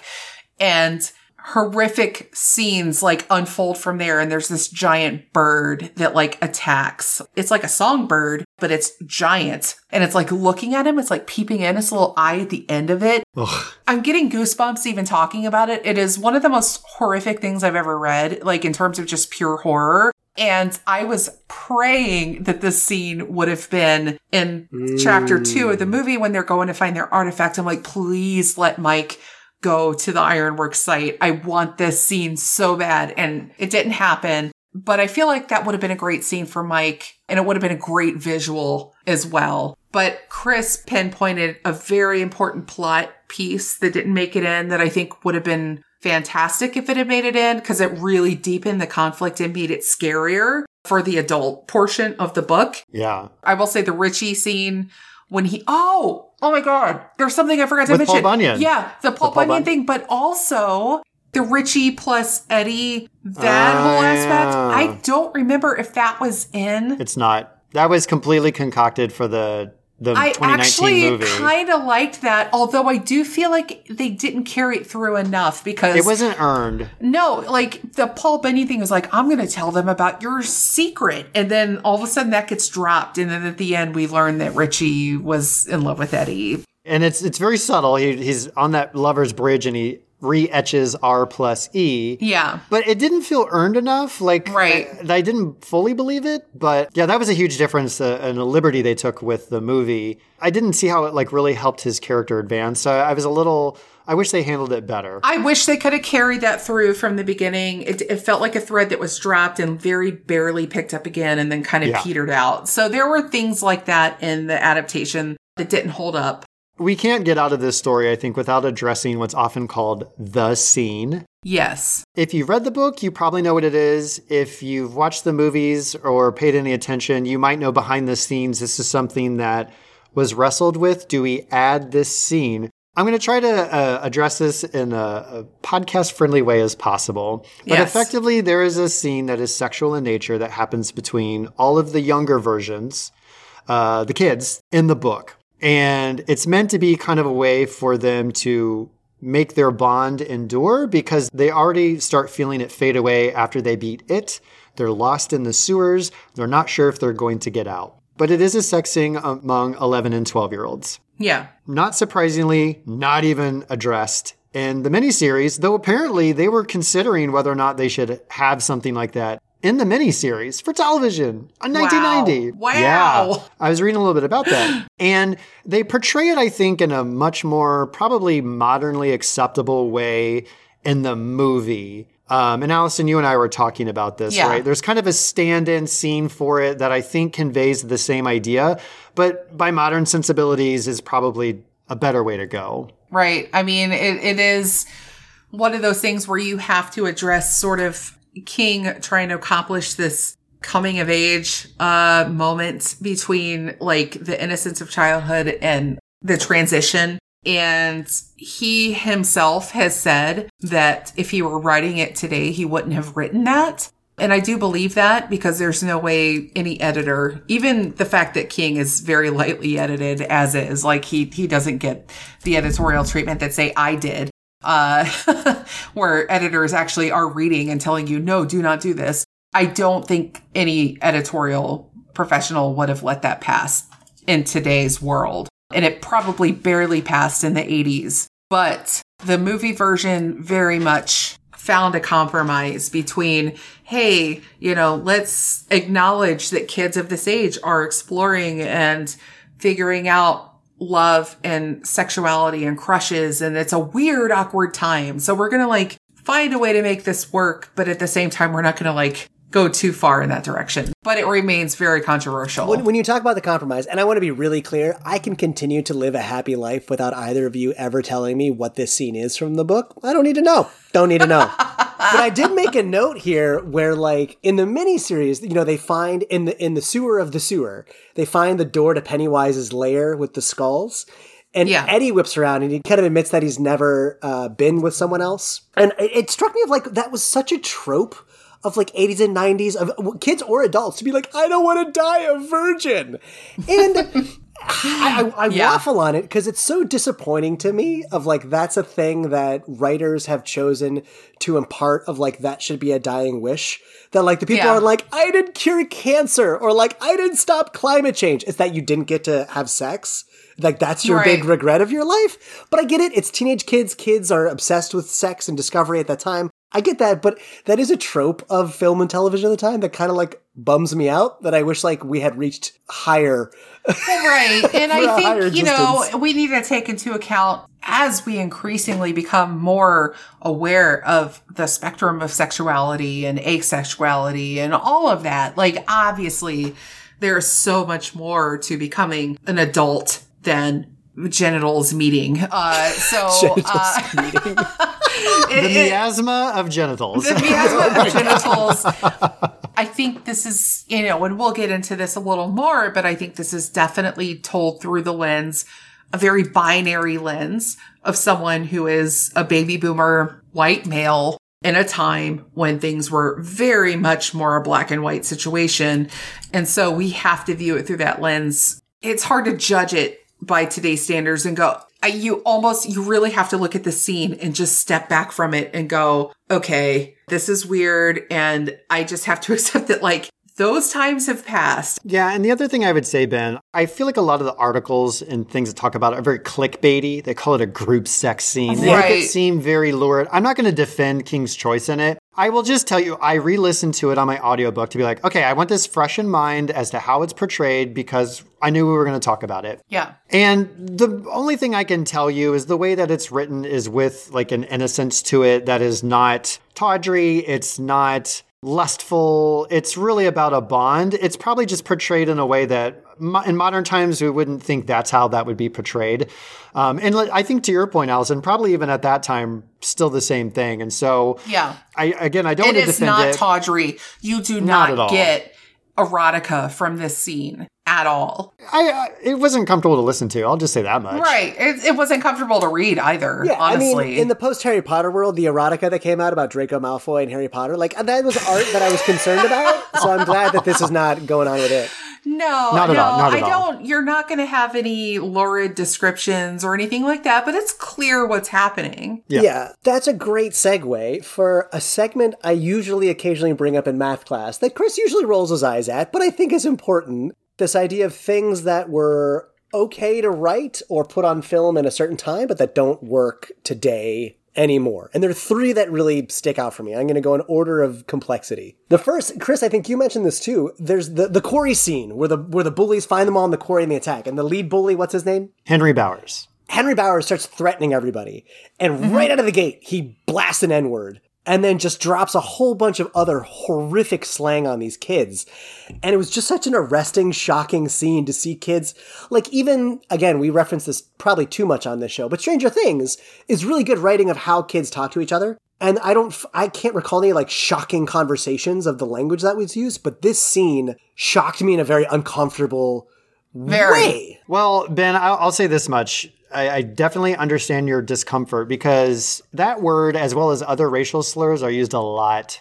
and horrific scenes like unfold from there and there's this giant bird that like attacks. It's like a songbird but it's giant and it's like looking at him it's like peeping in its little eye at the end of it. I'm getting goosebumps even talking about it. It is one of the most horrific things i've ever read like in terms of just pure horror. And I was praying that this scene would have been in chapter two of the mm. movie when they're going to find their artifact. I'm like, please let Mike go to the ironworks site. I want this scene so bad. And it didn't happen. But I feel like that would have been a great scene for Mike and it would have been a great visual as well. But Chris pinpointed a very important plot piece that didn't make it in that I think would have been fantastic if it had made it in because it really deepened the conflict and made it scarier for the adult portion of the book. Yeah. I will say the Richie scene when he oh oh my god there's something I forgot to With mention. Paul Bunyan. Yeah, the Paul Paul Bunyan Bun- thing, but also the Richie plus Eddie that whole aspect. Ah. I don't remember if that was in. It's not. That was completely concocted for the the I 2019 actually movie. kind of liked that, although I do feel like they didn't carry it through enough because it wasn't earned. No, like the Paul Bunyan thing was like, I'm going to tell them about your secret. And then all of a sudden that gets dropped. And then at the end, we learn that Richie was in love with Eddie. And it's it's very subtle. He, he's on that lover's bridge and he re-etches R plus E. Yeah. But it didn't feel earned enough. Like, Right. I, I didn't fully believe it. But yeah, that was a huge difference uh, and a liberty they took with the movie. I didn't see how it like really helped his character advance. So I was a little. I wish they handled it better. I wish they could have carried that through from the beginning. It, it felt like a thread that was dropped and very barely picked up again and then kind of Yeah. petered out. So there were things like that in the adaptation that didn't hold up. We can't get out of this story, I think, without addressing what's often called the scene. Yes. If you've read the book, you probably know what it is. If you've watched the movies or paid any attention, you might know behind the scenes this is something that was wrestled with. Do we add this scene? I'm going to try to uh, address this in a, a podcast friendly way as possible. But Yes. effectively, there is a scene that is sexual in nature that happens between all of the younger versions, uh, the kids, in the book. And it's meant to be kind of a way for them to make their bond endure because they already start feeling it fade away after they beat it. They're lost in the sewers. They're not sure if they're going to get out. But it is a sex scene among 11 and 12 year olds. Yeah. Not surprisingly, not even addressed in the miniseries, though apparently they were considering whether or not they should have something like that in the miniseries for television in 1990. Wow. Yeah. I was reading a little bit about that. and they portray it, I think, in a much more probably modernly acceptable way in the movie. Um, and Allison, you and I were talking about this, Yeah. right? There's kind of a stand in scene for it that I think conveys the same idea, but by modern sensibilities is probably a better way to go. Right. I mean, it, it is one of those things where you have to address sort of King trying to accomplish this coming of age uh moment between like the innocence of childhood and the transition And he himself has said that if he were writing it today, he wouldn't have written that. And I do believe that because there's no way any editor, even the fact that King is very lightly edited as is, like he, he doesn't get the editorial treatment that say I did, uh, where editors actually are reading and telling you, no, do not do this. I don't think any editorial professional would have let that pass in today's world. And it probably barely passed in the 80s. But the movie version very much found a compromise between, hey, you know, let's acknowledge that kids of this age are exploring and figuring out love and sexuality and crushes. And it's a weird, awkward time. So we're going to like find a way to make this work. But at the same time, we're not going to like go too far in that direction. But it remains very controversial. When, when you talk about the compromise, and I want to be really clear, I can continue to live a happy life without either of you ever telling me what this scene is from the book. I don't need to know. Don't need to know. but I did make a note here where, like, in the miniseries, you know, they find in the in the sewer of the sewer, they find the door to Pennywise's lair with the skulls. And Yeah. Eddie whips around and he kind of admits that he's never uh, been with someone else. And it, it struck me of like that was such a trope of like 80s and 90s of kids or adults to be like, I don't want to die a virgin. And I, I, I Yeah. waffle on it because it's so disappointing to me of like that's a thing that writers have chosen to impart of like that should be a dying wish that like the people Yeah. are like I didn't cure cancer or like I didn't stop climate change. It's that you didn't get to have sex. Like that's your big regret of your life. But I get it. It's teenage kids. Kids are obsessed with sex and discovery at that time I get that but that is a trope of film and television at the time that kind of like bums me out that I wish like we had reached higher right. And I think, you know, we need to take into account as we increasingly become more aware of the spectrum of sexuality and asexuality and all of that. Like, obviously, there's so much more to becoming an adult than genitals meeting. Uh, so, uh, The it- it- miasma of genitals. the miasma of genitals. I think this is, you know, and we'll get into this a little more, but I think this is definitely told through the lens, a very binary lens of someone who is a baby boomer white male in a time when things were very much more a black and white situation. And so we have to view it through that lens. It's hard to judge it by today's standards and go, you almost, you really have to look at the scene and just step back from it and go, okay, this is weird. And I just have to accept that like those times have passed. Yeah, and the other thing I would say, Ben, I feel like a lot of the articles and things that talk about it are very clickbaity. They call it a group sex scene. They make Right. it seem very lurid. I'm not going to defend King's Choice in it. I will just tell you, I re listened to it on my audiobook to be like, okay, I want this fresh in mind as to how it's portrayed because I knew we were going to talk about it. Yeah. And the only thing I can tell you is the way that it's written is with like an innocence to it that is not tawdry, it's not lustful, it's really about a bond. It's probably just portrayed in a way that mo- in modern times we wouldn't think that's how that would be portrayed. Um, and I think to your point, Allison, probably even at that time, still the same thing. And so, Yeah. I again, I don't It want to is defend not it. tawdry. You do Not not, get erotica from this scene at all. I, I it wasn't comfortable to listen to. I'll just say that much. Right. It, it wasn't comfortable to read either, Yeah, honestly. I mean, in the post Harry Potter world, the erotica that came out about Draco Malfoy and Harry Potter, like that was art that I was concerned about. So I'm glad that this is not going on with it. No, Not at no, all, not I at all. don't. You're not going to have any lurid descriptions or anything like that, but it's clear what's happening. Yeah. Yeah. that's a great segue for a segment I usually occasionally bring up in math class that Chris usually rolls his eyes at, but I think is important. This idea of things that were okay to write or put on film in a certain time, but that don't work today anymore. And there are three that really stick out for me. I'm going to go in order of complexity. The first, Chris, I think you mentioned this too. There's the, the quarry scene where the where the bullies find them all in the quarry and they attack. And the lead bully, what's his name? Henry Bowers. Henry Bowers starts threatening everybody. And Mm-hmm. right out of the gate, he blasts an N word and then just drops a whole bunch of other horrific slang on these kids. And it was just such an arresting, shocking scene to see kids. Like, even, again, we reference this probably too much on this show, but Stranger Things is really good writing of how kids talk to each other. And I don't, I can't recall any like shocking conversations of the language that was used, but this scene shocked me in a very uncomfortable Very. way. Well, Ben, I'll, I'll say this much. I, I definitely understand your discomfort because that word, as well as other racial slurs, are used a lot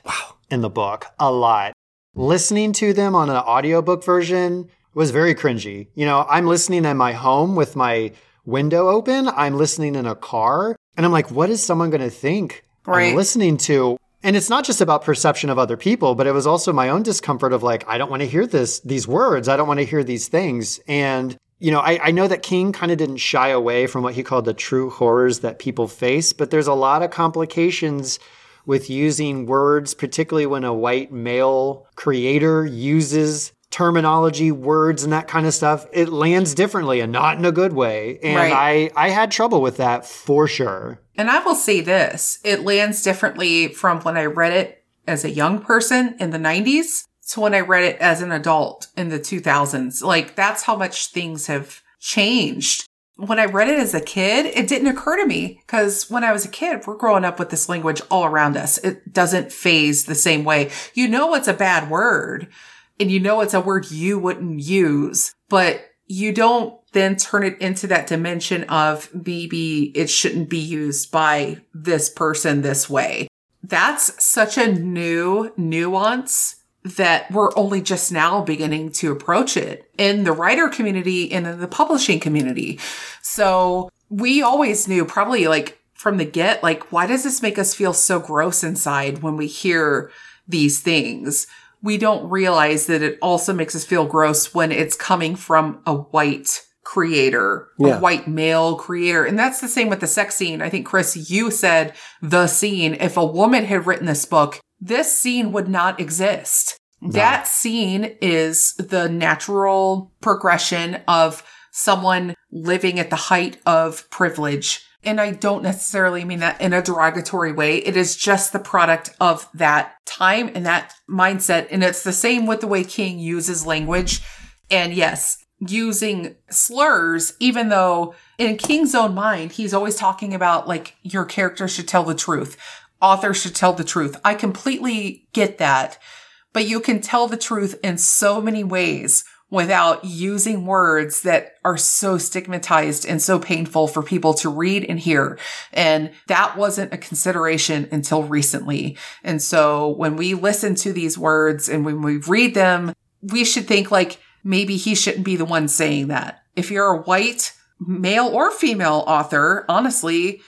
in the book. A lot. Listening to them on an audiobook version was very cringy. You know, I'm listening in my home with my window open, I'm listening in a car, and I'm like, what is someone going to think Right. I'm listening to? And it's not just about perception of other people, but it was also my own discomfort of like, I don't want to hear this, these words. I don't want to hear these things. And, you know, I, I know that King kind of didn't shy away from what he called the true horrors that people face, but there's a lot of complications with using words, particularly when a white male creator uses terminology, words, and that kind of stuff. It lands differently and not in a good way. And Right. I, I had trouble with that for sure. And I will say this it lands differently from when I read it as a young person in the 90s to when I read it as an adult in the 2000s. Like, that's how much things have changed. When I read it as a kid, it didn't occur to me because when I was a kid, we're growing up with this language all around us. It doesn't phase the same way. You know it's a bad word and you know it's a word you wouldn't use, but you don't then turn it into that dimension of maybe it shouldn't be used by this person this way. That's such a new nuance that we're only just now beginning to approach it in the writer community and in the publishing community. So we always knew probably like from the get, like, why does this make us feel so gross inside when we hear these things? We don't realize that it also makes us feel gross when it's coming from a white creator, Yeah. a white male creator. And that's the same with the sex scene. I think, Chris, you said the scene. If a woman had written this book, this scene would not exist. That scene is the natural progression of someone living at the height of privilege. And I don't necessarily mean that in a derogatory way. It is just the product of that time and that mindset. And it's the same with the way King uses language. And yes, using slurs, even though in King's own mind, he's always talking about like your character should tell the truth. Authors should tell the truth. I completely get that. But you can tell the truth in so many ways without using words that are so stigmatized and so painful for people to read and hear. And that wasn't a consideration until recently. And so when we listen to these words and when we read them, we should think like maybe he shouldn't be the one saying that. If you're a white male or female author, honestly,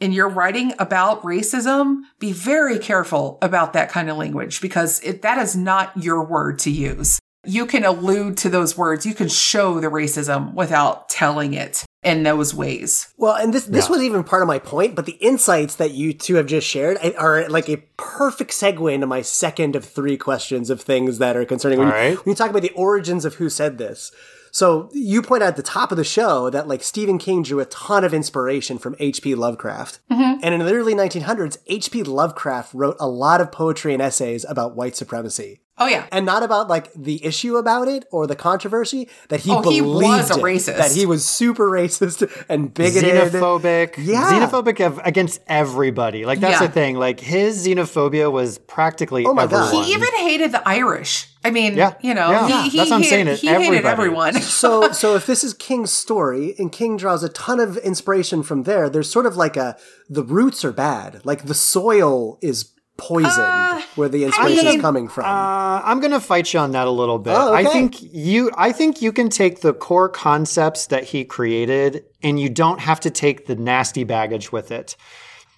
and you're writing about racism, be very careful about that kind of language because it, that is not your word to use. You can allude to those words. You can show the racism without telling it in those ways. Well, and this this Yeah. was even part of my point, but the insights that you two have just shared are like a perfect segue into my second of three questions of things that are concerning. When, All right. you, when you talk about the origins of who said this, so you point out at the top of the show that like Stephen King drew a ton of inspiration from H.P. Lovecraft, mm-hmm. and in the early 1900s, H.P. Lovecraft wrote a lot of poetry and essays about white supremacy. Oh yeah. and not about like the issue about it or the controversy that he Oh, he believed was a it, racist. that he was super racist and bigoted xenophobic Yeah. xenophobic of, against everybody like that's Yeah. the thing like his xenophobia was practically Oh my God. He even hated the Irish. I mean, Yeah. you know, Yeah. he, he, That's what I'm hated, saying, it- he hated everyone. so so if this is King's story and King draws a ton of inspiration from there, there's sort of like a the roots are bad. Like the soil is poisoned where the inspiration is coming from. Uh, I'm gonna fight you on that a little bit. Oh, I think you I think you can take the core concepts that he created and you don't have to take the nasty baggage with it.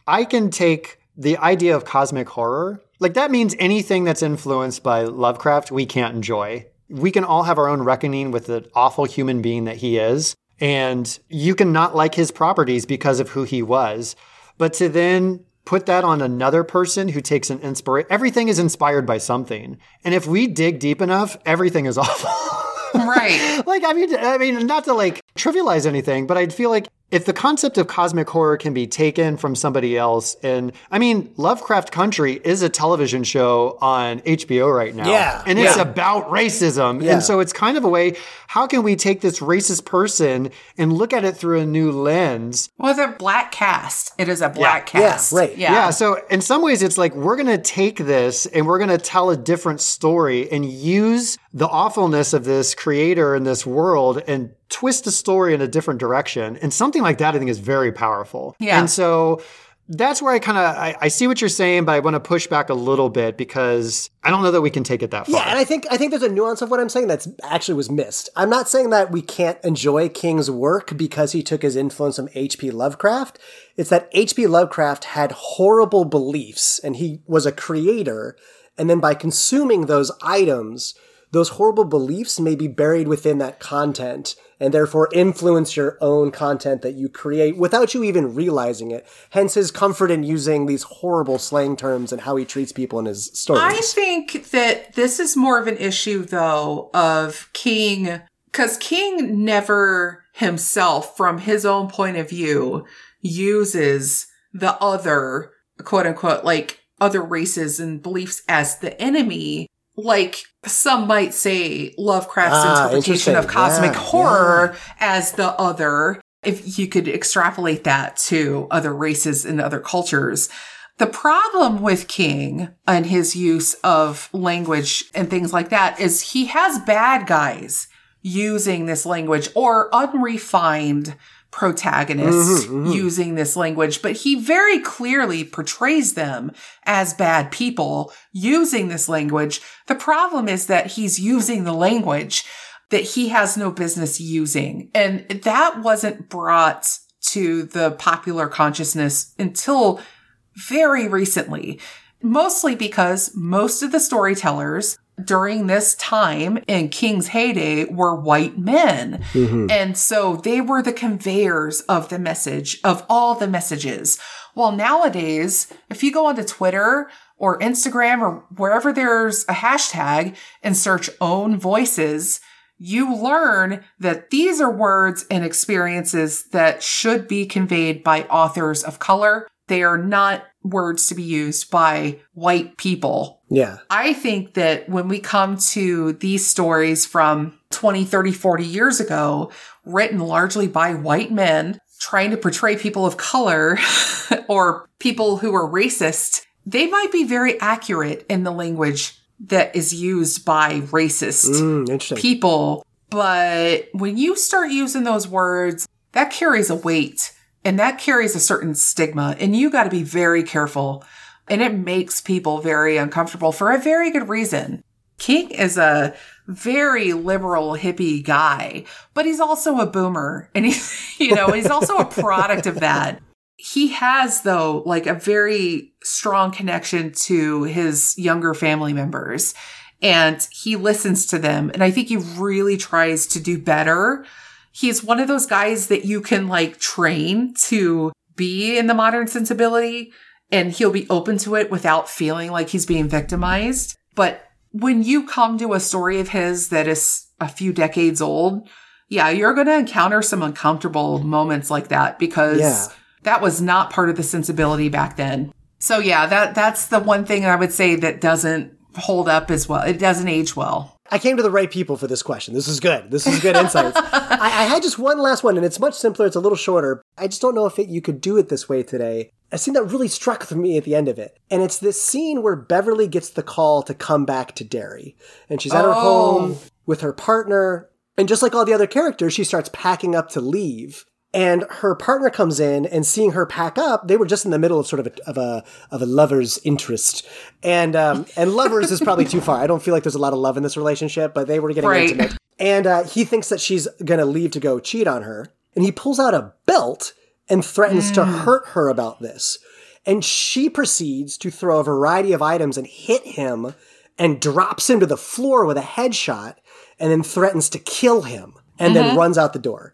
I can take the idea of cosmic horror. Like that means anything that's influenced by Lovecraft we can't enjoy. We can all have our own reckoning with the awful human being that he is. And you can not like his properties because of who he was. But to then put that on another person who takes an inspiration, everything is inspired by something. And if we dig deep enough, everything is awful. right. like I mean, I mean, not to like trivialize anything, but I'd feel like if the concept of cosmic horror can be taken from somebody else, and I mean, Lovecraft Country is a television show on HBO right now, Yeah, and it's yeah. about racism, Yeah. and so it's kind of a way. How can we take this racist person and look at it through a new lens? Well, it's a black cast. It is a black Yeah, cast. right. Yeah. Yeah. So in some ways, it's like we're going to take this and we're going to tell a different story and use the awfulness of this creator in this world and twist a story in a different direction. And something like that, I think, is very powerful. Yeah. And so that's where I kind of I, I see what you're saying, but I want to push back a little bit because I don't know that we can take it that far. Yeah, and I think I think there's a nuance of what I'm saying that's actually was missed. I'm not saying that we can't enjoy King's work because he took his influence from H.P. Lovecraft. It's that H.P. Lovecraft had horrible beliefs and he was a creator, and then by consuming those items, those horrible beliefs may be buried within that content and therefore influence your own content that you create without you even realizing it. Hence his comfort in using these horrible slang terms and how he treats people in his stories. I think that this is more of an issue, though, of King, because King never himself, from his own point of view, uses the other, quote unquote, like other races and beliefs as the enemy. Like some might say Lovecraft's Ah, interpretation of cosmic Yeah, horror as the other, if you could extrapolate that to other races and other cultures. The problem with King and his use of language and things like that is he has bad guys using this language or unrefined protagonists mm-hmm, mm-hmm. using this language, but he very clearly portrays them as bad people using this language. The problem is that he's using the language that he has no business using. And that wasn't brought to the popular consciousness until very recently, mostly because most of the storytellers during this time in King's heyday were white men. Mm-hmm. And so they were the conveyors of the message, of all the messages. While nowadays, if you go onto Twitter or Instagram or wherever there's a hashtag and search own voices, you learn that these are words and experiences that should be conveyed by authors of color. They are not words to be used by white people. yeah. I think that when we come to these stories from 20, 30, 40 years ago, written largely by white men trying to portray people of color or people who are racist, they might be very accurate in the language that is used by racist Mm, interesting. people. But when you start using those words, that carries a weight and that carries a certain stigma. And you got to be very careful. And it makes people very uncomfortable for a very good reason. King is a very liberal hippie guy, but he's also a boomer and he's, you know, he's also a product of that. He has though, like a very strong connection to his younger family members and he listens to them. And I think he really tries to do better. He's one of those guys that you can like train to be in the modern sensibility and he'll be open to it without feeling like he's being victimized. But when you come to a story of his that is a few decades old, yeah, you're going to encounter some uncomfortable moments like that because Yeah. that was not part of the sensibility back then. So yeah, that that's the one thing I would say that doesn't hold up as well. It doesn't age well. I came to the right people for this question. This is good. This is good insights. I, I had just one last one, and it's much simpler. It's a little shorter. I just don't know if it, you could do it this way today. A scene that really struck with me at the end of it. And it's this scene where Beverly gets the call to come back to Derry. And she's at her Oh. home with her partner. And just like all the other characters, she starts packing up to leave. And her partner comes in and seeing her pack up, they were just in the middle of sort of a, of a, of a lover's interest. And, um, and lovers is probably too far. I don't feel like there's a lot of love in this relationship, but they were getting Right. intimate. And uh, he thinks that she's going to leave to go cheat on her. And he pulls out a belt and threatens to hurt her about this. And she proceeds to throw a variety of items and hit him and drops him to the floor with a headshot and then threatens to kill him and then runs out the door.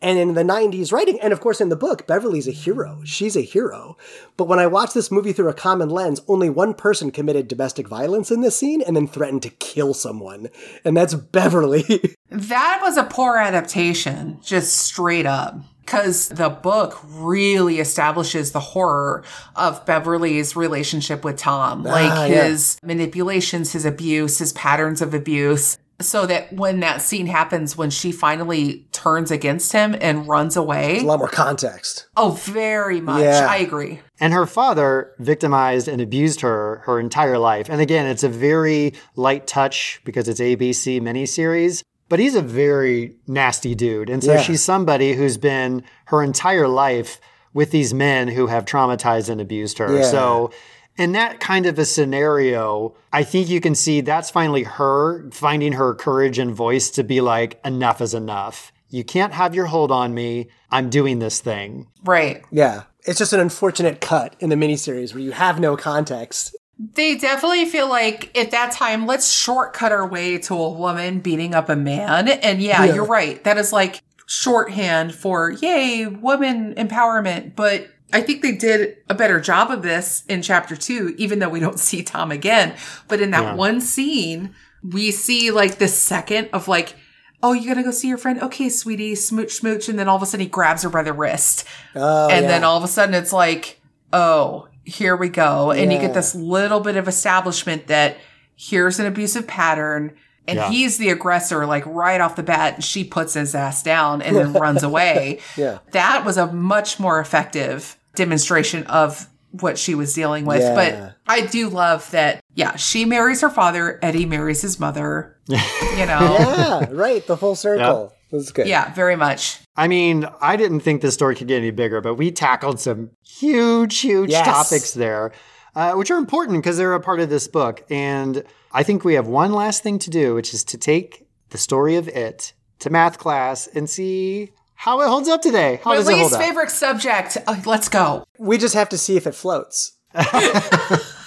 And in the 90s writing, and of course in the book, Beverly's a hero. She's a hero. But when I watch this movie through a common lens, only one person committed domestic violence in this scene and then threatened to kill someone. And that's Beverly. That was a poor adaptation, just straight up. Because the book really establishes the horror of Beverly's relationship with Tom, like Ah, yeah. his manipulations, his abuse, his patterns of abuse. So that when that scene happens, when she finally turns against him and runs away, a lot more context. oh, very much. Yeah. I agree. And her father victimized and abused her her entire life. And again, it's a very light touch because it's ABC miniseries. But he's a very nasty dude. And so Yeah. she's somebody who's been her entire life with these men who have traumatized and abused her. Yeah. So, in that kind of a scenario, I think you can see that's finally her finding her courage and voice to be like, enough is enough. You can't have your hold on me. I'm doing this thing. Right. Yeah. It's just an unfortunate cut in the miniseries where you have no context. They definitely feel like at that time, let's shortcut our way to a woman beating up a man. And yeah, Yeah. you're right. That is like shorthand for yay, woman empowerment. But I think they did a better job of this in chapter two, even though we don't see Tom again. But in that Yeah. one scene, we see like the second of like, oh, you gotta go see your friend? Okay, sweetie, smooch, smooch. And then all of a sudden he grabs her by the wrist. Oh, and yeah. then all of a sudden it's like, oh, here we go. And you get this little bit of establishment that here's an abusive pattern. And Yeah. he's the aggressor, like right off the bat, and she puts his ass down and then runs away. Yeah. That was a much more effective demonstration of what she was dealing with. Yeah. But I do love that, yeah, she marries her father, Eddie marries his mother. you know? yeah, right. The full circle. That's good. yeah, very much. I mean, I didn't think this story could get any bigger, but we tackled some huge, huge Yes. topics there, uh, which are important because they're a part of this book. And I think we have one last thing to do, which is to take the story of it to math class and see how it holds up today. How My does it hold least favorite subject. Uh, let's go. We just have to see if it floats.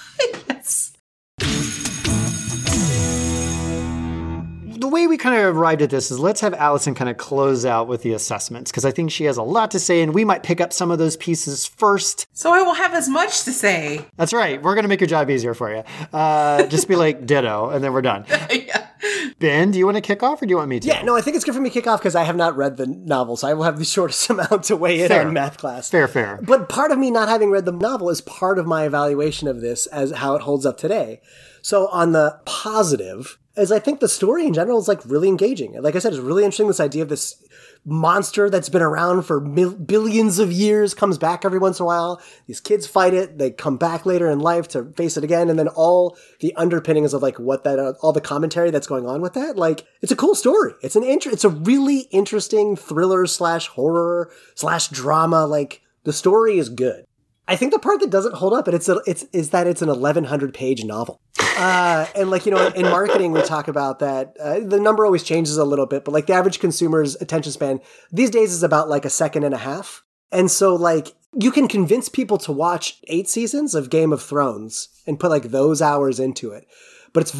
way we kind of arrived at this is let's have Allison kind of close out with the assessments because I think she has a lot to say and we might pick up some of those pieces first. So I will have as much to say. That's right. We're going to make your job easier for you. Uh, just be like ditto and then we're done. yeah. Ben, do you want to kick off or do you want me to? Yeah, no, I think it's good for me to kick off because I have not read the novel, so I will have the shortest amount to weigh in Fair. on math class. Fair, fair. But part of me not having read the novel is part of my evaluation of this as how it holds up today. So on the positive, is I think the story in general is like really engaging. Like I said, it's really interesting. This idea of this monster that's been around for mil- billions of years comes back every once in a while. These kids fight it. They come back later in life to face it again. And then all the underpinnings of like what that, uh, all the commentary that's going on with that. Like it's a cool story. It's an inter- it's a really interesting thriller slash horror slash drama. Like the story is good. I think the part that doesn't hold up, and it's a, it's is that it's an 1100 page novel. Uh, and like you know, in marketing, we talk about that. Uh, the number always changes a little bit, but like the average consumer's attention span these days is about like a second and a half. And so like you can convince people to watch eight seasons of Game of Thrones and put like those hours into it. But it's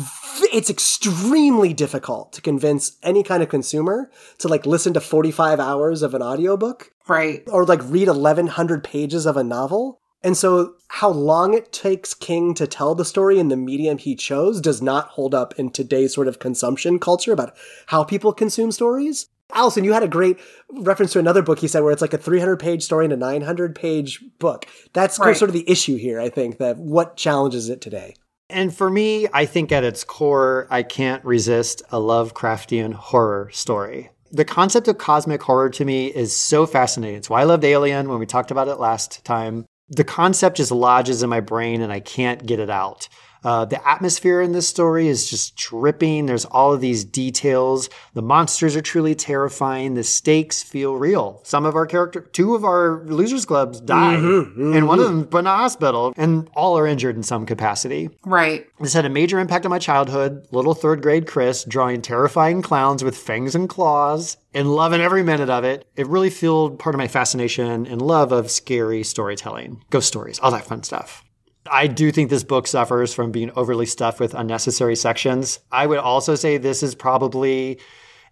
it's extremely difficult to convince any kind of consumer to like listen to 45 hours of an audiobook Right. or like read 1100 pages of a novel. And so how long it takes King to tell the story in the medium he chose does not hold up in today's sort of consumption culture about how people consume stories. Allison, you had a great reference to another book he said where it's like a 300 page story and a 900 page book. That's Right. sort of the issue here, I think, that what challenges it today. And for me, I think at its core, I can't resist a Lovecraftian horror story. The concept of cosmic horror to me is so fascinating. It's why I loved Alien when we talked about it last time. The concept just lodges in my brain and I can't get it out. Uh, the atmosphere in this story is just tripping. There's all of these details. The monsters are truly terrifying. The stakes feel real. Some of our character, two of our losers clubs died, and one of them put in a hospital, and all are injured in some capacity. Right. This had a major impact on my childhood. Little third grade Chris drawing terrifying clowns with fangs and claws and loving every minute of it. It really fueled part of my fascination and love of scary storytelling, ghost stories, all that fun stuff. I do think this book suffers from being overly stuffed with unnecessary sections. I would also say this is probably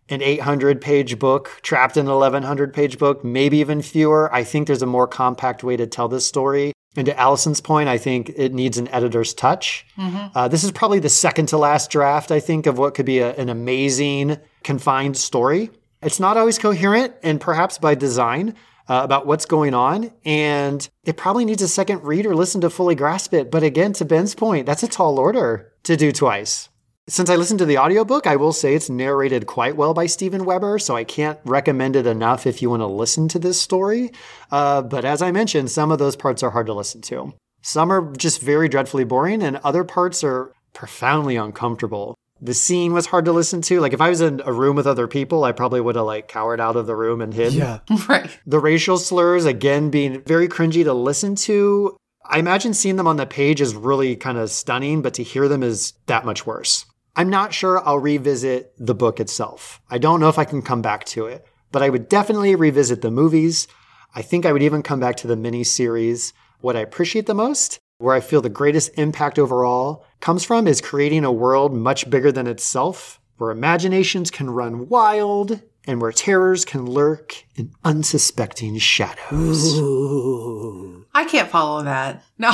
an 800 page book trapped in an 1100 page book, maybe even fewer. I think there's a more compact way to tell this story. And to Allison's point, I think it needs an editor's touch. Uh, this is probably the second to last draft, I think, of what could be a, an amazing confined story. It's not always coherent, and perhaps by design, uh, about what's going on. And it probably needs a second read or listen to fully grasp it. But again, to Ben's point, that's a tall order to do twice. Since I listened to the audiobook, I will say it's narrated quite well by Steven Weber, so I can't recommend it enough if you want to listen to this story. Uh, but as I mentioned, some of those parts are hard to listen to. Some are just very dreadfully boring, and other parts are profoundly uncomfortable. The scene was hard to listen to. Like if I was in a room with other people, I probably would have like cowered out of the room and hid. Yeah. Right. The racial slurs, again, being very cringy to listen to. I imagine seeing them on the page is really kind of stunning, but to hear them is that much worse. I'm not sure I'll revisit the book itself. I don't know if I can come back to it, but I would definitely revisit the movies. I think I would even come back to the miniseries. What I appreciate the most, where I feel the greatest impact overall, comes from is creating a world much bigger than itself, where imaginations can run wild and where terrors can lurk in unsuspecting shadows. I can't follow that. No.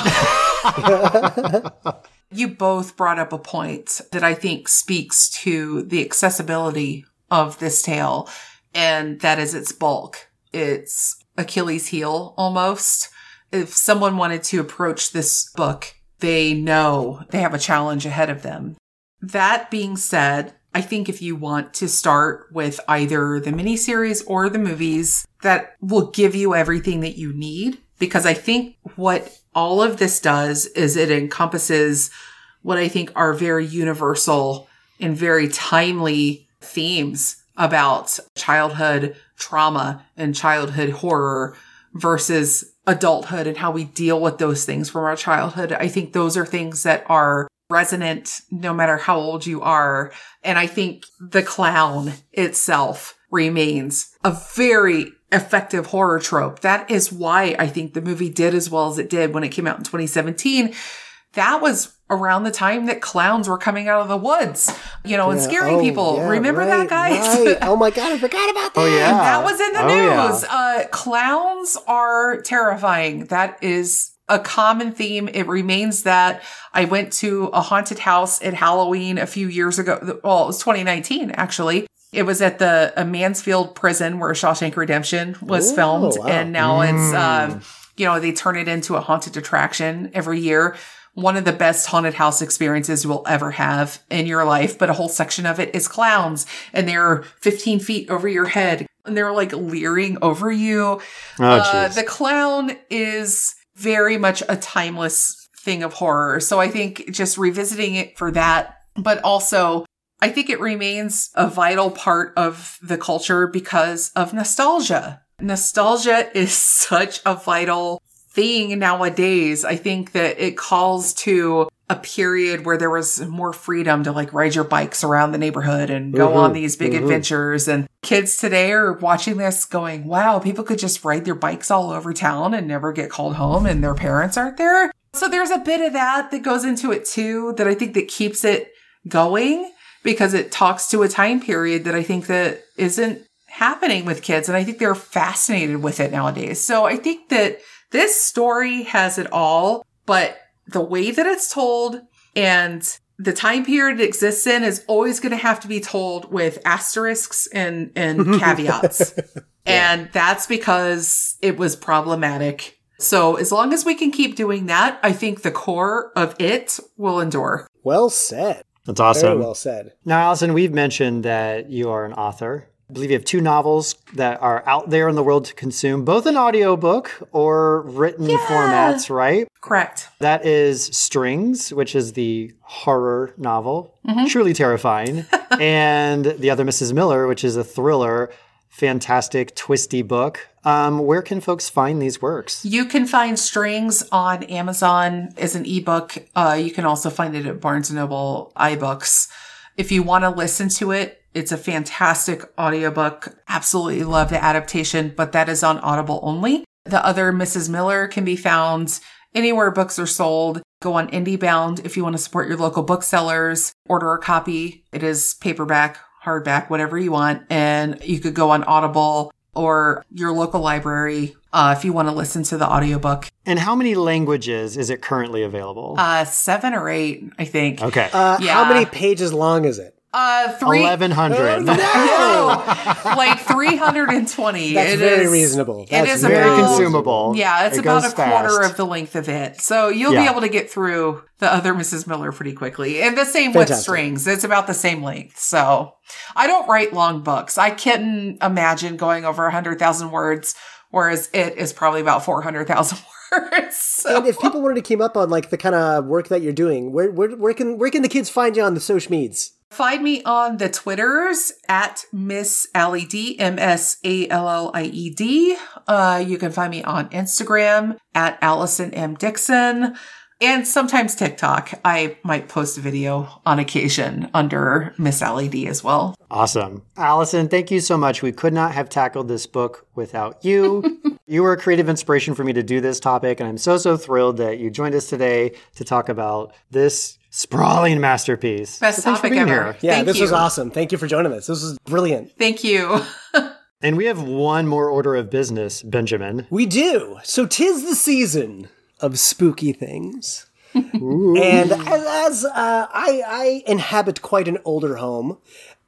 you both brought up a point that I think speaks to the accessibility of this tale, and that is its bulk. It's Achilles' heel almost. If someone wanted to approach this book, they know they have a challenge ahead of them. That being said, I think if you want to start with either the miniseries or the movies, that will give you everything that you need. Because I think what all of this does is it encompasses what I think are very universal and very timely themes about childhood trauma and childhood horror versus adulthood and how we deal with those things from our childhood. I think those are things that are resonant no matter how old you are. And I think the clown itself remains a very effective horror trope. That is why I think the movie did as well as it did when it came out in 2017. That was around the time that clowns were coming out of the woods, you know, and scaring Oh, people. yeah, Remember that, guys? right. Oh my god, I forgot about that. Oh, yeah. That was in the Oh, yeah. news. Uh, clowns are terrifying. That is a common theme. It remains that. I went to a haunted house at Halloween a few years ago. Well, it was 2019, actually. It was at the uh, Mansfield prison where Shawshank Redemption was Ooh, filmed. wow. And now it's, um, you know, they turn it into a haunted attraction every year. One of the best haunted house experiences you will ever have in your life, but a whole section of it is clowns and they're 15 feet over your head and they're like leering over you. Oh, Uh, the clown is very much a timeless thing of horror. So I think just revisiting it for that, but also I think it remains a vital part of the culture because of nostalgia. Nostalgia is such a vital thing nowadays. I think that it calls to a period where there was more freedom to like ride your bikes around the neighborhood and go on mm-hmm. these big mm-hmm. adventures. And kids today are watching this going, wow, people could just ride their bikes all over town and never get called home and their parents aren't there. So there's a bit of that that goes into it too, that I think that keeps it going because it talks to a time period that I think that isn't happening with kids. And I think they're fascinated with it nowadays. So I think that this story has it all, but the way that it's told and the time period it exists in is always going to have to be told with asterisks and, and caveats. And that's because it was problematic. So as long as we can keep doing that, I think the core of it will endure. Well said. That's Very awesome. well said. Now, Allison, we've mentioned that you are an author. I believe you have two novels that are out there in the world to consume, both in audiobook or written formats, right? Correct. That is Strings, which is the horror novel, Mm-hmm. truly terrifying, and the other Mrs. Miller, which is a thriller, fantastic, twisty book. Um, where can folks find these works? You can find Strings on Amazon as an ebook. Uh, you can also find it at Barnes & Noble iBooks. If you want to listen to it, it's a fantastic audiobook. Absolutely love the adaptation, but that is on Audible only. The other Mrs. Miller can be found anywhere books are sold. Go on IndieBound if you want to support your local booksellers. Order a copy. It is paperback, hardback, whatever you want. And you could go on Audible or your local library uh, if you want to listen to the audiobook. And how many languages is it currently available? Uh, seven or eight, I think. okay. Uh, Yeah. How many pages long is it? Uh, three. 1100. No, like 320. That's It very is- reasonable. It That's is Very about, consumable. Yeah, it's It about goes a quarter fast. of the length of it. So you'll be able to get through the other Mrs. Miller pretty quickly. And the same with strings. It's about the same length. So I don't write long books. I couldn't imagine going over 100,000 words, whereas it is probably about 400,000 words. So. And if people wanted to keep up on like the kind of work that you're doing, where where where can where can the kids find you on the social meds? Find me on the Twitters at Miss Allie D, M S A L L I E D. Uh, you can find me on Instagram at Allison M. Dickson. And sometimes TikTok. I might post a video on occasion under Miss Allie D as well. Awesome. Allison, thank you so much. We could not have tackled this book without you. you were a creative inspiration for me to do this topic, and I'm so, so thrilled that you joined us today to talk about this sprawling masterpiece. Best So thanks for topic being ever. here. Yeah, Thank this was awesome. Thank you for joining us. This was brilliant. Thank you. And we have one more order of business, Benjamin. We do. So tis the season of spooky things. and as, as uh, I, I inhabit quite an older home,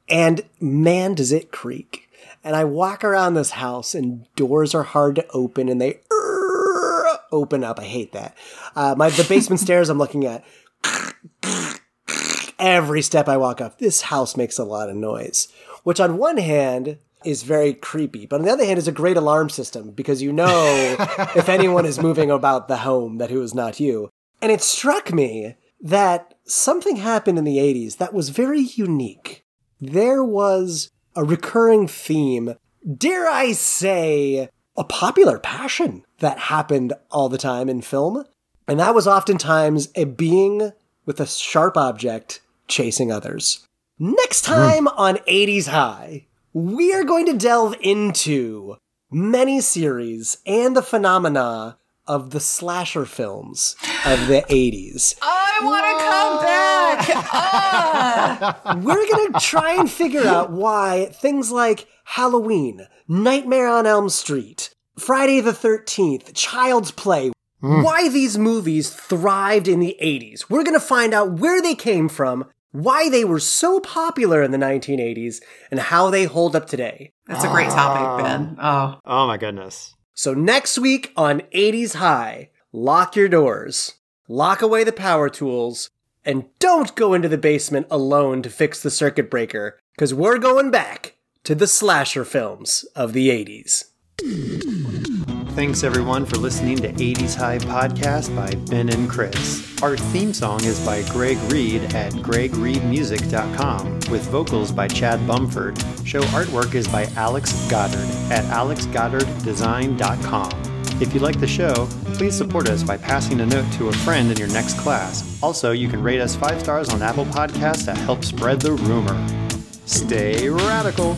and man, does it creak. And I walk around this house, and doors are hard to open, and they "Urgh" open up. I hate that. Uh, my the basement stairs I'm looking at. Every step I walk up, this house makes a lot of noise. Which, on one hand, is very creepy, but on the other hand, is a great alarm system because you know if anyone is moving about the home that who is not you. And it struck me that something happened in the 80s that was very unique. There was a recurring theme, dare I say, a popular passion that happened all the time in film. And that was oftentimes a being with a sharp object chasing others. Next time on 80s High, we are going to delve into many series and the phenomena of the slasher films of the 80s. I want to come back. Ah. We're going to try and figure out why things like Halloween, Nightmare on Elm Street, Friday the 13th, Child's Play, Hmm. why these movies thrived in the 80s. We're going to find out where they came from, why they were so popular in the 1980s, and how they hold up today. That's a great topic, ah. Ben. Oh, Oh my goodness. So next week on 80s High, lock your doors, lock away the power tools, and don't go into the basement alone to fix the circuit breaker, because we're going back to the slasher films of the 80s. Thanks everyone for listening to 80s High Podcast by Ben and Chris. Our theme song is by Greg Reed at gregreedmusic.com with vocals by Chad Bumford. Show artwork is by Alex Goddard at alexgoddarddesign.com. If you like the show, please support us by passing a note to a friend in your next class. Also, you can rate us 5 stars on Apple Podcasts to help spread the rumor. Stay radical.